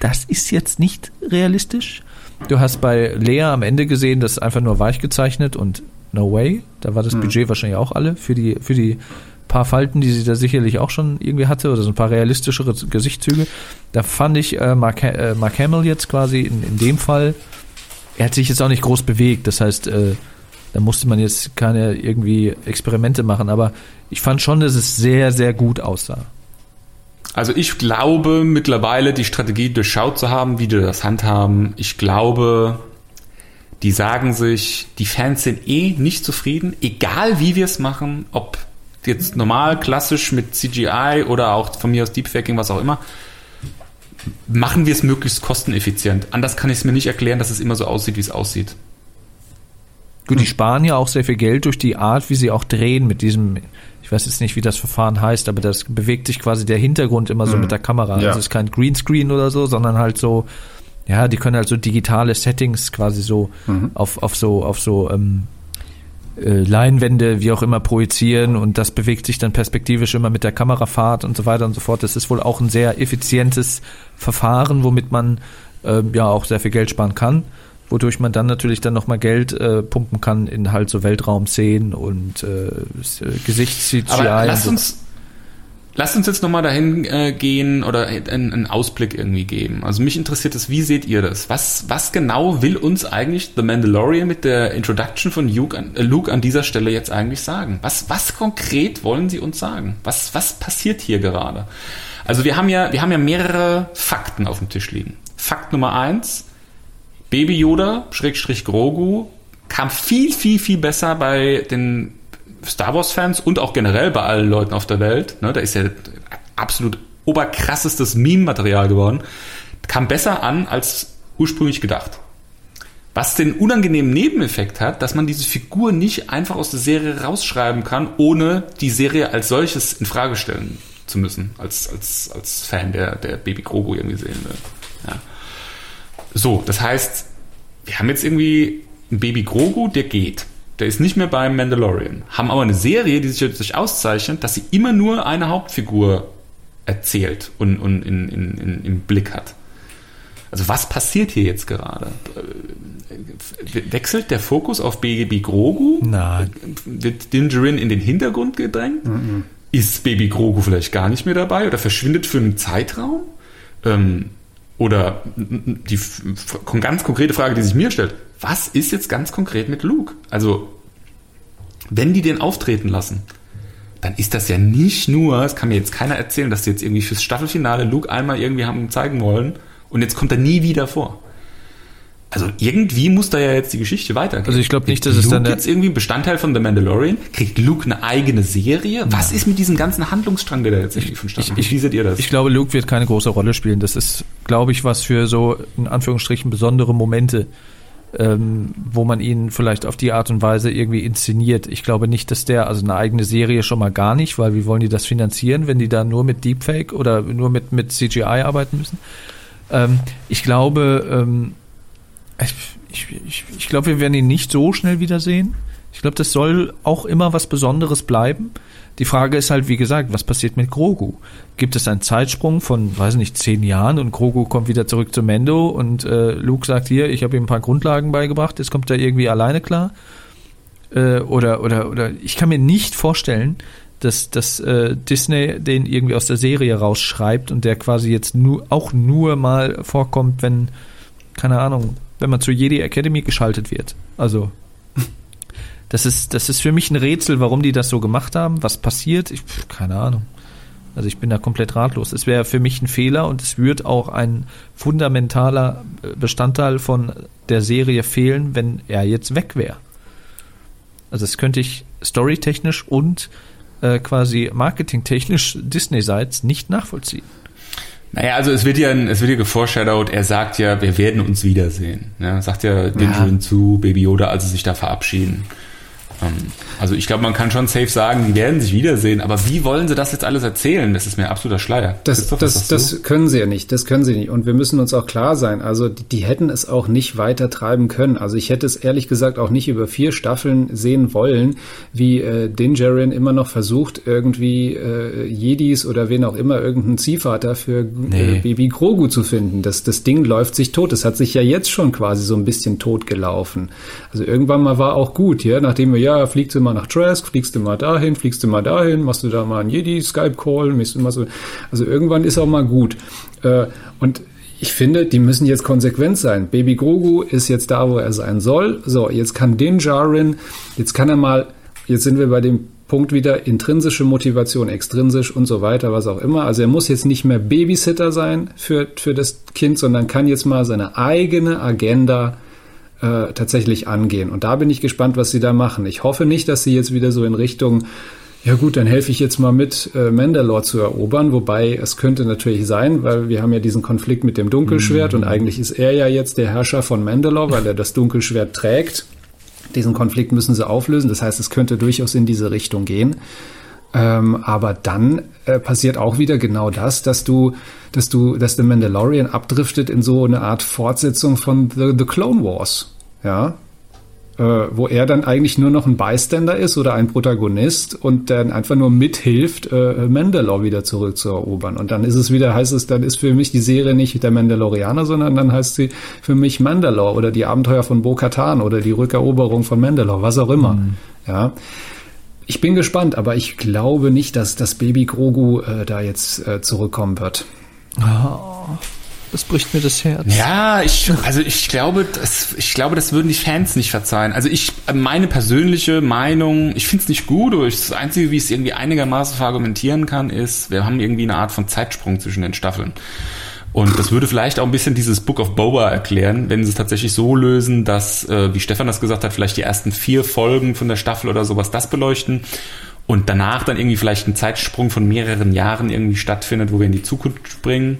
das ist jetzt nicht realistisch. Du hast bei Lea am Ende gesehen, das ist einfach nur weich gezeichnet und no way. Da war das hm. Budget wahrscheinlich auch alle für die, für die paar Falten, die sie da sicherlich auch schon irgendwie hatte, oder so ein paar realistischere Gesichtszüge. Da fand ich äh, Mark, äh, Mark Hamill jetzt quasi in, in dem Fall, er hat sich jetzt auch nicht groß bewegt. Das heißt, äh, Da musste man jetzt keine irgendwie Experimente machen, aber ich fand schon, dass es sehr, sehr gut aussah. Also ich glaube mittlerweile die Strategie durchschaut zu haben, wie die das handhaben. Ich glaube, die sagen sich, die Fans sind eh nicht zufrieden, egal wie wir es machen, ob jetzt normal, klassisch mit CGI oder auch von mir aus Deepfaking, was auch immer, machen wir es möglichst kosteneffizient. Anders kann ich es mir nicht erklären, dass es immer so aussieht, wie es aussieht. Gut, die sparen ja auch sehr viel Geld durch die Art, wie sie auch drehen mit diesem, ich weiß jetzt nicht, wie das Verfahren heißt, aber das bewegt sich quasi der Hintergrund immer so mhm. mit der Kamera. Ja. Also es ist kein Greenscreen oder so, sondern halt so, ja, die können halt so digitale Settings quasi so mhm. auf, auf so, auf so ähm, äh, Leinwände, wie auch immer, projizieren und das bewegt sich dann perspektivisch immer mit der Kamerafahrt und so weiter und so fort. Das ist wohl auch ein sehr effizientes Verfahren, womit man äh, ja auch sehr viel Geld sparen kann wodurch man dann natürlich dann nochmal Geld äh, pumpen kann in halt so Weltraumszenen und äh, Gesichts-CGI. Aber lasst uns, lasst uns jetzt nochmal dahin äh, gehen oder einen, einen Ausblick irgendwie geben. Also mich interessiert es, wie seht ihr das? Was, was genau will uns eigentlich The Mandalorian mit der Introduction von Luke an, äh, Luke an dieser Stelle jetzt eigentlich sagen? Was, was konkret wollen sie uns sagen? Was, was passiert hier gerade? Also wir haben ja, wir haben ja mehrere Fakten auf dem Tisch liegen. Fakt Nummer eins, Baby Yoda, Schrägstrich Grogu, kam viel, viel, viel besser bei den Star Wars-Fans und auch generell bei allen Leuten auf der Welt. Ne, da ist ja absolut oberkrassestes Meme-Material geworden. Kam besser an als ursprünglich gedacht. Was den unangenehmen Nebeneffekt hat, dass man diese Figur nicht einfach aus der Serie rausschreiben kann, ohne die Serie als solches in Frage stellen zu müssen, als, als, als Fan der, der Baby Grogu irgendwie sehen will. So, das heißt, wir haben jetzt irgendwie einen Baby Grogu, der geht. Der ist nicht mehr beim Mandalorian. Haben aber eine Serie, die sich dadurch auszeichnet, dass sie immer nur eine Hauptfigur erzählt und, und in, in, in, im Blick hat. Also was passiert hier jetzt gerade? Wechselt der Fokus auf Baby Grogu? Nein. Wird Dingerin in den Hintergrund gedrängt? Mhm. Ist Baby Grogu vielleicht gar nicht mehr dabei oder verschwindet für einen Zeitraum? Ähm, oder die ganz konkrete Frage, die sich mir stellt, was ist jetzt ganz konkret mit Luke? Also, wenn die den auftreten lassen, dann ist das ja nicht nur, es kann mir jetzt keiner erzählen, dass sie jetzt irgendwie fürs Staffelfinale Luke einmal irgendwie haben zeigen wollen und jetzt kommt er nie wieder vor. Also irgendwie muss da ja jetzt die Geschichte weitergehen. Also ich glaube nicht, dass Luke es dann jetzt irgendwie ein Bestandteil von The Mandalorian. Kriegt Luke eine eigene Serie? Was ist mit diesem ganzen Handlungsstrang, der da jetzt irgendwie vonstatten ich, ich, Wie seht ihr das? Ich glaube, Luke wird keine große Rolle spielen. Das ist, glaube ich, was für so in Anführungsstrichen besondere Momente, ähm, wo man ihn vielleicht auf die Art und Weise irgendwie inszeniert. Ich glaube nicht, dass der also eine eigene Serie schon mal gar nicht, weil wie wollen die das finanzieren, wenn die da nur mit Deepfake oder nur mit mit CGI arbeiten müssen? Ähm, ich glaube ähm, ich, ich, ich glaube, wir werden ihn nicht so schnell wiedersehen. Ich glaube, das soll auch immer was Besonderes bleiben. Die Frage ist halt, wie gesagt, was passiert mit Grogu? Gibt es einen Zeitsprung von, weiß nicht, zehn Jahren und Grogu kommt wieder zurück zu Mendo und äh, Luke sagt hier, ich habe ihm ein paar Grundlagen beigebracht, jetzt kommt er irgendwie alleine klar? Äh, oder, oder, oder ich kann mir nicht vorstellen, dass, dass äh, Disney den irgendwie aus der Serie rausschreibt und der quasi jetzt nur, auch nur mal vorkommt, wenn, keine Ahnung, wenn man zur Jedi Academy geschaltet wird. Also, das ist, das ist für mich ein Rätsel, warum die das so gemacht haben. Was passiert? Ich, keine Ahnung. Also ich bin da komplett ratlos. Es wäre für mich ein Fehler und es wird auch ein fundamentaler äh, Bestandteil von der Serie fehlen, wenn er jetzt weg wäre. Also das könnte ich storytechnisch und äh, quasi marketingtechnisch Disney-seits nicht nachvollziehen. Naja, also es wird ja, es wird ja geforeshadowed, er sagt ja, wir werden uns wiedersehen. Ja, sagt ja Dingerin ja. zu Baby Yoda, als sie sich da verabschieden. Ähm, also ich glaube, man kann schon safe sagen, die werden sich wiedersehen, aber wie wollen sie das jetzt alles erzählen? Das ist mir absoluter Schleier. Das, das, das können sie ja nicht, das können sie nicht. Und wir müssen uns auch klar sein, also die, die, hätten es auch nicht weiter treiben können. Also ich hätte es ehrlich gesagt auch nicht über vier Staffeln sehen wollen, wie äh, Dingerin immer noch versucht, irgendwie äh, Jedis oder wen auch immer, irgendeinen Ziehvater für äh, nee. äh, Baby Grogu zu finden. Das, das Ding läuft sich tot. Das hat sich ja jetzt schon quasi so ein bisschen tot gelaufen. Also irgendwann mal war auch gut, ja, nachdem wir ja, fliegst du mal nach Trask, fliegst du mal dahin, fliegst du mal dahin, machst du da mal einen Jedi-Skype-Call, also irgendwann ist auch mal gut. Äh, und ich finde, die müssen jetzt konsequent sein. Baby Grogu ist jetzt da, wo er sein soll. So, jetzt kann Din Djarin, jetzt kann er mal, jetzt sind wir bei dem Punkt wieder intrinsische Motivation, extrinsisch und so weiter, was auch immer. Also er muss jetzt nicht mehr Babysitter sein für, für das Kind, sondern kann jetzt mal seine eigene Agenda äh, tatsächlich angehen. Und da bin ich gespannt, was sie da machen. Ich hoffe nicht, dass sie jetzt wieder so in Richtung ja gut, dann helfe ich jetzt mal mit, äh, Mandalore zu erobern, wobei es könnte natürlich sein, weil wir haben ja diesen Konflikt mit dem Dunkelschwert mhm. und eigentlich ist er ja jetzt der Herrscher von Mandalore, weil er das Dunkelschwert trägt. Diesen Konflikt müssen sie auflösen, das heißt, es könnte durchaus in diese Richtung gehen. Ähm, aber dann äh, passiert auch wieder genau das, dass du, dass du, dass der Mandalorian abdriftet in so eine Art Fortsetzung von The, The Clone Wars. Ja, äh, wo er dann eigentlich nur noch ein Bystander ist oder ein Protagonist und dann einfach nur mithilft, äh, Mandalore wieder zurückzuerobern. Und dann ist es wieder, heißt es, dann ist für mich die Serie nicht der Mandalorianer, sondern dann heißt sie für mich Mandalore oder die Abenteuer von Bo-Katan oder die Rückeroberung von Mandalore, was auch immer. Mhm. Ja. Ich bin gespannt, aber ich glaube nicht, dass das Baby Grogu äh, da jetzt äh, zurückkommen wird. Oh. Das bricht mir das Herz. Ja, ich, also ich glaube, das, ich glaube, das würden die Fans nicht verzeihen. Also ich, meine persönliche Meinung, ich finde es nicht gut, aber das Einzige, wie ich es irgendwie einigermaßen verargumentieren kann, ist, wir haben irgendwie eine Art von Zeitsprung zwischen den Staffeln. Und das würde vielleicht auch ein bisschen dieses Book of Boba erklären, wenn sie es tatsächlich so lösen, dass, äh, wie Stefan das gesagt hat, vielleicht die ersten vier Folgen von der Staffel oder sowas das beleuchten und danach dann irgendwie vielleicht ein Zeitsprung von mehreren Jahren irgendwie stattfindet, wo wir in die Zukunft springen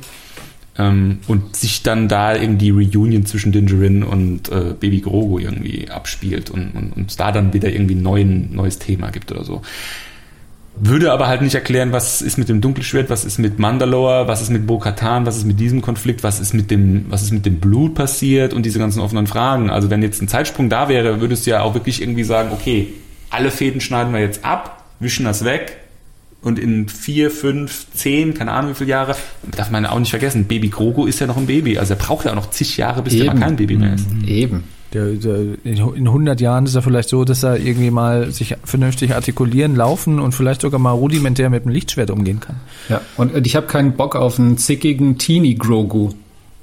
ähm, und sich dann da eben die Reunion zwischen Dingerin und äh, Baby Grogu irgendwie abspielt und, und, und da dann wieder irgendwie ein neues Thema gibt oder so. Würde aber halt nicht erklären, was ist mit dem Dunkelschwert, was ist mit Mandalore, was ist mit Bo-Katan, was ist mit diesem Konflikt, was ist mit dem, was ist mit dem Blut passiert und diese ganzen offenen Fragen. Also wenn jetzt ein Zeitsprung da wäre, würdest du ja auch wirklich irgendwie sagen, okay, alle Fäden schneiden wir jetzt ab, wischen das weg, und in vier, fünf, zehn, keine Ahnung wie viele Jahre, darf man auch nicht vergessen, Baby Grogu ist ja noch ein Baby. Also er braucht ja auch noch zig Jahre, bis Eben. der mal kein Baby mehr ist. Mhm. Eben. Der, der, in 100 Jahren ist er vielleicht so, dass er irgendwie mal sich vernünftig artikulieren, laufen und vielleicht sogar mal rudimentär mit dem Lichtschwert umgehen kann. Ja, und ich habe keinen Bock auf einen zickigen Teenie Grogu.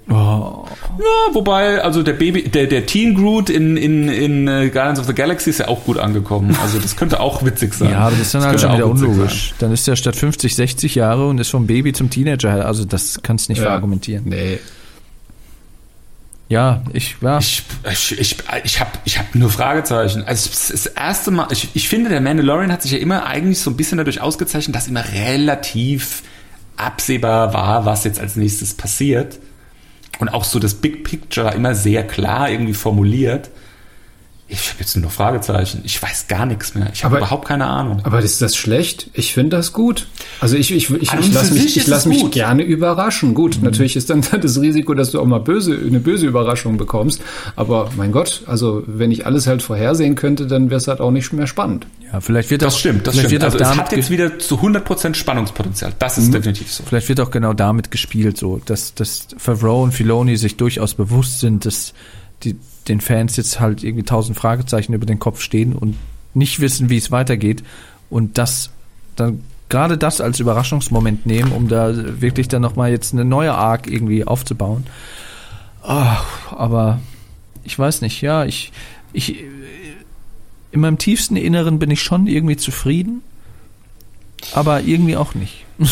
Oh. Ja, wobei, also der Baby, der, der Teen Groot in, in, in äh, Guardians of the Galaxy ist ja auch gut angekommen. Also das könnte auch witzig sein. Ja, aber das ist dann das halt schon wieder unlogisch. Sein. Dann ist er statt 50, 60 Jahre und ist vom Baby zum Teenager. Also das kannst du nicht ja. verargumentieren. Nee. Ja, ich, ja. Ich, ich, ich, ich habe ich hab nur Fragezeichen. Also das erste Mal, ich, ich finde, der Mandalorian hat sich ja immer eigentlich so ein bisschen dadurch ausgezeichnet, dass immer relativ absehbar war, was jetzt als nächstes passiert und auch so das Big Picture immer sehr klar irgendwie formuliert. Ich habe jetzt nur noch Fragezeichen. Ich weiß gar nichts mehr. Ich habe überhaupt keine Ahnung. Aber ist das schlecht? Ich finde das gut. Also ich, ich, ich, ich lasse mich, ich lass mich gerne überraschen. Gut, mhm. natürlich ist dann das Risiko, dass du auch mal böse, eine böse Überraschung bekommst. Aber mein Gott, also wenn ich alles halt vorhersehen könnte, dann wäre es halt auch nicht mehr spannend. Ja, vielleicht wird das auch, stimmt. Das stimmt. also es hat jetzt wieder zu 100% Spannungspotenzial. Das ist mhm. definitiv so. Vielleicht wird auch genau damit gespielt, so dass, dass Favreau und Filoni sich durchaus bewusst sind, dass die den Fans jetzt halt irgendwie tausend Fragezeichen über den Kopf stehen und nicht wissen, wie es weitergeht und das dann gerade das als Überraschungsmoment nehmen, um da wirklich dann nochmal jetzt eine neue Arc irgendwie aufzubauen. Ach, aber ich weiß nicht, ja, ich, ich, in meinem tiefsten Inneren bin ich schon irgendwie zufrieden, aber irgendwie auch nicht.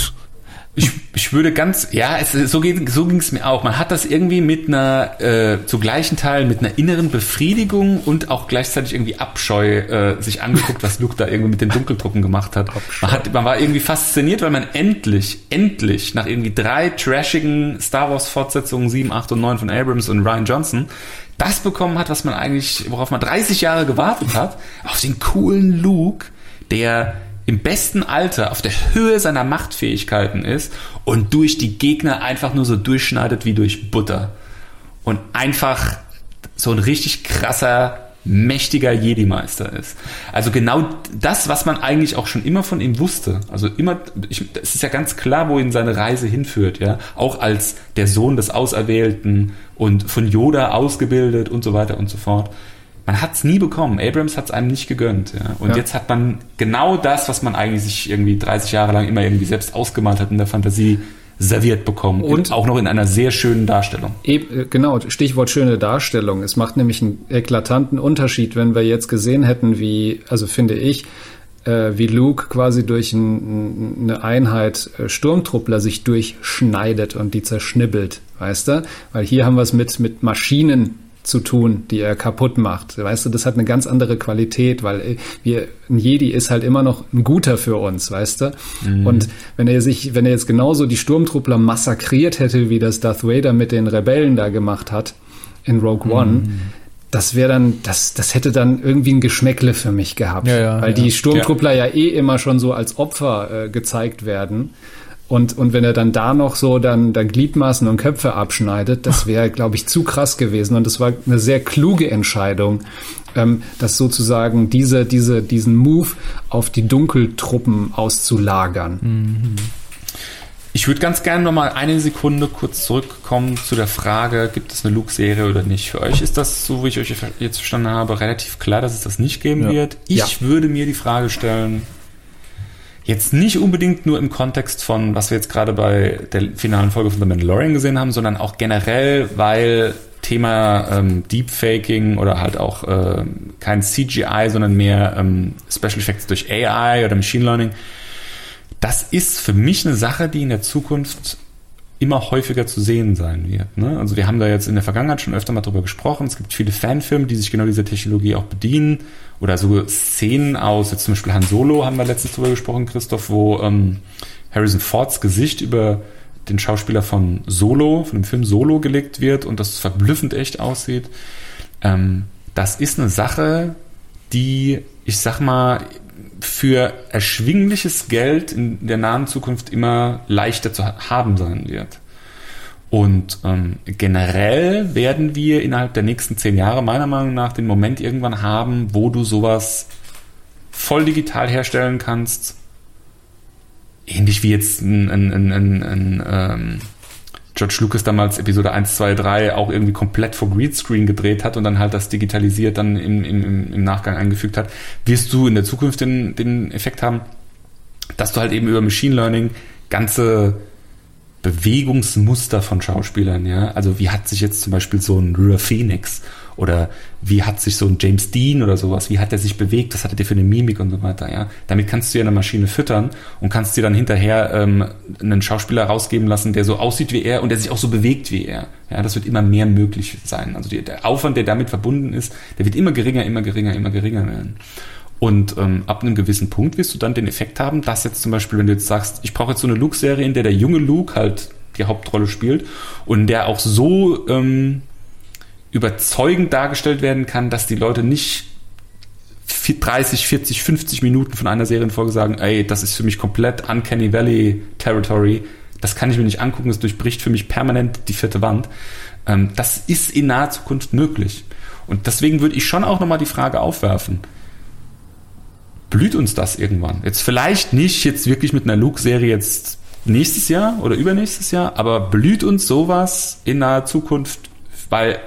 Ich, ich würde ganz, ja, es, so, ging, so ging es mir auch. Man hat das irgendwie mit einer, äh, zu gleichen Teilen mit einer inneren Befriedigung und auch gleichzeitig irgendwie Abscheu äh, sich angeguckt, was Luke da irgendwie mit den Dunkeldrucken gemacht hat. Man, hat. man war irgendwie fasziniert, weil man endlich, endlich nach irgendwie drei trashigen Star Wars Fortsetzungen 7, 8 und 9 von Abrams und Ryan Johnson das bekommen hat, was man eigentlich, worauf man 30 Jahre gewartet hat, auf den coolen Luke, der im besten Alter auf der Höhe seiner Machtfähigkeiten ist und durch die Gegner einfach nur so durchschneidet wie durch Butter. Und einfach so ein richtig krasser, mächtiger Jedi-Meister ist. Also genau das, was man eigentlich auch schon immer von ihm wusste. Also immer, es ist ja ganz klar, wo ihn seine Reise hinführt, ja. Auch als der Sohn des Auserwählten und von Yoda ausgebildet und so weiter und so fort man hat es nie bekommen. Abrams hat es einem nicht gegönnt. Ja. Und ja. jetzt hat man genau das, was man eigentlich sich irgendwie 30 Jahre lang immer irgendwie selbst ausgemalt hat in der Fantasie, serviert bekommen. Und- auch noch in einer sehr schönen Darstellung. Eb- äh, Genau, Stichwort schöne Darstellung. Es macht nämlich einen eklatanten Unterschied, wenn wir jetzt gesehen hätten, wie, also finde ich, äh, wie Luke quasi durch ein, ein- eine Einheit äh, Sturmtruppler sich durchschneidet und die zerschnibbelt, weißt du? Weil hier haben wir es mit, mit Maschinen zu tun, die er kaputt macht. Weißt du, das hat eine ganz andere Qualität, weil äh, wir, ein Jedi ist halt immer noch ein guter für uns, weißt du? Und wenn er sich, wenn er jetzt genauso die Sturmtruppler massakriert hätte, wie das Darth Vader mit den Rebellen da gemacht hat in Rogue One, das wäre dann, das, das hätte dann irgendwie ein Geschmäckle für mich gehabt. Ja, ja, weil ja. die Sturmtruppler ja. eh immer schon so als Opfer äh, gezeigt werden. Und, und wenn er dann da noch so dann, dann Gliedmaßen und Köpfe abschneidet, das wäre, glaube ich, zu krass gewesen. Und das war eine sehr kluge Entscheidung, ähm, das sozusagen diese, diese, diesen Move auf die Dunkeltruppen auszulagern. Ich würde ganz gerne noch mal eine Sekunde kurz zurückkommen zu der Frage, gibt es eine Luke-Serie oder nicht? Für euch ist das, so wie ich euch jetzt verstanden habe, relativ klar, dass es das nicht geben Ja. wird. Ich Ja. würde mir die Frage stellen, jetzt nicht unbedingt nur im Kontext von, was wir jetzt gerade bei der finalen Folge von The Mandalorian gesehen haben, sondern auch generell, weil Thema ähm, Deepfaking oder halt auch ähm, kein CGI, sondern mehr ähm, Special Effects durch AI oder Machine Learning. Das ist für mich eine Sache, die in der Zukunft immer häufiger zu sehen sein wird. Ne? Also wir haben da jetzt in der Vergangenheit schon öfter mal drüber gesprochen. Es gibt viele Fanfilme, die sich genau dieser Technologie auch bedienen. Oder so Szenen aus, jetzt zum Beispiel Han Solo haben wir letztens drüber gesprochen, Christoph, wo ähm, Harrison Fords Gesicht über den Schauspieler von Solo, von dem Film Solo gelegt wird und das verblüffend echt aussieht. Ähm, das ist eine Sache, die, ich sag mal, für erschwingliches Geld in der nahen Zukunft immer leichter zu ha- haben sein wird. Und ähm, generell werden wir innerhalb der nächsten zehn Jahre meiner Meinung nach den Moment irgendwann haben, wo du sowas voll digital herstellen kannst. Ähnlich wie jetzt ein, ein, ein, ein, ein ähm, George Lucas damals Episode 1, 2, 3 auch irgendwie komplett vor Greenscreen gedreht hat und dann halt das digitalisiert dann im, im, im Nachgang eingefügt hat, wirst du in der Zukunft den, den Effekt haben, dass du halt eben über Machine Learning ganze Bewegungsmuster von Schauspielern, ja. Also wie hat sich jetzt zum Beispiel so ein River Phoenix oder wie hat sich so ein James Dean oder sowas, wie hat er sich bewegt, was hatte der für eine Mimik und so weiter, ja. Damit kannst du ja eine Maschine füttern und kannst dir dann hinterher ähm, einen Schauspieler rausgeben lassen, der so aussieht wie er und der sich auch so bewegt wie er. Ja, das wird immer mehr möglich sein. Also die, der Aufwand, der damit verbunden ist, der wird immer geringer, immer geringer, immer geringer werden. Und ähm, ab einem gewissen Punkt wirst du dann den Effekt haben, dass jetzt zum Beispiel, wenn du jetzt sagst, ich brauche jetzt so eine Luke-Serie, in der der junge Luke halt die Hauptrolle spielt und der auch so ähm, überzeugend dargestellt werden kann, dass die Leute nicht 30, 40, 50 Minuten von einer Serienfolge sagen, ey, das ist für mich komplett Uncanny Valley Territory, das kann ich mir nicht angucken, das durchbricht für mich permanent die vierte Wand. Ähm, das ist in naher Zukunft möglich. Und deswegen würde ich schon auch nochmal die Frage aufwerfen, blüht uns das irgendwann? Jetzt vielleicht nicht jetzt wirklich mit einer Luke-Serie jetzt nächstes Jahr oder übernächstes Jahr, aber blüht uns sowas in naher Zukunft? Weil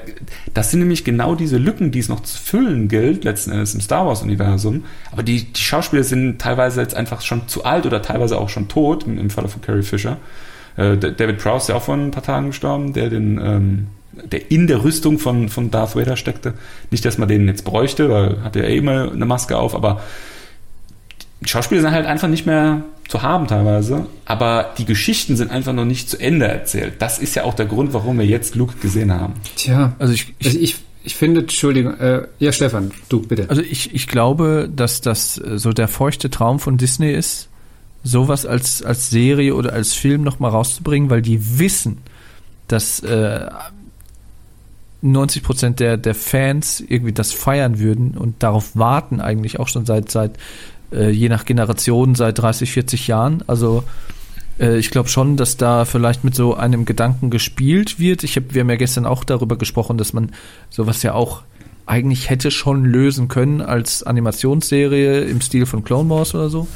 das sind nämlich genau diese Lücken, die es noch zu füllen gilt, letzten Endes im Star Wars-Universum. Aber die, die Schauspieler sind teilweise jetzt einfach schon zu alt oder teilweise auch schon tot, im, im Falle von Carrie Fisher. Äh, David Prowse ist ja auch vor ein paar Tagen gestorben, der den ähm, der in der Rüstung von, von Darth Vader steckte. Nicht, dass man den jetzt bräuchte, weil hat er eh immer eine Maske auf, aber die Schauspieler sind halt einfach nicht mehr zu haben teilweise, aber die Geschichten sind einfach noch nicht zu Ende erzählt. Das ist ja auch der Grund, warum wir jetzt Luke gesehen haben. Tja, Also ich, ich also ich, ich finde, Entschuldigung, äh, ja, Stefan, du bitte. Also ich, ich glaube, dass das äh, so der feuchte Traum von Disney ist, sowas als, als Serie oder als Film nochmal rauszubringen, weil die wissen, dass äh, 90 Prozent der, der Fans irgendwie das feiern würden und darauf warten eigentlich auch schon seit, seit äh, je nach Generation, seit 30, 40 Jahren. Also äh, ich glaube schon, dass da vielleicht mit so einem Gedanken gespielt wird. Ich hab, wir haben ja gestern auch darüber gesprochen, dass man sowas ja auch eigentlich hätte schon lösen können als Animationsserie im Stil von Clone Wars oder so.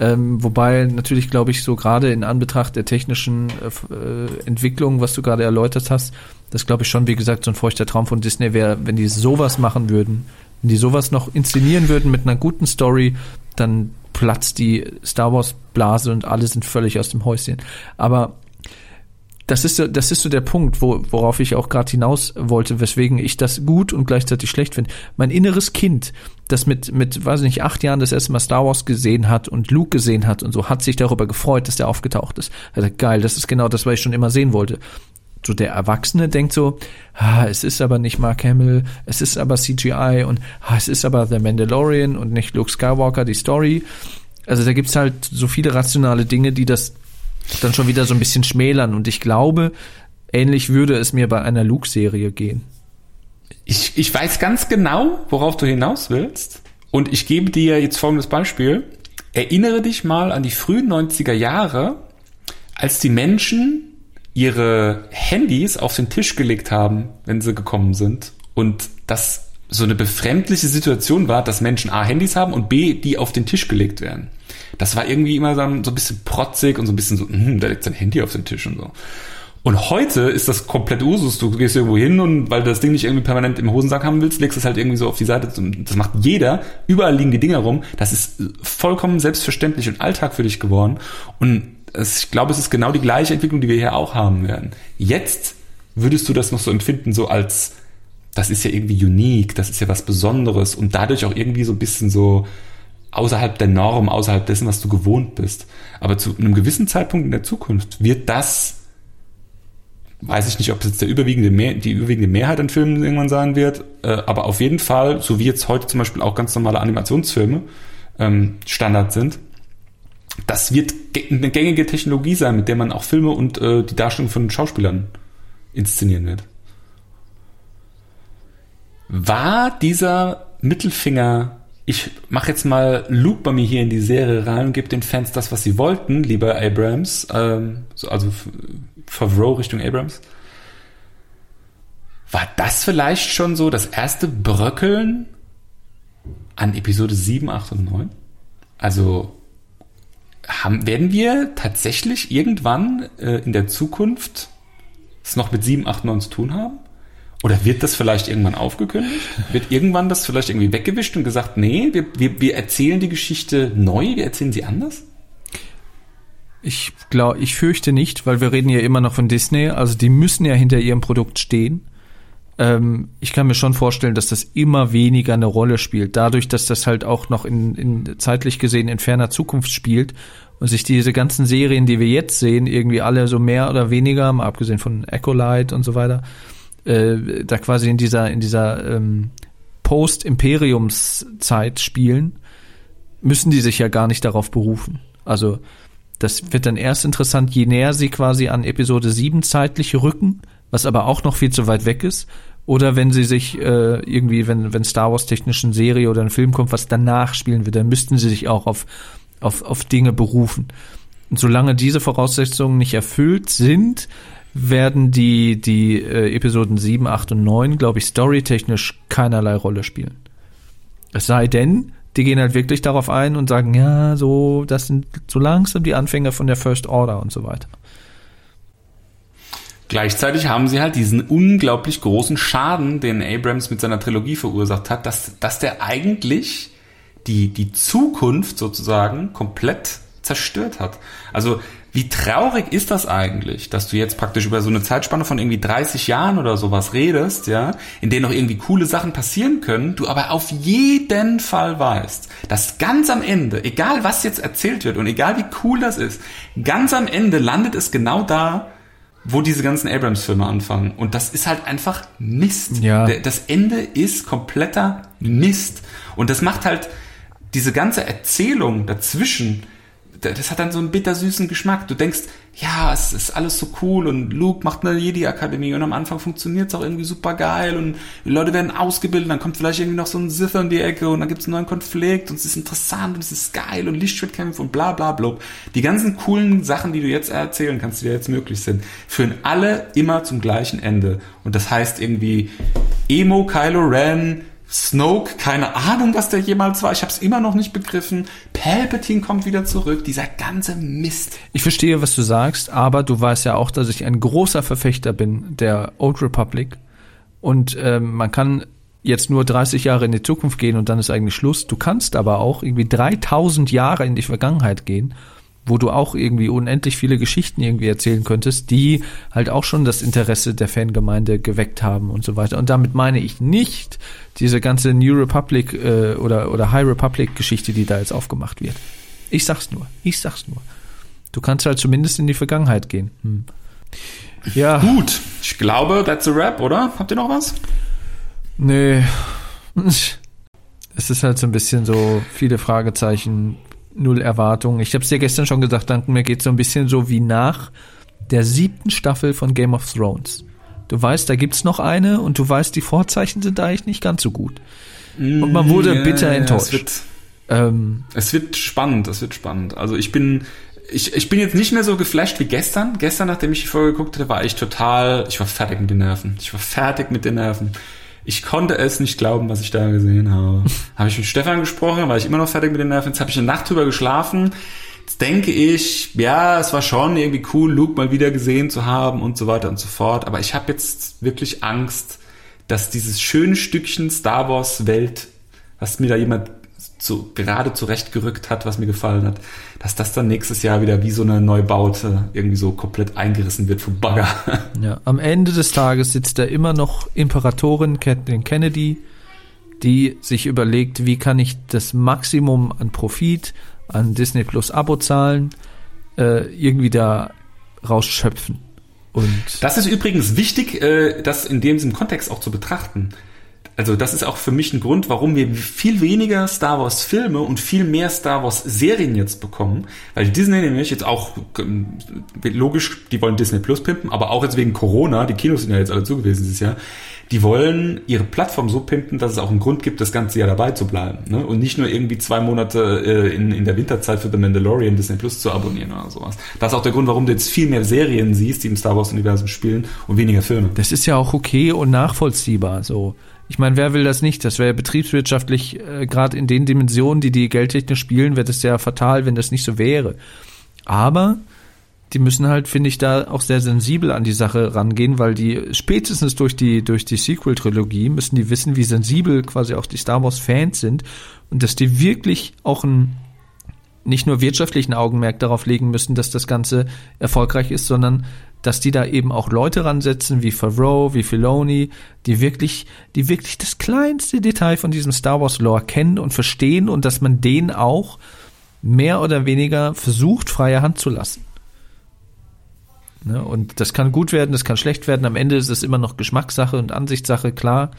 Ähm, wobei natürlich, glaube ich, so gerade in Anbetracht der technischen äh, äh, Entwicklung, was du gerade erläutert hast, das glaube ich schon, wie gesagt, so ein feuchter Traum von Disney wäre, wenn die sowas machen würden, wenn die sowas noch inszenieren würden mit einer guten Story, dann platzt die Star Wars Blase und alle sind völlig aus dem Häuschen. Aber das ist so, das ist so der Punkt, wo, worauf ich auch gerade hinaus wollte, weswegen ich das gut und gleichzeitig schlecht finde. Mein inneres Kind, das mit, mit, weiß nicht, acht Jahren das erste Mal Star Wars gesehen hat und Luke gesehen hat und so, hat sich darüber gefreut, dass der aufgetaucht ist. Also geil, das ist genau das, was ich schon immer sehen wollte. So der Erwachsene denkt so, ah, es ist aber nicht Mark Hamill, es ist aber CGI und ah, es ist aber The Mandalorian und nicht Luke Skywalker, die Story. Also da gibt's halt so viele rationale Dinge, die das dann schon wieder so ein bisschen schmälern. Und ich glaube, ähnlich würde es mir bei einer Luke-Serie gehen. Ich, ich weiß ganz genau, worauf du hinaus willst. Und ich gebe dir jetzt folgendes Beispiel. Erinnere dich mal an die frühen 90er Jahre, als die Menschen ihre Handys auf den Tisch gelegt haben, wenn sie gekommen sind. Und das so eine befremdliche Situation war, dass Menschen A Handys haben und B, die auf den Tisch gelegt werden. Das war irgendwie immer so ein, bisschen protzig und so ein bisschen so, hm, da liegt sein Handy auf den Tisch und so. Und heute ist das komplett Usus. Du gehst irgendwo hin und weil du das Ding nicht irgendwie permanent im Hosensack haben willst, legst es halt irgendwie so auf die Seite. Das macht jeder. Überall liegen die Dinger rum. Das ist vollkommen selbstverständlich und Alltag für dich geworden. Und ich glaube, es ist genau die gleiche Entwicklung, die wir hier auch haben werden. Jetzt würdest du das noch so empfinden, so als, das ist ja irgendwie unique, das ist ja was Besonderes und dadurch auch irgendwie so ein bisschen so, außerhalb der Norm, außerhalb dessen, was du gewohnt bist. Aber zu einem gewissen Zeitpunkt in der Zukunft wird das, weiß ich nicht, ob es jetzt der überwiegende Mehr, die überwiegende Mehrheit an Filmen irgendwann sein wird, äh, aber auf jeden Fall, so wie jetzt heute zum Beispiel auch ganz normale Animationsfilme ähm, Standard sind, das wird eine gängige Technologie sein, mit der man auch Filme und äh, die Darstellung von Schauspielern inszenieren wird. War dieser Mittelfinger ich mache jetzt mal Luke bei mir hier in die Serie rein und gebe den Fans das, was sie wollten, lieber Abrams, ähm, so, also Favreau Richtung Abrams. War das vielleicht schon so das erste Bröckeln an Episode 7, 8 und 9? Also haben, werden wir tatsächlich irgendwann äh, in der Zukunft es noch mit 7, 8, 9 zu tun haben? Oder wird das vielleicht irgendwann aufgekündigt? Wird irgendwann das vielleicht irgendwie weggewischt und gesagt, nee, wir, wir, wir erzählen die Geschichte neu, wir erzählen sie anders? Ich glaube, ich fürchte nicht, weil wir reden ja immer noch von Disney, also die müssen ja hinter ihrem Produkt stehen. Ähm, ich kann mir schon vorstellen, dass das immer weniger eine Rolle spielt, dadurch, dass das halt auch noch in, in zeitlich gesehen in ferner Zukunft spielt und sich diese ganzen Serien, die wir jetzt sehen, irgendwie alle so mehr oder weniger, mal abgesehen von Echolite und so weiter, äh, da quasi in dieser, in dieser ähm, Post-Imperiums-Zeit spielen, müssen die sich ja gar nicht darauf berufen. Also das wird dann erst interessant, je näher sie quasi an Episode 7 zeitlich rücken, was aber auch noch viel zu weit weg ist. Oder wenn sie sich äh, irgendwie, wenn, wenn Star Wars technischen Serie oder ein Film kommt, was danach spielen wird, dann müssten sie sich auch auf, auf, auf Dinge berufen. Und solange diese Voraussetzungen nicht erfüllt sind, werden die, die äh, Episoden 7, 8 und 9, glaube ich, storytechnisch keinerlei Rolle spielen. Es sei denn, die gehen halt wirklich darauf ein und sagen, ja, so, das sind so langsam die Anfänge von der First Order und so weiter. Gleichzeitig haben sie halt diesen unglaublich großen Schaden, den Abrams mit seiner Trilogie verursacht hat, dass, dass der eigentlich die, die Zukunft sozusagen komplett zerstört hat. Also wie traurig ist das eigentlich, dass du jetzt praktisch über so eine Zeitspanne von irgendwie 30 Jahren oder sowas redest, ja, in denen noch irgendwie coole Sachen passieren können, du aber auf jeden Fall weißt, dass ganz am Ende, egal was jetzt erzählt wird und egal wie cool das ist, ganz am Ende landet es genau da, wo diese ganzen Abrams-Filme anfangen. Und das ist halt einfach Mist. Ja. Das Ende ist kompletter Mist. Und das macht halt diese ganze Erzählung dazwischen, das hat dann so einen bittersüßen Geschmack. Du denkst, ja, es ist alles so cool und Luke macht eine Jedi-Akademie und am Anfang funktioniert es auch irgendwie super geil und die Leute werden ausgebildet, dann kommt vielleicht irgendwie noch so ein Sith in die Ecke und dann gibt es einen neuen Konflikt und es ist interessant und es ist geil und Lichtschwertkämpfe und bla bla bla. Die ganzen coolen Sachen, die du jetzt erzählen kannst, die dir jetzt möglich sind, führen alle immer zum gleichen Ende. Und das heißt irgendwie Emo, Kylo Ren, Snoke, keine Ahnung, was der jemals war. Ich habe es immer noch nicht begriffen. Palpatine kommt wieder zurück. Dieser ganze Mist. Ich verstehe, was du sagst, aber du weißt ja auch, dass ich ein großer Verfechter bin der Old Republic. Und ähm, man kann jetzt nur 30 Jahre in die Zukunft gehen und dann ist eigentlich Schluss. Du kannst aber auch irgendwie 3000 Jahre in die Vergangenheit gehen wo du auch irgendwie unendlich viele Geschichten irgendwie erzählen könntest, die halt auch schon das Interesse der Fangemeinde geweckt haben und so weiter. Und damit meine ich nicht diese ganze New Republic äh, oder, oder High Republic Geschichte, die da jetzt aufgemacht wird. Ich sag's nur, ich sag's nur. Du kannst halt zumindest in die Vergangenheit gehen. Hm. Ja. Gut, ich glaube, that's a rap, oder? Habt ihr noch was? Nee. Es ist halt so ein bisschen so viele Fragezeichen, null Erwartungen. Ich habe es dir gestern schon gesagt, danke mir geht so ein bisschen so wie nach der siebten Staffel von Game of Thrones. Du weißt, da gibt's noch eine und du weißt, die Vorzeichen sind eigentlich nicht ganz so gut. Und man wurde Ja, bitter ja, enttäuscht. Es wird, ähm, es wird spannend, es wird spannend. Also ich bin, ich, ich bin jetzt nicht mehr so geflasht wie gestern. Gestern, nachdem ich die Folge geguckt hatte, war ich total, ich war fertig mit den Nerven. Ich war fertig mit den Nerven. Ich konnte es nicht glauben, was ich da gesehen habe. habe ich mit Stefan gesprochen, war ich immer noch fertig mit den Nerven. Jetzt habe ich eine Nacht drüber geschlafen. Jetzt denke ich, ja, es war schon irgendwie cool, Luke mal wieder gesehen zu haben und so weiter und so fort. Aber ich habe jetzt wirklich Angst, dass dieses schöne Stückchen Star Wars Welt, was mir da jemand so gerade zurechtgerückt hat, was mir gefallen hat, dass das dann nächstes Jahr wieder wie so eine Neubaute irgendwie so komplett eingerissen wird vom Bagger. ja, am Ende des Tages sitzt da immer noch Imperatorin Kathleen Kennedy, die sich überlegt, wie kann ich das Maximum an Profit, an Disney Plus Abozahlen äh, irgendwie da rausschöpfen. Und Das ist übrigens wichtig, äh, das in dem Kontext auch zu betrachten. Also das ist auch für mich ein Grund, warum wir viel weniger Star Wars Filme und viel mehr Star Wars Serien jetzt bekommen, weil Disney nämlich jetzt auch ähm, logisch, die wollen Disney Plus pimpen, aber auch jetzt wegen Corona, die Kinos sind ja jetzt alle zu gewesen dieses Jahr, die wollen ihre Plattform so pimpen, dass es auch einen Grund gibt, das ganze Jahr dabei zu bleiben. Ne? Und nicht nur irgendwie zwei Monate äh, in, in der Winterzeit für The Mandalorian Disney Plus zu abonnieren oder sowas. Das ist auch der Grund, warum du jetzt viel mehr Serien siehst, die im Star Wars-Universum spielen und weniger Filme. Das ist ja auch okay und nachvollziehbar. So, ich meine, wer will das nicht? Das wäre betriebswirtschaftlich äh, gerade in den Dimensionen, die die Geldtechnik spielen, wäre das ja fatal, wenn das nicht so wäre. Aber die müssen halt, finde ich, da auch sehr sensibel an die Sache rangehen, weil die spätestens durch die durch die Sequel-Trilogie müssen die wissen, wie sensibel quasi auch die Star Wars-Fans sind und dass die wirklich auch ein nicht nur wirtschaftlichen Augenmerk darauf legen müssen, dass das Ganze erfolgreich ist, sondern dass die da eben auch Leute ransetzen, wie Favreau, wie Filoni, die wirklich, die wirklich das kleinste Detail von diesem Star Wars Lore kennen und verstehen und dass man denen auch mehr oder weniger versucht, freie Hand zu lassen. Ne? Und das kann gut werden, das kann schlecht werden. Am Ende ist es immer noch Geschmackssache und Ansichtssache, klar.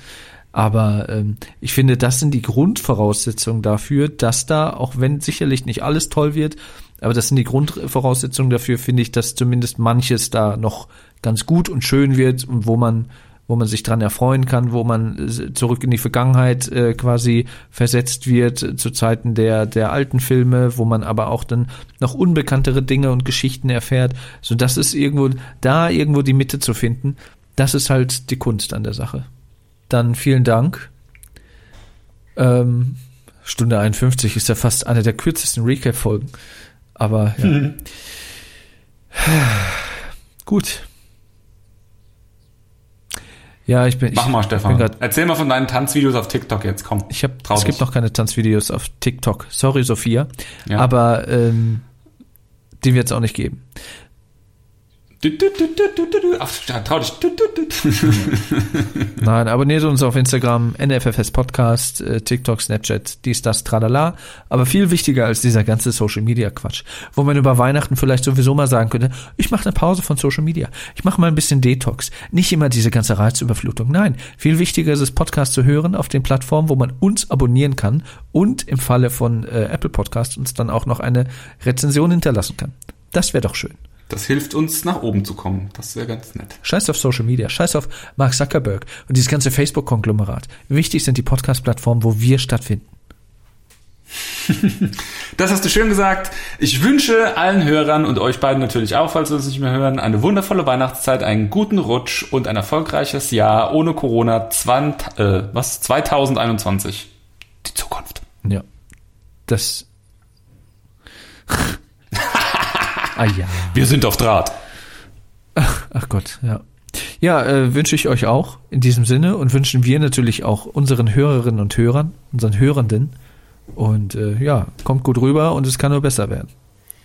Aber ähm, ich finde, das sind die Grundvoraussetzungen dafür, dass da, auch wenn sicherlich nicht alles toll wird, aber das sind die Grundvoraussetzungen dafür, finde ich, dass zumindest manches da noch ganz gut und schön wird und wo man wo man sich dran erfreuen kann, wo man äh, zurück in die Vergangenheit äh, quasi versetzt wird äh, zu Zeiten der der alten Filme, wo man aber auch dann noch unbekanntere Dinge und Geschichten erfährt. So das ist irgendwo da irgendwo die Mitte zu finden. Das ist halt die Kunst an der Sache. Dann vielen Dank. Ähm, Stunde 51 ist ja fast eine der kürzesten Recap-Folgen. Aber ja. Mhm. Gut. Ja, ich bin. Mach ich, mal, Stefan. grad- Erzähl mal von deinen Tanzvideos auf TikTok jetzt, komm. Ich habe, Trau es gibt noch keine Tanzvideos auf TikTok. Sorry, Sophia. Ja. Aber ähm, die wird es auch nicht geben. Du, du, du, du, du, du, du. Ach, trau dich. Nein, abonniert uns auf Instagram, NFFS Podcast, TikTok, Snapchat, dies, das, tralala. Aber viel wichtiger als dieser ganze Social Media Quatsch, wo man über Weihnachten vielleicht sowieso mal sagen könnte, ich mache eine Pause von Social Media. Ich mache mal ein bisschen Detox. Nicht immer diese ganze Reizüberflutung. Nein, viel wichtiger ist es, Podcast zu hören auf den Plattformen, wo man uns abonnieren kann und im Falle von äh, Apple Podcast uns dann auch noch eine Rezension hinterlassen kann. Das wäre doch schön. Das hilft uns, nach oben zu kommen. Das wäre ganz nett. Scheiß auf Social Media, scheiß auf Mark Zuckerberg und dieses ganze Facebook-Konglomerat. Wichtig sind die Podcast-Plattformen, wo wir stattfinden. Das hast du schön gesagt. Ich wünsche allen Hörern und euch beiden natürlich auch, falls wir uns nicht mehr hören, eine wundervolle Weihnachtszeit, einen guten Rutsch und ein erfolgreiches Jahr ohne Corona 20, äh, was 2021. Die Zukunft. Ja. Das. Ah ja. Wir sind auf Draht. Ach Gott, ja. Ja, äh, wünsche ich euch auch in diesem Sinne und wünschen wir natürlich auch unseren Hörerinnen und Hörern, unseren Hörenden. Und äh, ja, kommt gut rüber und es kann nur besser werden.